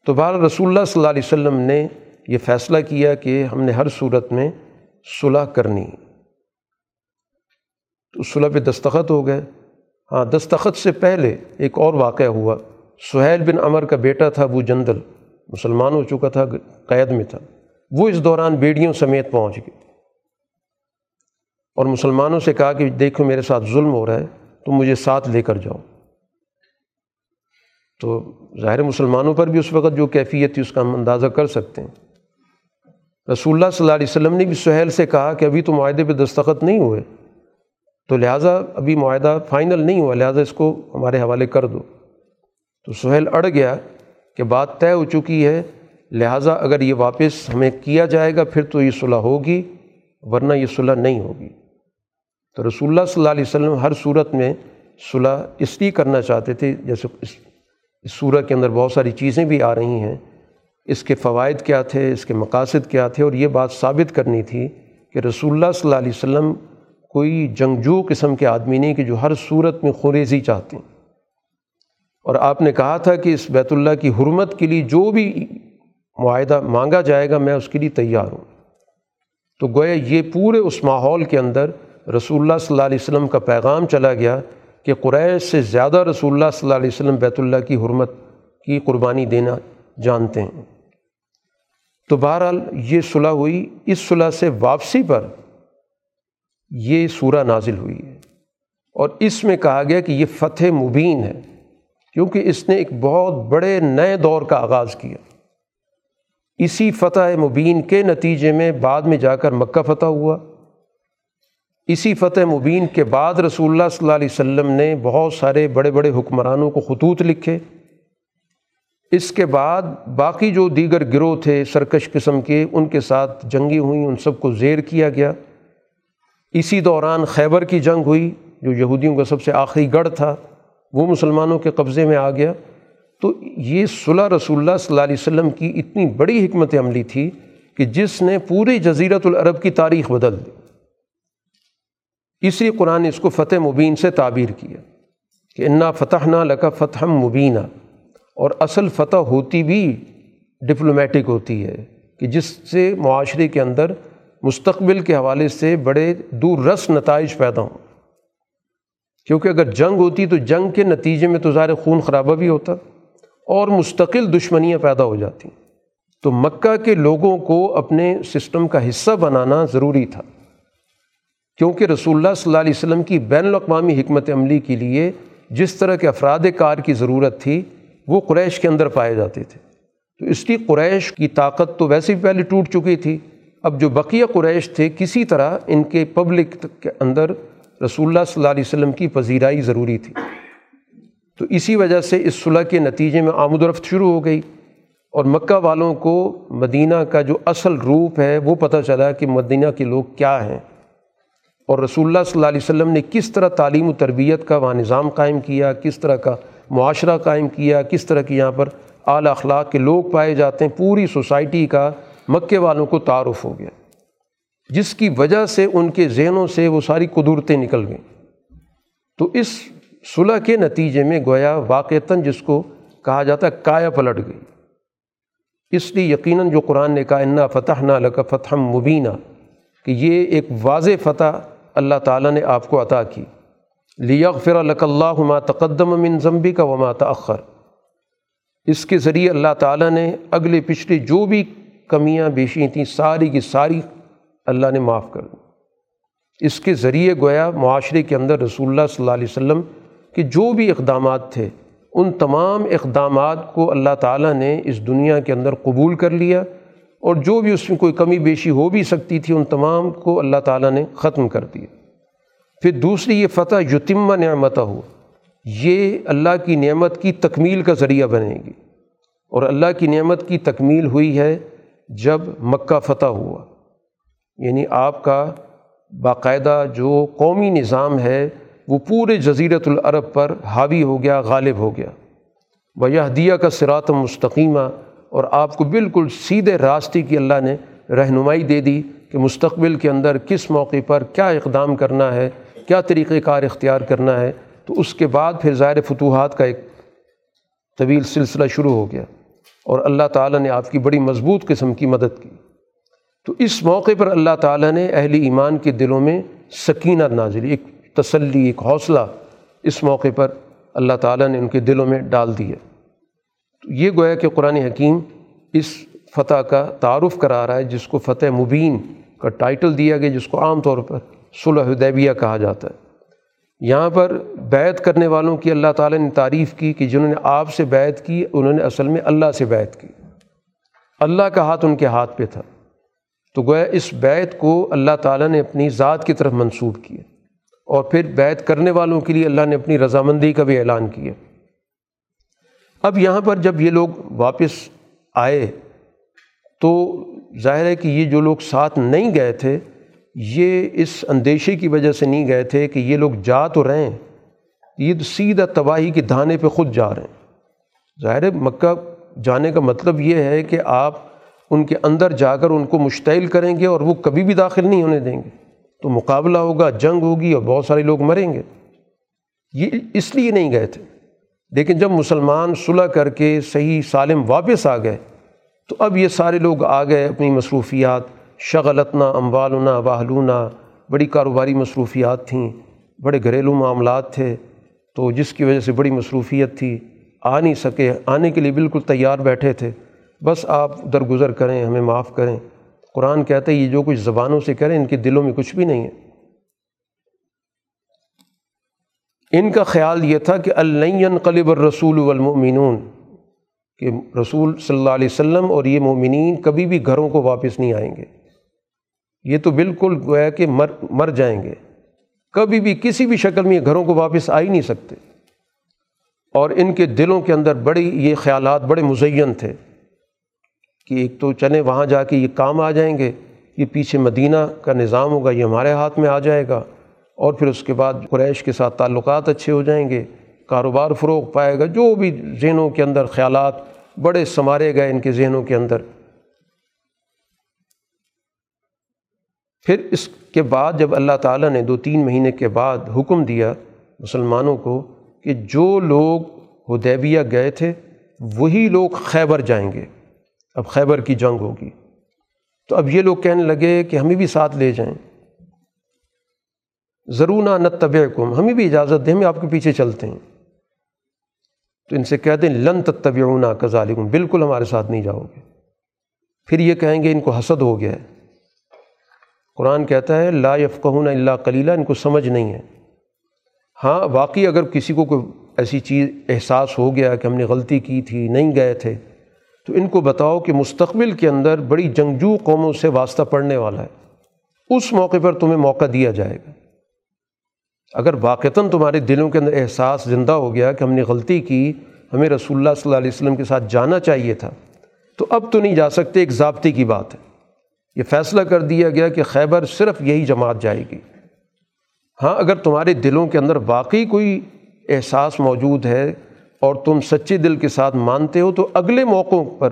تو بہر رسول اللہ صلی اللہ علیہ وسلم نے یہ فیصلہ کیا کہ ہم نے ہر صورت میں صلح کرنی۔ تو صلح پہ دستخط ہو گئے۔ ہاں دستخط سے پہلے ایک اور واقعہ ہوا۔ سہیل بن عمر کا بیٹا تھا، وہ جندل، مسلمان ہو چکا تھا، قید میں تھا۔ وہ اس دوران بیڑیوں سمیت پہنچ گئے۔ اور مسلمانوں سے کہا کہ دیکھو، میرے ساتھ ظلم ہو رہا ہے، تم مجھے ساتھ لے کر جاؤ۔ تو ظاہر مسلمانوں پر بھی اس وقت جو کیفیت تھی اس کا ہم اندازہ کر سکتے ہیں۔ رسول اللہ صلی اللہ علیہ وسلم نے بھی سہیل سے کہا کہ ابھی تو معاہدے پہ دستخط نہیں ہوئے۔ تو لہٰذا ابھی معاہدہ فائنل نہیں ہوا، لہٰذا اس کو ہمارے حوالے کر دو۔ تو سہیل اڑ گیا کہ بات طے ہو چکی ہے، لہٰذا اگر یہ واپس ہمیں کیا جائے گا، پھر تو یہ صلح ہوگی، ورنہ یہ صلح نہیں ہوگی۔ تو رسول اللہ صلی اللہ علیہ وسلم ہر صورت میں صلح اس لیے کرنا چاہتے تھے، جیسے اس اس صورح کے اندر بہت ساری چیزیں بھی آ رہی ہیں۔ اس کے فوائد کیا تھے؟ اس کے مقاصد کیا تھے؟ اور یہ بات ثابت کرنی تھی کہ رسول اللہ صلی اللہ علیہ وسلم کوئی جنگجو قسم کے آدمی نہیں کہ جو ہر صورت میں خوریزی چاہتے ہیں۔ اور آپ نے کہا تھا کہ اس بیت اللہ کی حرمت کے لیے جو بھی معاہدہ مانگا جائے گا، میں اس کے لیے تیار ہوں۔ تو گویا یہ پورے اس ماحول کے اندر رسول اللہ صلی اللہ علیہ وسلم کا پیغام چلا گیا کہ قریش سے زیادہ رسول اللہ صلی اللہ علیہ وسلم بیت اللہ کی حرمت کی قربانی دینا جانتے ہیں۔ تو بہرحال یہ صلح ہوئی۔ اس صلح سے واپسی پر یہ سورہ نازل ہوئی ہے۔ اور اس میں کہا گیا کہ یہ فتح مبین ہے۔ کیونکہ اس نے ایک بہت بڑے نئے دور کا آغاز کیا۔ اسی فتح مبین کے نتیجے میں بعد میں جا کر مکہ فتح ہوا۔ اسی فتح مبین کے بعد رسول اللہ صلی اللہ علیہ وسلم نے بہت سارے بڑے بڑے حکمرانوں کو خطوط لکھے۔ اس کے بعد باقی جو دیگر گروہ تھے سرکش قسم کے، ان کے ساتھ جنگیں ہوئیں، ان سب کو زیر کیا گیا۔ اسی دوران خیبر کی جنگ ہوئی، جو یہودیوں کا سب سے آخری گڑھ تھا، وہ مسلمانوں کے قبضے میں آ گیا۔ تو یہ صلح رسول اللہ صلی اللہ علیہ وسلم کی اتنی بڑی حکمت عملی تھی کہ جس نے پوری جزیرت العرب کی تاریخ بدل دی۔ اسی قرآن نے اس کو فتح مبین سے تعبیر کیا کہ انا فتح نہ لکا فتح مبینہ اور اصل فتح ہوتی بھی ڈپلومیٹک ہوتی ہے کہ جس سے معاشرے کے اندر مستقبل کے حوالے سے بڑے دور رس نتائج پیدا ہوں۔ کیونکہ اگر جنگ ہوتی تو جنگ کے نتیجے میں تو ظاہر خون خرابہ بھی ہوتا اور مستقل دشمنیاں پیدا ہو جاتی۔ تو مکہ کے لوگوں کو اپنے سسٹم کا حصہ بنانا ضروری تھا۔ کیونکہ رسول اللہ صلی اللہ علیہ وسلم کی بین الاقوامی حکمت عملی کے لیے جس طرح کے افراد کار کی ضرورت تھی، وہ قریش کے اندر پائے جاتے تھے۔ تو اس کی قریش کی طاقت تو ویسے ہی پہلے ٹوٹ چکی تھی۔ اب جو بقیہ قریش تھے، کسی طرح ان کے پبلک کے اندر رسول اللہ صلی اللہ علیہ وسلم کی پذیرائی ضروری تھی۔ تو اسی وجہ سے اس صلح کے نتیجے میں آمد و رفت شروع ہو گئی۔ اور مکہ والوں کو مدینہ کا جو اصل روپ ہے، وہ پتہ چلا کہ مدینہ کے لوگ کیا ہیں۔ اور رسول اللہ صلی اللہ علیہ وسلم نے کس طرح تعلیم و تربیت کا وہاں نظام قائم کیا، کس طرح کا معاشرہ قائم کیا، کس طرح کی یہاں پر اعلیٰ اخلاق کے لوگ پائے جاتے ہیں، پوری سوسائٹی کا مکے والوں کو تعارف ہو گیا۔ جس کی وجہ سے ان کے ذہنوں سے وہ ساری قدرتیں نکل گئیں۔ تو اس صلح کے نتیجے میں گویا واقعتاً جس کو کہا جاتا ہے کایا پلٹ گئی۔ اس لیے یقیناً جو قرآن نے کہا، انا فتح نہ لک فتح مبینہ کہ یہ ایک واضح فتح اللہ تعالیٰ نے آپ کو عطا کی۔ لیغفر لک اللہ ما تقدم من ضمبی کا وما تأخر۔ اس کے ذریعے اللہ تعالیٰ نے اگلے پچھلے جو بھی کمیاں بیشی تھیں، ساری کی ساری اللہ نے معاف کر دی۔ اس کے ذریعے گویا معاشرے کے اندر رسول اللہ صلی اللہ علیہ وسلم کہ جو بھی اقدامات تھے، ان تمام اقدامات کو اللہ تعالیٰ نے اس دنیا کے اندر قبول کر لیا۔ اور جو بھی اس میں کوئی کمی بیشی ہو بھی سکتی تھی، ان تمام کو اللہ تعالیٰ نے ختم کر دیا۔ پھر دوسری، یہ فتح یتمہ نعمتہ ہو یہ اللہ کی نعمت کی تکمیل کا ذریعہ بنے گی۔ اور اللہ کی نعمت کی تکمیل ہوئی ہے جب مکہ فتح ہوا۔ یعنی آپ کا باقاعدہ جو قومی نظام ہے، وہ پورے جزیرت العرب پر حاوی ہو گیا، غالب ہو گیا۔ بہدیہ کا سرات مستقیمہ اور آپ کو بالکل سیدھے راستے کی اللہ نے رہنمائی دے دی کہ مستقبل کے اندر کس موقع پر کیا اقدام کرنا ہے، کیا طریقۂ کار اختیار کرنا ہے۔ تو اس کے بعد پھر ظاہر فتوحات کا ایک طویل سلسلہ شروع ہو گیا اور اللہ تعالیٰ نے آپ کی بڑی مضبوط قسم کی مدد کی۔ تو اس موقع پر اللہ تعالیٰ نے اہل ایمان کے دلوں میں سکینہ نازلی ایک تسلی، ایک حوصلہ اس موقع پر اللہ تعالیٰ نے ان کے دلوں میں ڈال دیا تو یہ گویا کہ قرآن حکیم اس فتح کا تعارف کرا رہا ہے، جس کو فتح مبین کا ٹائٹل دیا گیا، جس کو عام طور پر صلح حدیبیہ کہا جاتا ہے۔ یہاں پر بیت کرنے والوں کی اللہ تعالیٰ نے تعریف کی کہ جنہوں نے آپ سے بیت کی، انہوں نے اصل میں اللہ سے بیت کی۔ اللہ کا ہاتھ ان کے ہاتھ پہ تھا۔ تو گویا اس بیت کو اللہ تعالیٰ نے اپنی ذات کی طرف منسوخ کیا۔ اور پھر بیت کرنے والوں کے لیے اللہ نے اپنی رضامندی کا بھی اعلان کیا۔ اب یہاں پر جب یہ لوگ واپس آئے، تو ظاہر ہے کہ یہ جو لوگ ساتھ نہیں گئے تھے، یہ اس اندیشے کی وجہ سے نہیں گئے تھے کہ یہ لوگ جا تو رہے ہیں۔ یہ تو سیدھا تباہی کے دھانے پہ خود جا رہے ہیں۔ ظاہر ہے، مکہ جانے کا مطلب یہ ہے کہ آپ ان کے اندر جا کر ان کو مشتعل کریں گے اور وہ کبھی بھی داخل نہیں ہونے دیں گے۔ تو مقابلہ ہوگا، جنگ ہوگی اور بہت سارے لوگ مریں گے۔ یہ اس لیے نہیں گئے تھے۔ لیکن جب مسلمان صلح کر کے صحیح سالم واپس آ گئے، تو اب یہ سارے لوگ آ گئے اپنی مصروفیات، شغلتنا، اموالنا، واہلونا، بڑی کاروباری مصروفیات تھیں، بڑے گھریلو معاملات تھے، تو جس کی وجہ سے بڑی مصروفیت تھی، آ نہیں سکے، آنے کے لیے بالکل تیار بیٹھے تھے۔ بس آپ درگزر کریں، ہمیں معاف کریں۔ قرآن کہتا ہے یہ جو کچھ زبانوں سے کریں، ان کے دلوں میں کچھ بھی نہیں ہے۔ ان کا خیال یہ تھا کہ الین قلب الرسول والمؤمنون، کہ رسول صلی اللہ علیہ وسلم اور یہ مومنین کبھی بھی گھروں کو واپس نہیں آئیں گے۔ یہ تو بالکل گویا کہ مر مر جائیں گے۔ کبھی بھی کسی بھی شکل میں یہ گھروں کو واپس آ ہی نہیں سکتے۔ اور ان کے دلوں کے اندر بڑی یہ خیالات بڑے مزین تھے کہ ایک تو چلیں وہاں جا کے یہ کام آ جائیں گے، یہ پیچھے مدینہ کا نظام ہوگا، یہ ہمارے ہاتھ میں آ جائے گا۔ اور پھر اس کے بعد قریش کے ساتھ تعلقات اچھے ہو جائیں گے، کاروبار فروغ پائے گا، جو بھی ذہنوں کے اندر خیالات بڑے سنوارے گئے ان کے ذہنوں کے اندر۔ پھر اس کے بعد جب اللہ تعالیٰ نے دو تین مہینے کے بعد حکم دیا مسلمانوں کو کہ جو لوگ ہدیبیہ گئے تھے، وہی لوگ خیبر جائیں گے۔ اب خیبر کی جنگ ہوگی۔ تو اب یہ لوگ کہنے لگے کہ ہمیں بھی ساتھ لے جائیں۔ ضرور نہ نت طب ہمیں بھی اجازت دیں ہمیں آپ کے پیچھے چلتے ہیں۔ تو ان سے کہہ دیں، لن تتبعونا کذالکم، بالکل ہمارے ساتھ نہیں جاؤ گے۔ پھر یہ کہیں گے، ان کو حسد ہو گیا ہے۔ قرآن کہتا ہے، لا یفقہون اللہ کلیلہ ان کو سمجھ نہیں ہے۔ ہاں واقعی اگر کسی کو کوئی ایسی چیز احساس ہو گیا کہ ہم نے غلطی کی تھی، نہیں گئے تھے، تو ان کو بتاؤ کہ مستقبل کے اندر بڑی جنگجو قوموں سے واسطہ پڑنے والا ہے۔ اس موقع پر تمہیں موقع دیا جائے گا۔ اگر واقعتاً تمہارے دلوں کے اندر احساس زندہ ہو گیا کہ ہم نے غلطی کی، ہمیں رسول اللہ صلی اللہ علیہ وسلم کے ساتھ جانا چاہیے تھا، تو اب تو نہیں جا سکتے، ایک ضابطے کی بات ہے۔ یہ فیصلہ کر دیا گیا کہ خیبر صرف یہی جماعت جائے گی۔ ہاں اگر تمہارے دلوں کے اندر واقعی کوئی احساس موجود ہے اور تم سچے دل کے ساتھ مانتے ہو، تو اگلے موقعوں پر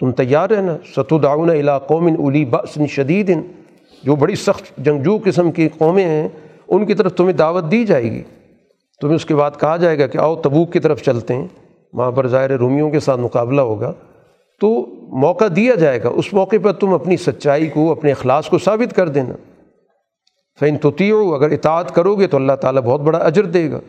تم تیار رہنا۔ ستوداؤن علا قومن الی بسن شدید، جو بڑی سخت جنگجو قسم کی قومیں ہیں۔ ان کی طرف تمہیں دعوت دی جائے گی۔ تمہیں اس کے بعد کہا جائے گا کہ آؤ تبوک کی طرف چلتے ہیں، وہاں پر ظاہر رومیوں کے ساتھ مقابلہ ہوگا۔ تو موقع دیا جائے گا، اس موقع پر تم اپنی سچائی کو، اپنے اخلاص کو ثابت کر دینا۔ فین توتیو اگر اطاعت کرو گے تو اللہ تعالیٰ بہت بڑا اجر دے گا۔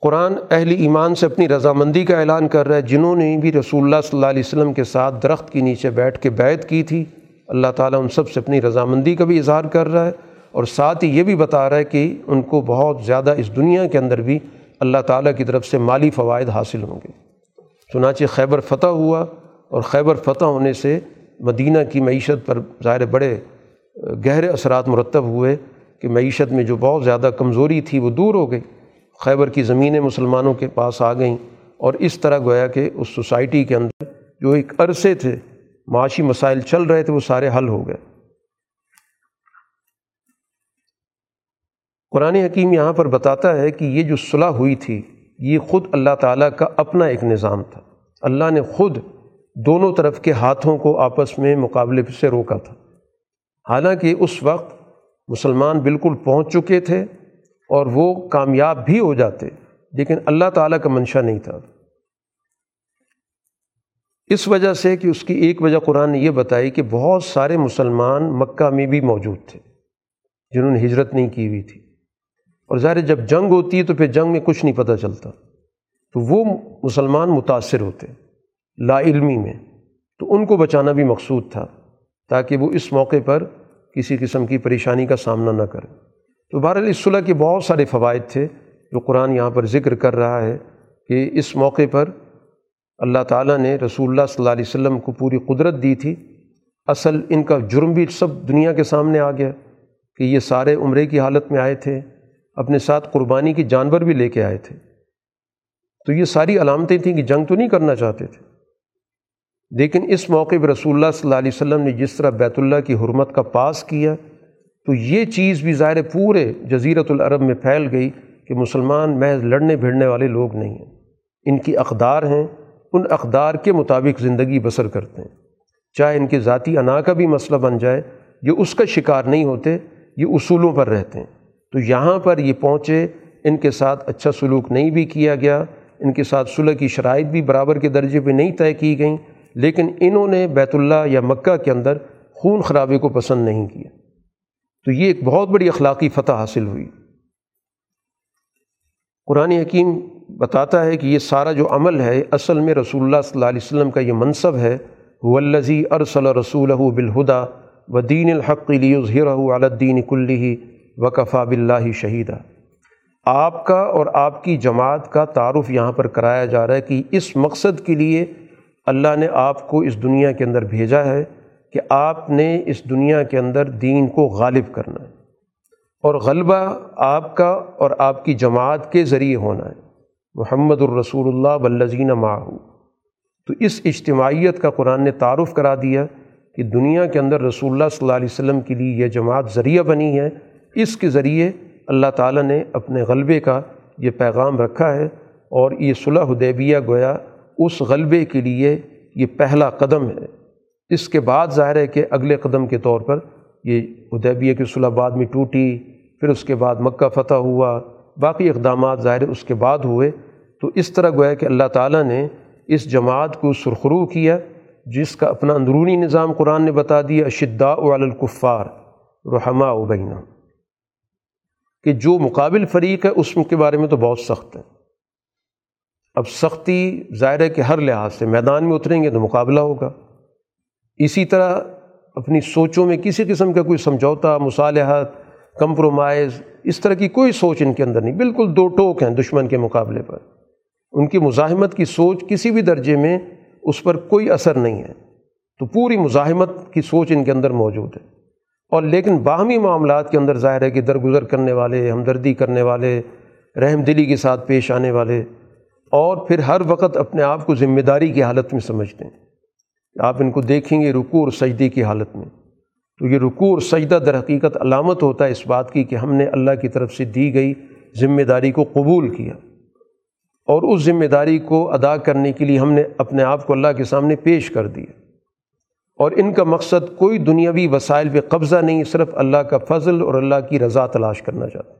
قرآن اہل ایمان سے اپنی رضامندی کا اعلان کر رہا ہے، جنہوں نے بھی رسول اللہ صلی اللہ علیہ وسلم کے ساتھ درخت کے نیچے بیٹھ کے بیت کی تھی۔ اللہ تعالیٰ ان سب سے اپنی رضامندی کا بھی اظہار کر رہا ہے اور ساتھ ہی یہ بھی بتا رہا ہے کہ ان کو بہت زیادہ اس دنیا کے اندر بھی اللہ تعالیٰ کی طرف سے مالی فوائد حاصل ہوں گے۔ چنانچہ خیبر فتح ہوا اور خیبر فتح ہونے سے مدینہ کی معیشت پر ظاہر بڑے گہرے اثرات مرتب ہوئے کہ معیشت میں جو بہت زیادہ کمزوری تھی وہ دور ہو گئی۔ خیبر کی زمینیں مسلمانوں کے پاس آ گئیں اور اس طرح گویا کہ اس سوسائٹی کے اندر جو ایک عرصے تھے معاشی مسائل چل رہے تھے، وہ سارے حل ہو گئے۔ قرآن حکیم یہاں پر بتاتا ہے کہ یہ جو صلح ہوئی تھی، یہ خود اللہ تعالیٰ کا اپنا ایک نظام تھا۔ اللہ نے خود دونوں طرف کے ہاتھوں کو آپس میں مقابلے سے روکا تھا۔ حالانکہ اس وقت مسلمان بالکل پہنچ چکے تھے اور وہ کامیاب بھی ہو جاتے، لیکن اللہ تعالیٰ کا منشا نہیں تھا۔ اس وجہ سے کہ اس کی ایک وجہ قرآن نے یہ بتائی کہ بہت سارے مسلمان مکہ میں بھی موجود تھے، جنہوں نے ہجرت نہیں کی ہوئی تھی۔ اور ظاہر جب جنگ ہوتی ہے تو پھر جنگ میں کچھ نہیں پتہ چلتا۔ تو وہ مسلمان متاثر ہوتے لا علمی میں، تو ان کو بچانا بھی مقصود تھا تاکہ وہ اس موقع پر کسی قسم کی پریشانی کا سامنا نہ کریں۔ تو بہرحال اس صلح کے بہت سارے فوائد تھے جو قرآن یہاں پر ذکر کر رہا ہے کہ اس موقع پر اللہ تعالیٰ نے رسول اللہ صلی اللہ علیہ وسلم کو پوری قدرت دی تھی۔ اصل ان کا جرم بھی سب دنیا کے سامنے آ گیا کہ یہ سارے عمرے کی حالت میں آئے تھے، اپنے ساتھ قربانی کی جانور بھی لے کے آئے تھے۔ تو یہ ساری علامتیں تھیں کہ جنگ تو نہیں کرنا چاہتے تھے۔ لیکن اس موقع پہ رسول اللہ صلی اللہ علیہ وسلم نے جس طرح بیت اللہ کی حرمت کا پاس کیا، تو یہ چیز بھی ظاہر پورے جزیرت العرب میں پھیل گئی کہ مسلمان محض لڑنے بھیڑنے والے لوگ نہیں ہیں۔ ان کی اقدار ہیں ان اقدار کے مطابق زندگی بسر کرتے ہیں۔ چاہے ان کے ذاتی انا کا بھی مسئلہ بن جائے یہ اس کا شکار نہیں ہوتے، یہ اصولوں پر رہتے ہیں۔ تو یہاں پر یہ پہنچے، ان کے ساتھ اچھا سلوک نہیں بھی کیا گیا، ان کے ساتھ صلح کی شرائط بھی برابر کے درجے پہ نہیں طے کی گئیں، لیکن انہوں نے بیت اللہ یا مکہ کے اندر خون خرابے کو پسند نہیں کیا۔ تو یہ ایک بہت بڑی اخلاقی فتح حاصل ہوئی۔ قرآن حکیم بتاتا ہے کہ یہ سارا جو عمل ہے، اصل میں رسول اللہ صلی اللہ علیہ وسلم کا یہ منصب ہے ولزی ارسل رسول بالہدا و دین الحق لیظہرہ علی الدین کلی وکفا بلّہ شہیدہ آپ کا اور آپ کی جماعت کا تعارف یہاں پر کرایا جا رہا ہے کہ اس مقصد کے لیے اللہ نے آپ کو اس دنیا کے اندر بھیجا ہے کہ آپ نے اس دنیا کے اندر دین کو غالب کرنا ہے۔ اور غلبہ آپ کا اور آپ کی جماعت کے ذریعے ہونا ہے۔ محمد الرسول اللہ بلزین ماہو تو اس اجتماعیت کا قرآن نے تعارف کرا دیا کہ دنیا کے اندر رسول اللہ صلی اللہ علیہ وسلم کے لیے یہ جماعت ذریعہ بنی ہے۔ اس کے ذریعے اللہ تعالیٰ نے اپنے غلبے کا یہ پیغام رکھا ہے اور یہ صلح حدیبیہ گویا اس غلبے کے لیے یہ پہلا قدم ہے۔ اس کے بعد ظاہر ہے کہ اگلے قدم کے طور پر یہ حدیبیہ کی صلح بعد میں ٹوٹی، پھر اس کے بعد مکہ فتح ہوا، باقی اقدامات ظاہر اس کے بعد ہوئے۔ تو اس طرح گویا کہ اللہ تعالیٰ نے اس جماعت کو سرخرو کیا، جس کا اپنا اندرونی نظام قرآن نے بتا دیا، اشداء علی الکفار، رحماء ابینہ کہ جو مقابل فریق ہے، اس کے بارے میں تو بہت سخت ہے۔ اب سختی ظاہر ہے کہ ہر لحاظ سے، میدان میں اتریں گے تو مقابلہ ہوگا۔ اسی طرح اپنی سوچوں میں کسی قسم کا کوئی سمجھوتا، مصالحت، کمپرومائز، اس طرح کی کوئی سوچ ان کے اندر نہیں۔ بالکل دو ٹوک ہیں دشمن کے مقابلے پر۔ ان کی مزاحمت کی سوچ کسی بھی درجے میں اس پر کوئی اثر نہیں ہے۔ تو پوری مزاحمت کی سوچ ان کے اندر موجود ہے۔ اور لیکن باہمی معاملات کے اندر ظاہر ہے کہ درگزر کرنے والے، ہمدردی کرنے والے، رحم دلی کے ساتھ پیش آنے والے، اور پھر ہر وقت اپنے آپ کو ذمہ داری کی حالت میں سمجھتے ہیں۔ آپ ان کو دیکھیں گے رکوع اور سجدے کی حالت میں۔ تو یہ رکوع اور سجدہ در حقیقت علامت ہوتا ہے اس بات کی کہ ہم نے اللہ کی طرف سے دی گئی ذمہ داری کو قبول کیا۔ اور اس ذمہ داری کو ادا کرنے کے لیے ہم نے اپنے آپ کو اللہ کے سامنے پیش کر دیا۔ اور ان کا مقصد کوئی دنیاوی وسائل پہ قبضہ نہیں، صرف اللہ کا فضل اور اللہ کی رضا تلاش کرنا چاہتا۔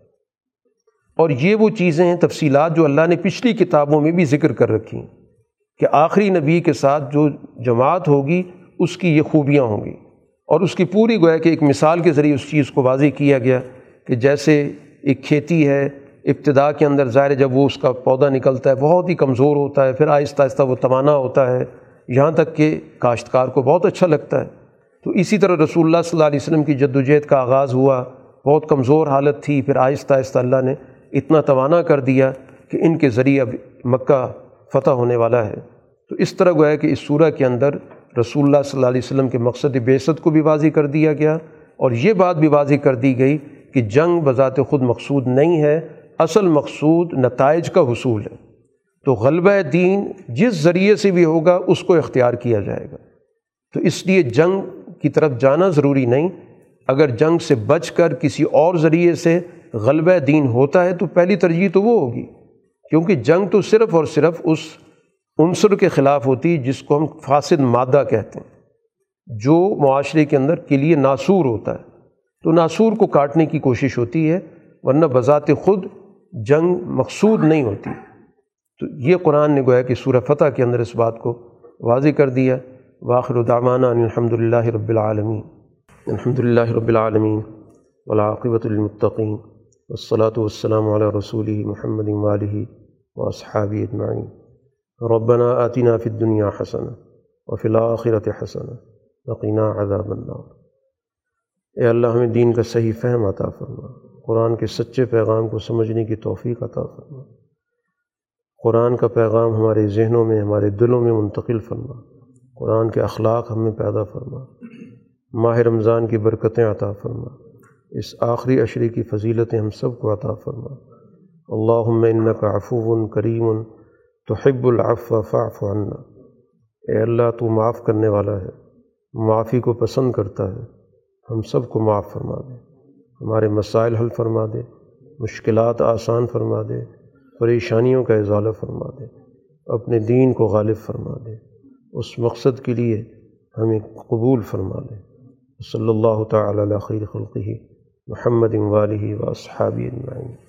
اور یہ وہ چیزیں ہیں، تفصیلات جو اللہ نے پچھلی کتابوں میں بھی ذکر کر رکھی ہیں کہ آخری نبی کے ساتھ جو جماعت ہوگی، اس کی یہ خوبیاں ہوں گی۔ اور اس کی پوری گویا کہ ایک مثال کے ذریعے اس چیز کو واضح کیا گیا کہ جیسے ایک کھیتی ہے ابتدا کے اندر ظاہر جب وہ اس کا پودا نکلتا ہے، بہت ہی کمزور ہوتا ہے، پھر آہستہ آہستہ وہ توانا ہوتا ہے۔ یہاں تک کہ کاشتکار کو بہت اچھا لگتا ہے۔ تو اسی طرح رسول اللہ صلی اللہ علیہ وسلم کی جد وجہد کا آغاز ہوا۔ بہت کمزور حالت تھی، پھر آہستہ آہستہ اللہ نے اتنا توانا کر دیا کہ ان کے ذریعے اب مکہ فتح ہونے والا ہے۔ تو اس طرح گویا کہ اس سورہ کے اندر رسول اللہ صلی اللہ علیہ وسلم کے مقصد بیست کو بھی واضح کر دیا گیا۔ اور یہ بات بھی واضح کر دی گئی کہ جنگ بذات خود مقصود نہیں ہے۔ اصل مقصود نتائج کا حصول ہے۔ تو غلبہ دین جس ذریعے سے بھی ہوگا، اس کو اختیار کیا جائے گا۔ تو اس لیے جنگ کی طرف جانا ضروری نہیں۔ اگر جنگ سے بچ کر کسی اور ذریعے سے غلبہ دین ہوتا ہے، تو پہلی ترجیح تو وہ ہوگی۔ کیونکہ جنگ تو صرف اور صرف اس عنصر کے خلاف ہوتی، جس کو ہم فاسد مادہ کہتے ہیں۔ جو معاشرے کے اندر کے لیے ناسور ہوتا ہے۔ تو ناسور کو کاٹنے کی کوشش ہوتی ہے، ورنہ بذات خود جنگ مقصود نہیں ہوتی۔ تو یہ قرآن نے گویا کہ سورہ فتح کے اندر اس بات کو واضح کر دیا۔ واخر الدامانہ الحمد للہ رب العالمین۔ الحمد للہ رب العالمین ولاقبۃ المطقین والصلاة والسلام علی رسول محمد علیہ و صحابی اجمعین۔ ربنا آتنا فی الدنیا حسن و فی الآخرت حسن عذاب النار۔ اے اللہ، ہمیں دین کا صحیح فہم عطا فرما۔ قرآن کے سچے پیغام کو سمجھنے کی توفیق عطا فرما۔ قرآن کا پیغام ہمارے ذہنوں میں، ہمارے دلوں میں منتقل فرما۔ قرآن کے اخلاق ہمیں پیدا فرما۔ ماہ رمضان کی برکتیں عطا فرما۔ اس آخری عشرے کی فضیلتیں ہم سب کو عطا فرما۔ اللہ کا عفو کریم تو العفو فاف عنا۔ اے اللہ، تو معاف کرنے والا ہے، معافی کو پسند کرتا ہے۔ ہم سب کو معاف فرما دے۔ ہمارے مسائل حل فرما دے، مشکلات آسان فرما دے، پریشانیوں کا اضالہ فرما دے، اپنے دین کو غالب فرما دے۔ اس مقصد کے لیے ہمیں قبول فرما دے صلی اللہ تعالی خیر خلقی محمد والی و اصحابی اجمعین۔